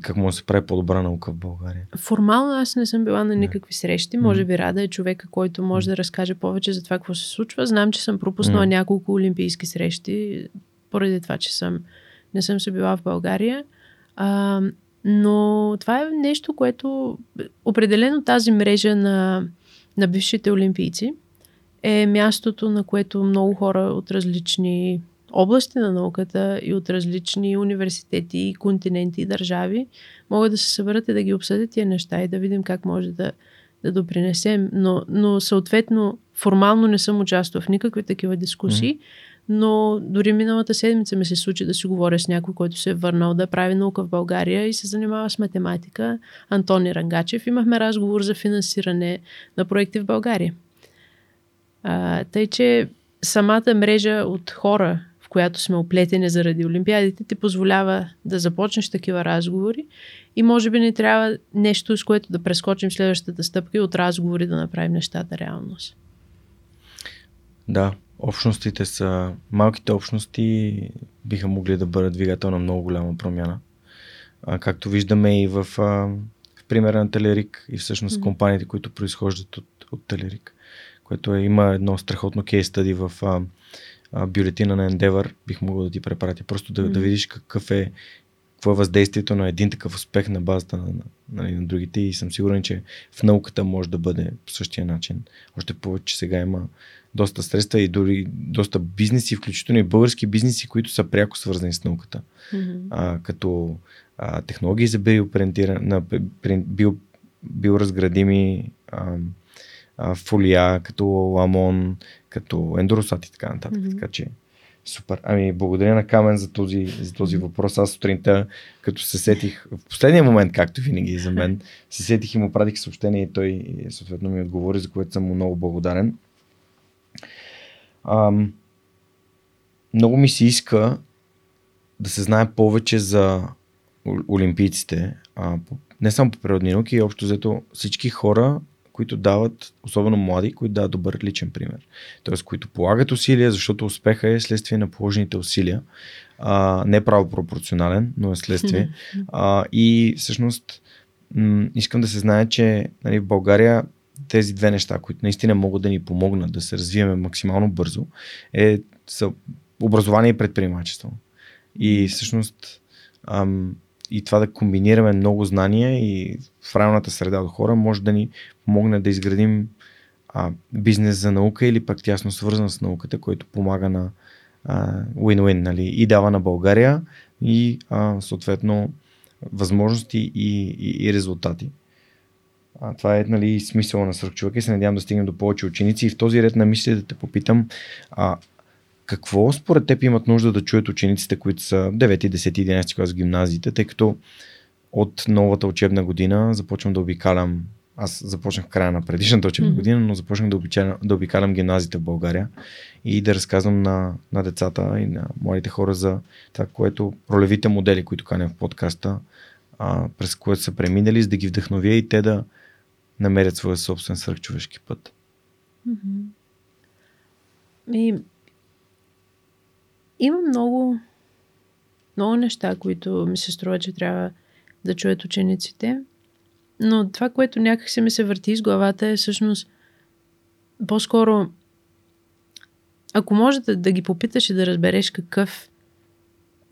как може да се прави по-добра наука в България. Формално аз не съм била на никакви срещи. Може би Рада е човека, който може да разкаже повече за това какво се случва. Знам, че съм пропуснала М. няколко олимпийски срещи, поради това, че съм, не съм се била в България. А, но това е нещо, което определено тази мрежа на, на бившите олимпийци е мястото, на което много хора от различни области на науката и от различни университети, континенти и държави могат да се съберат и да ги обсъдят тия неща и да видим как може да, да допринесем. Но, но съответно, формално не съм участвал в никакви такива дискусии, но дори миналата седмица ми се случи да си говоря с някой, който се е върнал да прави наука в България и се занимава с математика, Антони Рангачев. Имахме разговор за финансиране на проекти в България. А, тъй, че самата мрежа от хора, в която сме оплетени заради Олимпиадите, ти позволява да започнеш такива разговори и може би не трябва нещо, с което да прескочим следващата стъпка и от разговори да направим нещата реалност. Да, общностите са, малките общности биха могли да бъдат двигател на много голяма промяна. А, както виждаме и в, а, в примера на Телерик и всъщност Мгм. компаниите, които произхождат от, от Телерик, което е, има едно страхотно кейс стади в а, а, бюлетина на Endeavor, бих могъл да ти препратя, просто да, да Мгм. видиш какъв е какво е въздействието на един такъв успех на базата на, на, нали, на другите и съм сигурен, че в науката може да бъде по същия начин. Още повече, че сега има доста средства и дори доста бизнеси, включително и български бизнеси, които са пряко свързани с науката. Мгм. А, като а, технологии за биопринтиране, био, биоразградими а, а, фолия, като ламон, като ендоросат и така нататък. Мгм. Така че супер. Ами благодаря на Камен за този, за този въпрос. Аз сутринта, като се сетих, в последния момент, както винаги за мен, се сетих и му пратих съобщение и той съответно ми отговори, за което съм му много благодарен. Ам, много ми се иска да се знае повече за олимпийците, а, не само по природни науки, и общо взето всички хора, които дават, особено млади, които дават добър личен пример. Тоест, които полагат усилия, защото успеха е следствие на положените усилия. А, не право пропорционален, но е следствие. А, и всъщност м- искам да се знае, че нали, в България тези две неща, които наистина могат да ни помогнат да се развиваме максимално бързо, е, са образование и предприемачество. И всъщност ам, и това да комбинираме много знания и в правилната среда от хора може да ни помогне да изградим а, бизнес за наука или пък тясно свързан с науката, който помага на win-win нали? и дава на България и а, съответно възможности и, и, и резултати. А, това е нали, смисъла на свърхчовека и се надявам да стигнем до повече ученици. И в този ред на мисли да те попитам, а, какво според теб имат нужда да чуят учениците, които са 9, 10, 11 клас в гимназиите, тъй като от новата учебна година започвам да обикалям аз започнах в края на предишната учебна Мгм. година, но започнах да обикалям, да обикалям гимназиите в България и да разказвам на, на децата и на младите хора за това, което ролевите модели, които каня в подкаста, а, през което са преминали, за да ги вдъхновя и те да намерят своя собствен свръхчовешки път. И, има много, много неща, които ми се струва, че трябва да чуят учениците. Но това, което някак се ми се върти из главата е всъщност по-скоро ако може да, да ги попиташ и да разбереш какъв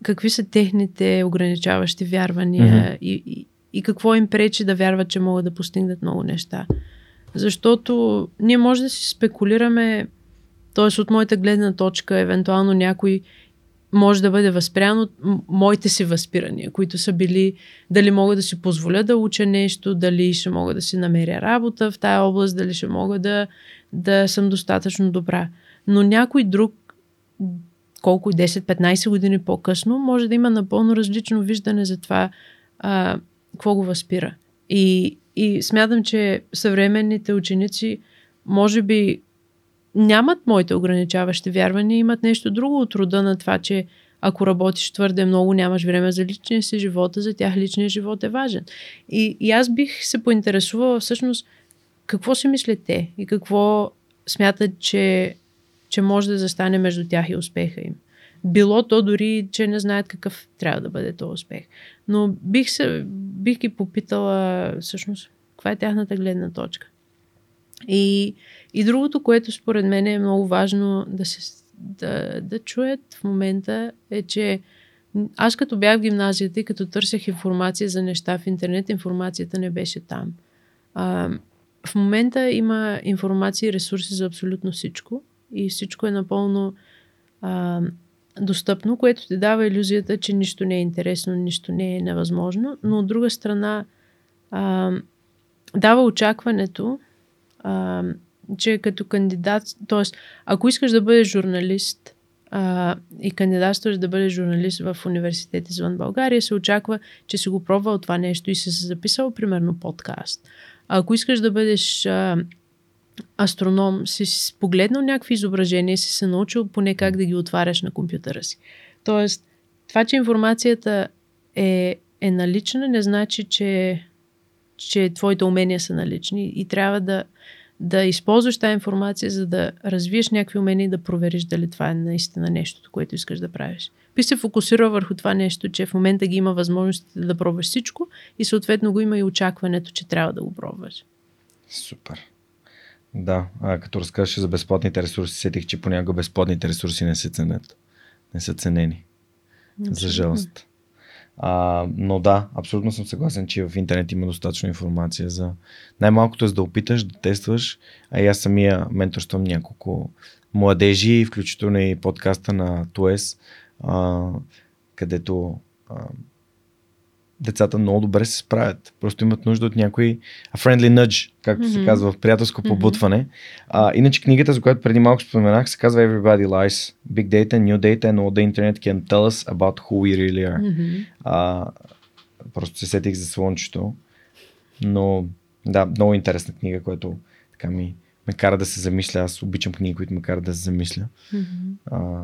какви са техните ограничаващи вярвания и, и, и какво им пречи да вярват, че могат да постигнат много неща. Защото ние може да си спекулираме, т.е. от моята гледна точка, евентуално някой може да бъде възпрян от моите си възпирания, които са били дали мога да си позволя да уча нещо, дали ще мога да си намеря работа в тая област, дали ще мога да, да съм достатъчно добра. Но някой друг, колко и 10-15 години по-късно, може да има напълно различно виждане за това а, какво го възпира. И, и смятам, че съвременните ученици може би нямат моите ограничаващи вярвания, имат нещо друго от рода на това, че ако работиш твърде много, нямаш време за личния си живот, а за тях личният живот е важен. И, и аз бих се поинтересувала всъщност какво си мислят те и какво смятат, че, че може да застане между тях и успеха им. било то дори, че не знаят какъв трябва да бъде този успех. Но бих, се, бих ги попитала всъщност каква е тяхната гледна точка. И, и другото, което според мен е много важно да, се, да, да чуят в момента е, че аз като бях в гимназията и като търсех информация за неща в интернет, информацията не беше там. А, в момента има информация и ресурси за абсолютно всичко и всичко е напълно а, достъпно, което ти дава иллюзията, че нищо не е интересно, нищо не е невъзможно, но от друга страна а, дава очакването, а, че като кандидат, т.е. ако искаш да бъдеш журналист а, и кандидатстваш да бъдеш журналист в университет извън България, се очаква, че си го пробвал това нещо и си се записал, примерно, подкаст. А ако искаш да бъдеш а, астроном, си погледнал някакви изображения си се научил поне как да ги отваряш на компютъра си. Тоест, това, че информацията е, е налична, не значи, че, че твоите умения са налични и трябва да, да използваш тази информация, за да развиеш някакви умения и да провериш дали това е наистина нещото, което искаш да правиш. Би се фокусира върху това нещо, че в момента ги има възможностите да пробваш всичко и съответно го има и очакването, че трябва да го пробваш. Супер. Да, а, като разказваш за безплатните ресурси, сетих, че понякога безплатните ресурси не се ценят. Не са ценени. Абсолютно. За жалост. А, но да, абсолютно съм съгласен, че в интернет има достатъчно информация за най-малкото е за да опиташ, да тестваш. А и аз самия менторствам няколко младежи, включително и подкаста на Туес, а, където а, децата много добре се справят. Просто имат нужда от някой friendly nudge, както mm-hmm. се казва в приятелско побутване. А, иначе книгата, за която преди малко споменах, се казва Everybody Lies. Big Data, New Data and All the Internet can tell us about who we really are. Mm-hmm. А, просто се сетих за слънчето. Но да, много интересна книга, която така ми ме кара да се замисля. Аз обичам книги, които ме карат да се замисля. Mm-hmm. А,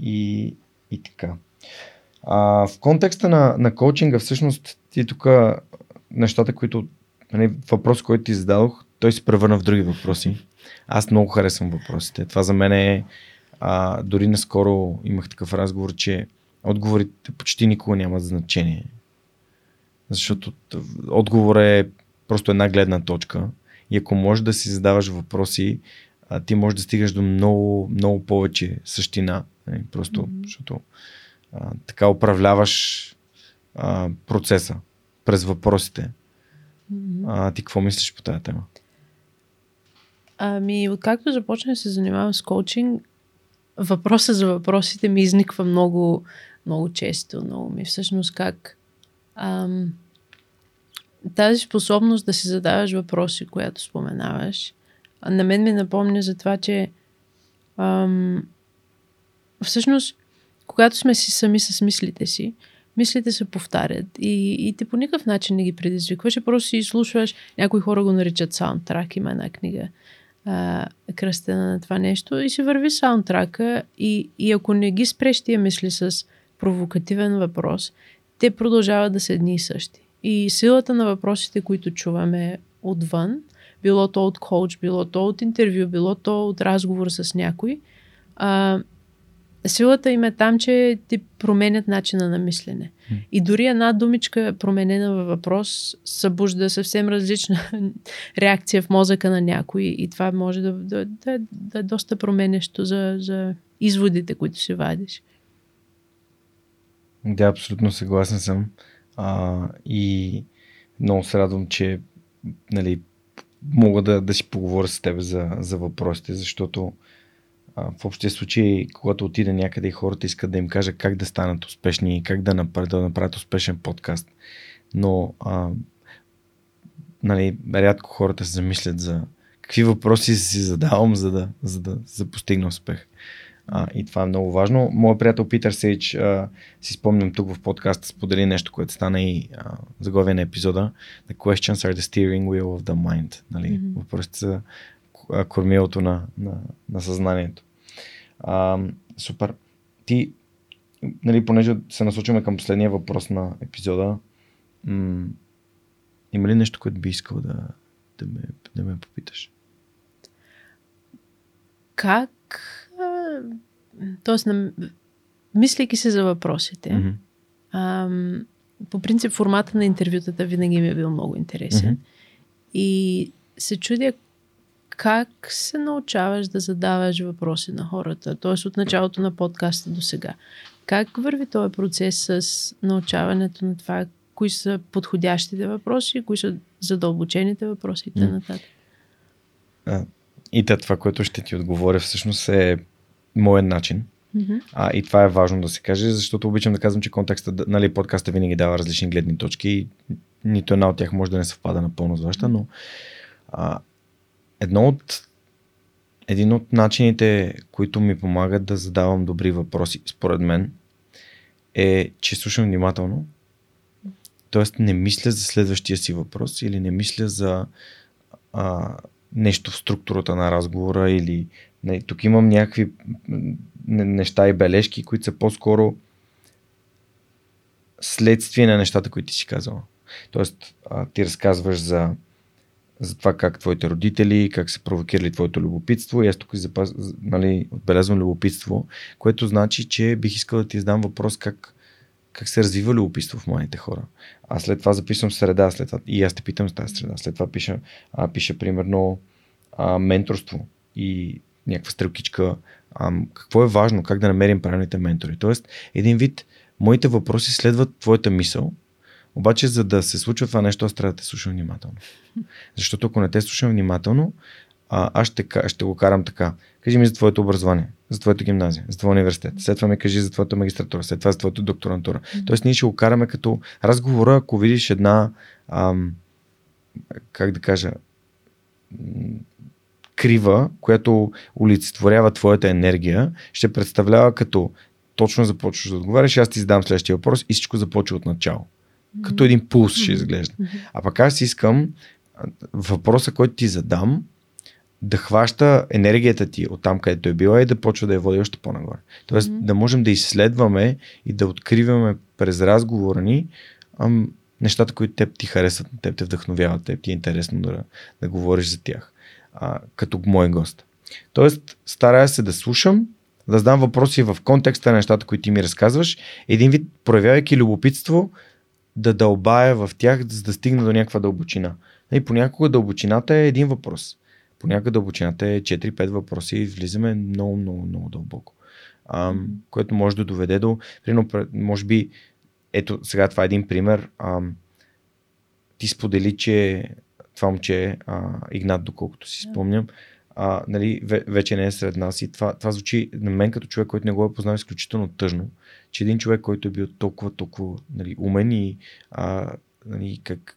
и, и така. А, в контекста на, на коучинга, всъщност, ти тук нещата, които, нали, въпрос, който ти зададох, той се превърна в други въпроси. Аз много харесвам въпросите. Това за мен е, а, дори наскоро имах такъв разговор, че отговорите почти никога нямат значение. Защото отговор е просто една гледна точка. И ако можеш да си задаваш въпроси, а, ти можеш да стигаш до много, много повече същина. Нали, просто, mm-hmm. защото а, така управляваш а, процеса през въпросите. А, ти какво мислиш по тази тема? Ами, откакто започнах да се занимавам с коучинг, въпроса за въпросите ми изниква много, много често. Много ми всъщност как ам, тази способност да си задаваш въпроси, която споменаваш, на мен ми напомня за това, че ам, всъщност когато сме си сами с мислите си, мислите се повтарят и, и ти по никакъв начин не ги предизвикваш, и просто си изслушваш. Някои хора го наричат саундтрак, има една книга а, кръстена на това нещо и си върви саундтрака и, и ако не ги спреш тия мисли с провокативен въпрос, те продължават да са едни и същи. И силата на въпросите, които чуваме отвън, било то от коуч, било то от интервю, било то от разговор с някой, а, силата им е там, че ти променят начина на мислене. И дори една думичка променена във въпрос събужда съвсем различна реакция в мозъка на някой и това може да, да, да, да е доста променещо за, за изводите, които си вадиш. Да, абсолютно съгласен съм. А, и много се радвам, че нали, мога да, да си поговоря с теб за, за въпросите, защото в общия случай, когато отида някъде и хората искат да им кажа как да станат успешни, как да направят, да направят успешен подкаст. Но а, нали, рядко хората се замислят за какви въпроси си задавам, за да, за да, за да постигна успех. А, и това е много важно. Моят приятел Питър Сейч, а, си спомням тук в подкаста, сподели нещо, което стана и а, заглавие на епизода. The questions are the steering wheel of the mind. Нали? Mm-hmm. Въпросите са кормилото на, на, на съзнанието. А, супер. Ти, нали, понеже се насочваме към последния въпрос на епизода, м- има ли нещо, което би искал да, да, ме, да ме попиташ? Как тоест, мислейки се за въпросите, Мгм. ам, по принцип формата на интервютата винаги ми е бил много интересен. Мгм. И се чудя как се научаваш да задаваш въпроси на хората, т.е. от началото на подкаста до сега. Как върви този процес с научаването на това, кои са подходящите въпроси, кои са задълбочените въпроси и т.н. И те, това, което ще ти отговоря, всъщност е моят начин. Мгм. А, и това е важно да се каже, защото обичам да казвам, че контекста, нали, подкаста винаги дава различни гледни точки и нито една от тях може да не съвпада напълно с вашата, но а, едно от един от начините, които ми помагат да задавам добри въпроси, според мен, е, че слушам внимателно. Тоест не мисля за следващия си въпрос или не мисля за а, нещо в структурата на разговора или не, тук имам някакви неща и бележки, които са по-скоро следствие на нещата, които ти си казала. Тоест, а, ти разказваш за, за това как твоите родители, как са провокирали твоето любопитство и аз тук запаз, нали, отбелязвам любопитство, което значи, че бих искал да ти задам въпрос как, как се развива любопитство в младите хора. А след това записвам среда, след това и аз те питам с тази среда. След това пиша, а, пиша примерно а, менторство и някаква стрелкичка. А, какво е важно, как да намерим правилните ментори. Тоест, един вид, моите въпроси следват твоята мисъл, обаче за да се случва това нещо, аз трябва да те слушам внимателно. Защото ако не те слушам внимателно, а, аз ще, ще го карам така. Кажи ми за твоето образование, за твоята гимназия, за твоя университет. След това ми кажи за твоята магистратура, след това за твоята докторантура. Тоест ние ще го караме като разговора, ако видиш една, ам, как да кажа, крива, която олицетворява твоята енергия, ще представлява като точно започваш да отговаряш, аз ти задам следващия въпрос и всичко започва от начало. Като един пулс ще изглежда. А пък аз искам въпроса, който ти задам, да хваща енергията ти от там, където е била и да почва да я води още по-нагоре. Тоест Мгм. да можем да изследваме и да откриваме през разговора ни ам, нещата, които теб ти харесват, теб те вдъхновяват, теб ти е интересно да, да говориш за тях, а, като мой гост. Тоест, старая се да слушам, да задам въпроси в контекста на нещата, които ти ми разказваш, един вид, проявявайки любопитство, да дълбая в тях, за да стигна до някаква дълбочина. И понякога дълбочината е един въпрос. Понякога дълбочината е 4-5 въпроса и влизаме много, много, много дълбоко. Ам, което може да доведе до, примерно, може би, ето сега това е един пример. Ам, ти сподели, че това момче, а, Игнат, доколкото си спомням, а, нали, ве- вече не е сред нас и това, това звучи на мен като човек, който не го е познал изключително тъжно, че един човек, който е бил толкова, толкова нали, умен и а, нали, как,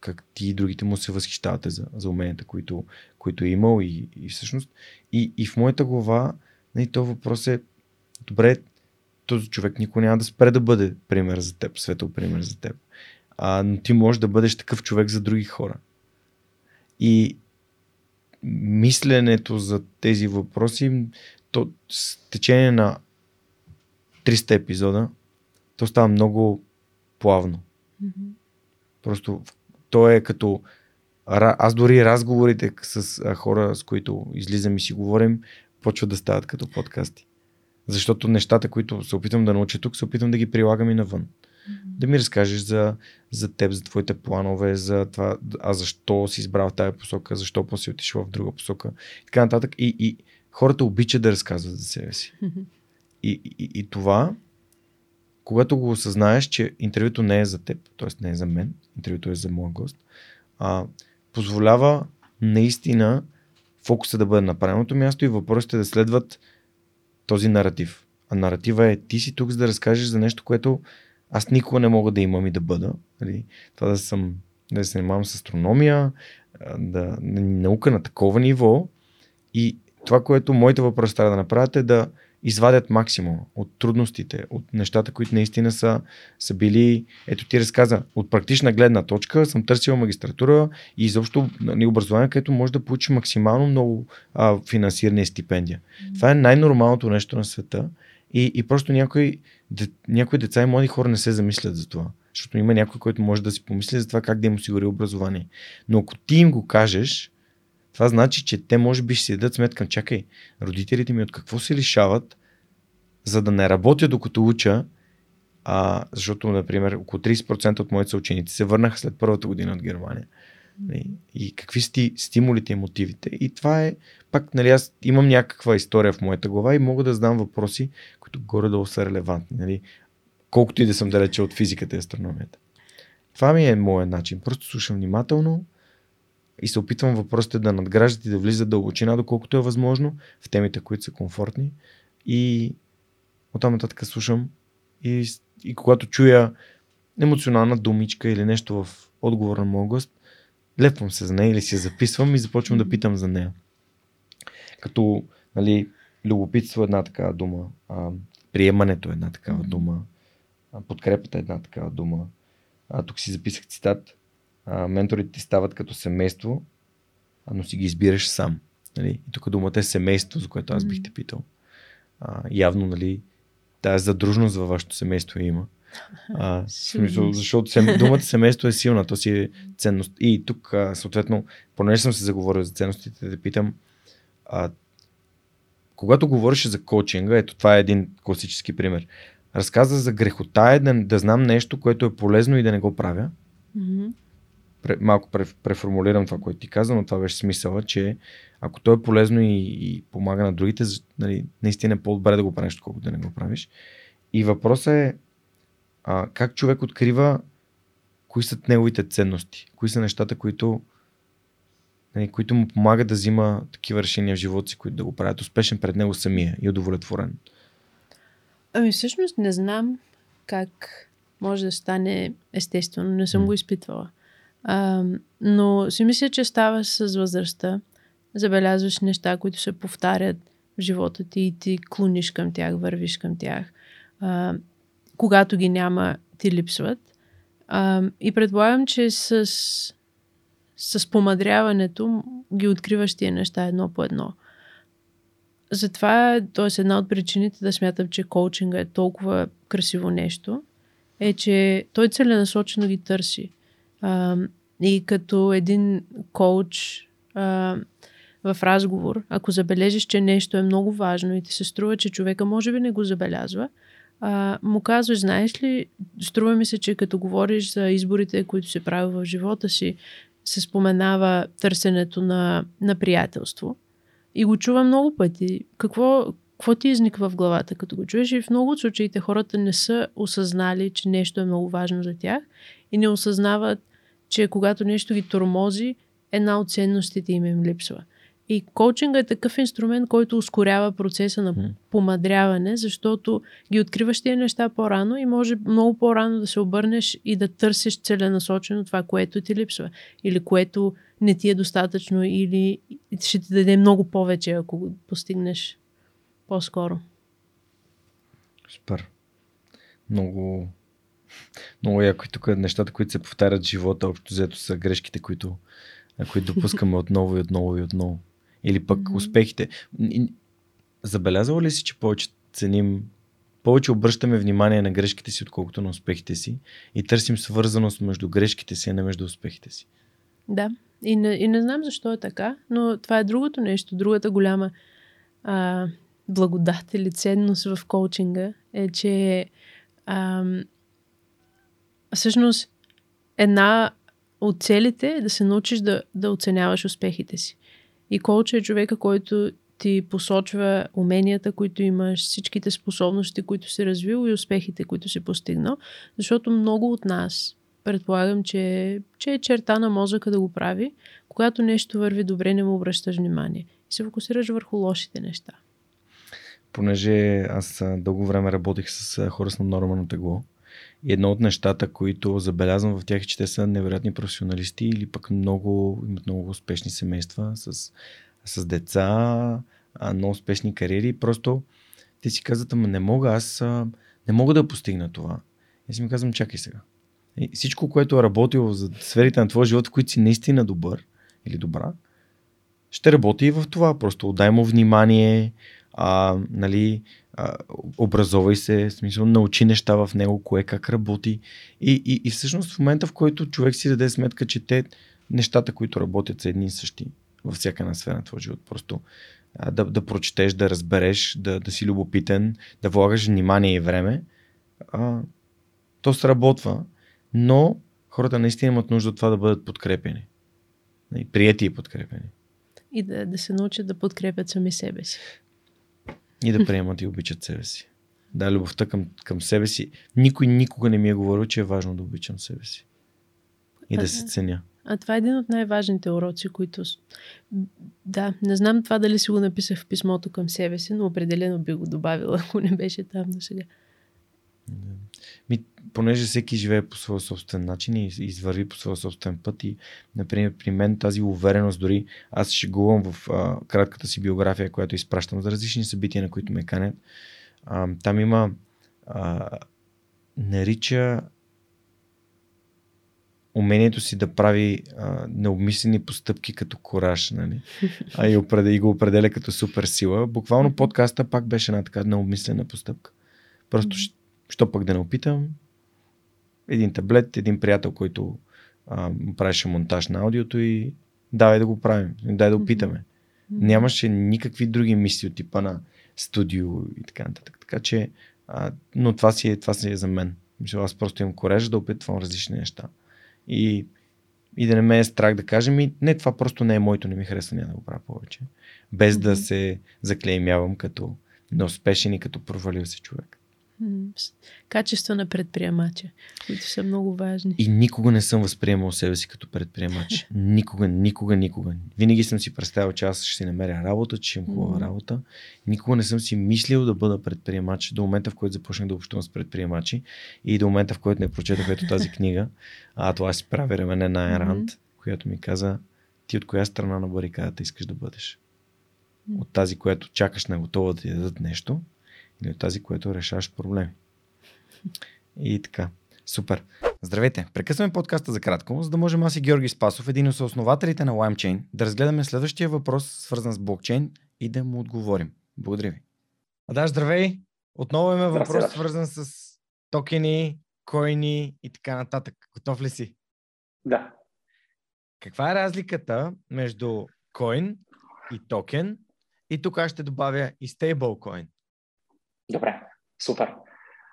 как, ти и другите му се възхищавате за, за уменията, които, които е имал и, и всъщност и, и в моята глава нали, то въпрос е добре, този човек никой няма да спре да бъде пример за теб, светъл пример за теб. А, но ти можеш да бъдеш такъв човек за други хора. И мисленето за тези въпроси, то с течение на 300 епизода, то става много плавно. Мгм. Просто то е като... Аз дори разговорите с хора, с които излизам и си говорим, почват да стават като подкасти. Защото нещата, които се опитвам да науча тук, се опитвам да ги прилагам и навън. Да ми разкажеш за, за теб, за твоите планове, за това, а защо си избрал тази посока, защо после си отишъл в друга посока и така нататък. И, и хората обичат да разказват за себе си. И, и, и това, когато го осъзнаеш, че интервюто не е за теб, т.е. не е за мен, интервюто е за моя гост, а, позволява наистина фокуса да бъде на правилното място и въпросите да следват този наратив. А наратива е ти си тук за да разкажеш за нещо, което аз никога не мога да имам и да бъда. Нали? Това да съм, да се занимавам с астрономия, да, наука на такова ниво и това, което моите въпроси трябва да направят е да извадят максимум от трудностите, от нещата, които наистина са, са били, ето ти разказа, от практична гледна точка съм търсил магистратура и изобщо нали, образование, където може да получи максимално много а, финансиране и стипендия. Mm-hmm. Това е най-нормалното нещо на света и, и просто някои, де, някои деца и млади хора не се замислят за това. Защото има някой, който може да си помисли за това как да им осигури образование. Но ако ти им го кажеш, това значи, че те може би ще си дадат сметка, чакай, родителите ми от какво се лишават, за да не работя докато уча, а, защото, например, около 30% от моите съученици се върнаха след първата година от Германия. И, и какви сти, стимулите и мотивите. И това е, пак, нали, аз имам някаква история в моята глава и мога да задам въпроси, които горе-долу са релевантни. Нали, колкото и да съм далече от физиката и астрономията. Това ми е моят начин. Просто слушам внимателно и се опитвам въпросите да надграждат и да влизат дълбочина, доколкото е възможно, в темите, които са комфортни. И оттам нататък слушам и, и когато чуя емоционална думичка или нещо в отговор на моят гост, лепвам се за нея или си я записвам и започвам да питам за нея. Като, нали, любопитство е една такава дума, а, приемането е една такава дума, а, подкрепата е една такава дума. А, тук си записах цитат. А, менторите ти стават като семейство, но си ги избираш сам. Нали? И тук думата е семейство, за което аз бих те питал. А, явно, нали, тази задружност във вашето семейство има. А, смисъл, защото сем, думата семейство е силна, то си е ценност. И тук, а, съответно, понеже съм се заговорил за ценностите, да питам, а, когато говориш за коучинга, ето това е един класически пример. Разказа за грехота е да, да знам нещо, което е полезно и да не го правя. Мгм. Малко пре, преформулирам това, което ти каза, но това беше смисъла, че ако то е полезно и, и помага на другите, нали, наистина е по-добре да го правиш, колкото да не го правиш. И въпросът е а, как човек открива кои са неговите ценности, кои са нещата, които, нали, които му помагат да взима такива решения в живота си, които да го правят успешен пред него самия и удовлетворен. Ами всъщност не знам как може да стане естествено. Не съм М. го изпитвала. А, но си мисля, че става с възрастта. Забелязваш неща, които се повтарят в живота ти и ти клониш към тях, вървиш към тях. А, когато ги няма, ти липсват. А, и предполагам, че с, с помадряването ги откриваш тия неща едно по едно. Затова, т.е. една от причините да смятам, че коучинга е толкова красиво нещо, е, че той целенасочено ги търси. А, и като един коуч а, в разговор, ако забележиш, че нещо е много важно и ти се струва, че човека може би не го забелязва, а, му казваш, знаеш ли, струва ми се, че като говориш за изборите, които се прави в живота си, се споменава търсенето на, на приятелство. И го чувам много пъти. Какво, какво ти изниква в главата, като го чуеш? И в много от случаите хората не са осъзнали, че нещо е много важно за тях и не осъзнават, че когато нещо ги тормози, една от ценностите им им липсва. И коучинга е такъв инструмент, който ускорява процеса на помадряване, защото ги откриваш тия неща по-рано и може много по-рано да се обърнеш и да търсиш целенасочено това, което ти липсва. Или което не ти е достатъчно, или ще ти даде много повече, ако го постигнеш по-скоро. Супер. Много, много яко и тук нещата, които се повтарят в живота, общо взето са грешките, които, които допускаме отново и отново и отново. Или пък Мгм. успехите. Забелязала ли си, че повече ценим, повече обръщаме внимание на грешките си, отколкото на успехите си и търсим свързаност между грешките си, а не между успехите си? Да. И не, и не знам защо е така, но това е другото нещо. Другата голяма а, благодат или ценност в коучинга е, че ам, всъщност една от целите е да се научиш да, да оценяваш успехите си. И коуча е човека, който ти посочва уменията, които имаш, всичките способности, които си развил и успехите, които си постигнал. Защото много от нас, предполагам, че, че е черта на мозъка да го прави, когато нещо върви добре, не му обръщаш внимание. И се фокусираш върху лошите неща. понеже аз дълго време работих с хора с наднормално тегло. Едно от нещата, които забелязвам в тях е, че те са невероятни професионалисти или пък много, имат много успешни семейства с, с деца, много успешни кариери. Просто те си казват, ама не мога, аз не мога да постигна това. И си ми казвам, чакай сега. И всичко, което е работило за сферите на твоя живот, в които си наистина добър или добра, ще работи и в това. Просто отдай му внимание, а, нали, а, образовай се, в смисъл, научи неща в него, кое как работи. И, и, и всъщност в момента, в който човек си даде сметка, че те нещата, които работят са едни и същи във всяка една сфера на твоя живот. Просто а, да, да прочетеш, да разбереш, да, да си любопитен, да влагаш внимание и време, а, то сработва, но хората наистина имат нужда от това да бъдат подкрепени. И прияти и подкрепени. И да, да се научат да подкрепят сами себе си. И да приемат и обичат себе си. Да, любовта към, към себе си. Никой никога не ми е говорил, че е важно да обичам себе си. И да се ценя. А това е един от най-важните уроци, които... Да, не знам това дали си го написах в писмото към себе си, но определено би го добавила, ако не беше там до сега. Ми, понеже всеки живее по своя собствен начин и извърви по своя собствен път и, например, при мен тази увереност, дори аз шегувам в а, кратката си биография, която изпращам за различни събития, на които ме канят. А, там има а, нарича умението си да прави а, необмислени постъпки като кораж, нали? а и, определя, и го определя като супер сила. Буквално подкаста пак беше една така необмислена постъпка. Просто, mm-hmm. що пък да не опитам? Един таблет, един приятел, който а, правеше монтаж на аудиото и давай да го правим, дай да опитаме. Mm-hmm. Нямаше никакви други мисли от типа на студио и така нататък. Така че, а, но това си, е, това си е за мен. Мисля, аз просто имам корежа да опитвам различни неща и, и да не ме е страх да кажем и не, това просто не е моето, не ми харесва, няма да го правя повече. Без mm-hmm. да се заклеймявам като неуспешен и като провалил се човек. Качество на предприемача, които са много важни. И никога не съм възприемал себе си като предприемач. Никога, никога, никога. Винаги съм си представил, че аз ще си намеря работа, че имам хубава работа. Никога не съм си мислил да бъда предприемач до момента, в който започнах да общувам с предприемачи и до момента, в който не прочетох ето тази книга. А това си прави ремене на Айранд, която ми каза ти от коя страна на барикадата искаш да бъдеш. От тази, която чакаш на готова да ти дадат нещо или от тази, която решаваш проблеми. И така. Супер. Здравейте! Прекъсваме подкаста за кратко, за да можем аз и Георги Спасов, един от основателите на LimeChain, да разгледаме следващия въпрос, свързан с блокчейн и да му отговорим. Благодаря ви. А да, здравей! Отново имаме въпрос, свързан с токени, койни и така нататък. Готов ли си? Да. Каква е разликата между коин и токен? И тук аз ще добавя и стейблкоин. Добре, супер.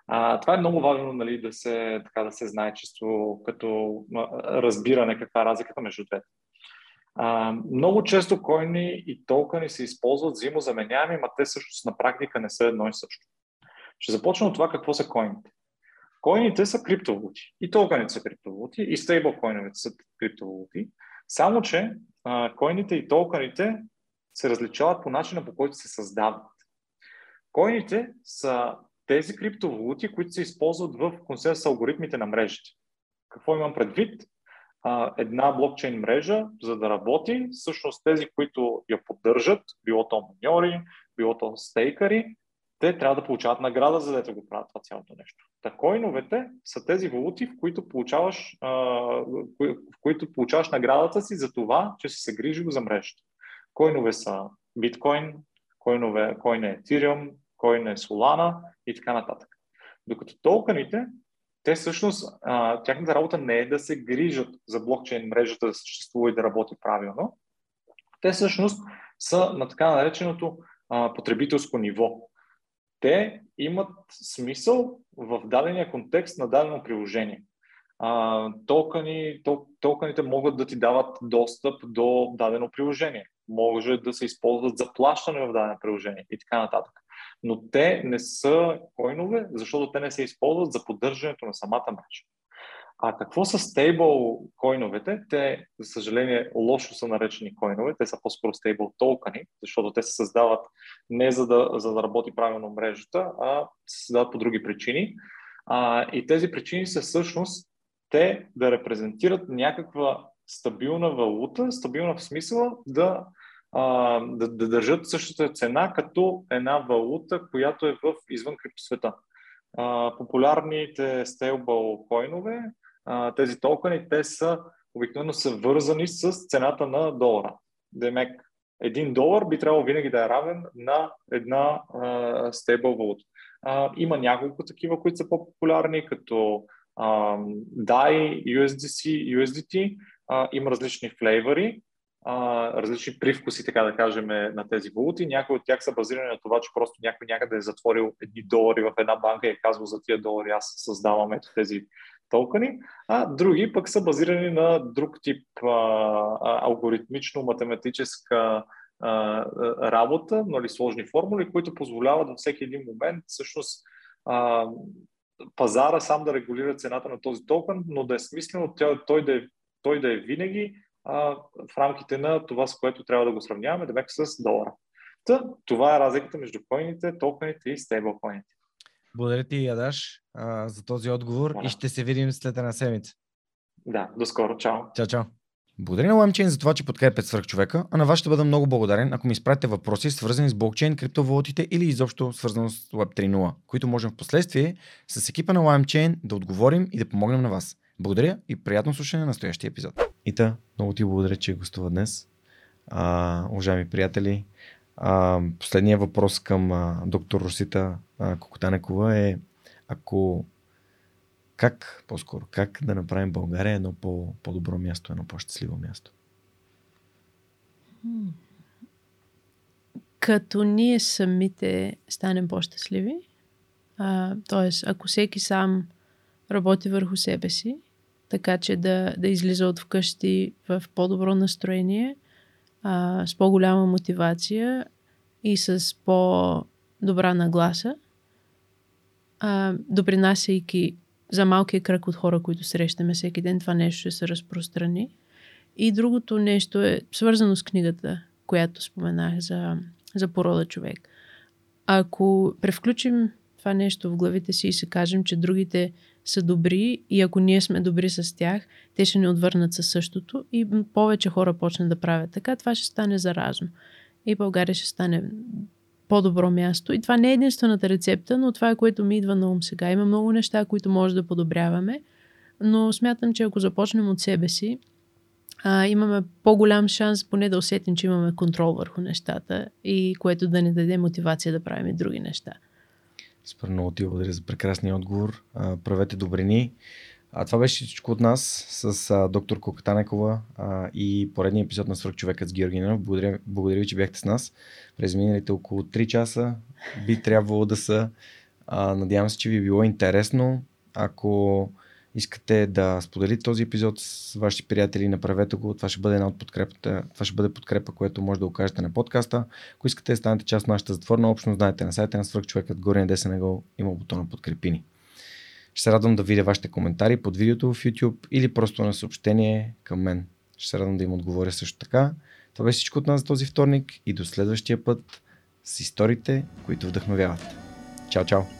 А, това е много важно нали, да, се, така, да се знае чисто като разбиране каква е разликата между двете. А, много често койни и токени се използват взаимозаменяеми, но те всъщност на практика не са едно и също. Ще започна от това какво са койните. Койните са криптовалути. И токените са криптовалути, и стейблкоиновете са криптовалути. Само, че а, койните и токените се различават по начина по който се създават. Койните са тези криптовалути, които се използват в консенсус алгоритмите на мрежите. Какво имам предвид? Една блокчейн мрежа, за да работи, всъщност тези, които я поддържат, било то миньори, било то стейкари, те трябва да получават награда, за да го правят това цялото нещо. Та койновете са тези валути, в които получаваш, в които получаваш наградата си за това, че си се грижил за мрежата. Койнове са биткоин, койнове, койн е Ethereum, е Solana и така нататък. Докато токените, те всъщност, тяхната работа не е да се грижат за блокчейн мрежата да съществува и да работи правилно. Те всъщност са на така нареченото потребителско ниво. Те имат смисъл в дадения контекст на дадено приложение. А, токени, могат да ти дават достъп до дадено приложение. Може да се използват за плащане в дадено приложение и така нататък но те не са койнове, защото те не се използват за поддържането на самата мрежа. А какво са стейбл койновете? Те, за съжаление, лошо са наречени койнове. Те са по-скоро стейбл токени, защото те се създават не за да, за да работи правилно мрежата, а се създават по други причини. А, и тези причини са всъщност те да репрезентират някаква стабилна валута, стабилна в смисъла да а, да, да държат същата цена като една валута, която е в извън криптосвета. А, популярните стейбъл койнове, а, тези токени, те са обикновено са вързани с цената на долара. Демек, един долар би трябвало винаги да е равен на една стейбъл валута. А, има няколко такива, които са по-популярни, като а, DAI, USDC, USDT. А, има различни флейвори а, различни привкуси, така да кажем, на тези валути. Някои от тях са базирани на това, че просто някой някъде е затворил едни долари в една банка и е казал за тия долари аз създавам ето тези токени, а други пък са базирани на друг тип а, алгоритмично-математическа а, работа, нали, сложни формули, които позволяват във всеки един момент всъщност а, пазара сам да регулира цената на този токен, но да е смислено той, той, да, е, той да е винаги а, в рамките на това, с което трябва да го сравняваме, да с долара. Та, това е разликата между коините, токените и стейблкоините. Благодаря ти, Ядаш, а, за този отговор да. и ще се видим след една седмица. Да, до скоро. Чао. Чао, чао. Благодаря на LimeChain за това, че подкрепят свърх човека, а на вас ще бъда много благодарен, ако ми изпратите въпроси, свързани с блокчейн, криптовалутите или изобщо свързано с Web 3.0, които можем в последствие с екипа на LimeChain да отговорим и да помогнем на вас. Благодаря и приятно слушане на настоящия епизод. Ита, много ти благодаря, че гостува днес. А, уважаеми приятели, а, последният въпрос към а, доктор Русита Кокотанекова е ако как, по-скоро, как да направим България едно по, по-добро място, едно по-щастливо място? Като ние самите станем по-щастливи, т.е. ако всеки сам работи върху себе си, така че да, да излиза от вкъщи в по-добро настроение, а, с по-голяма мотивация и с по-добра нагласа, а, допринасяйки за малкия кръг от хора, които срещаме всеки ден, това нещо ще се разпространи. И другото нещо е свързано с книгата, която споменах за, за порода човек. Ако превключим това нещо в главите си и се кажем, че другите са добри и ако ние сме добри с тях, те ще ни отвърнат със същото и повече хора почнат да правят така, това ще стане заразно. И България ще стане по-добро място. И това не е единствената рецепта, но това е което ми идва на ум сега. Има много неща, които може да подобряваме, но смятам, че ако започнем от себе си, а, имаме по-голям шанс поне да усетим, че имаме контрол върху нещата и което да ни даде мотивация да правим и други неща. Супер много ти благодаря за прекрасния отговор. Правете добрини. А, това беше всичко от нас с а, доктор Кокатанекова а, и поредния епизод на Свърх човекът с Георгинов. Благодаря, благодаря ви, че бяхте с нас. През миналите около 3 часа би трябвало да са. А, надявам се, че ви е било интересно. Ако искате да споделите този епизод с вашите приятели, направете го. Това ще бъде една от подкрепата. Това ще бъде подкрепа, което може да окажете на подкаста. Ако искате да станете част от нашата затворна общност, знаете на сайта на Свърхчовекът, горе на десен ъгъл има бутона подкрепини. Ще се радвам да видя вашите коментари под видеото в YouTube или просто на съобщение към мен. Ще се радвам да им отговоря също така. Това беше всичко от нас за този вторник и до следващия път с историите, които вдъхновяват. Чао, чао!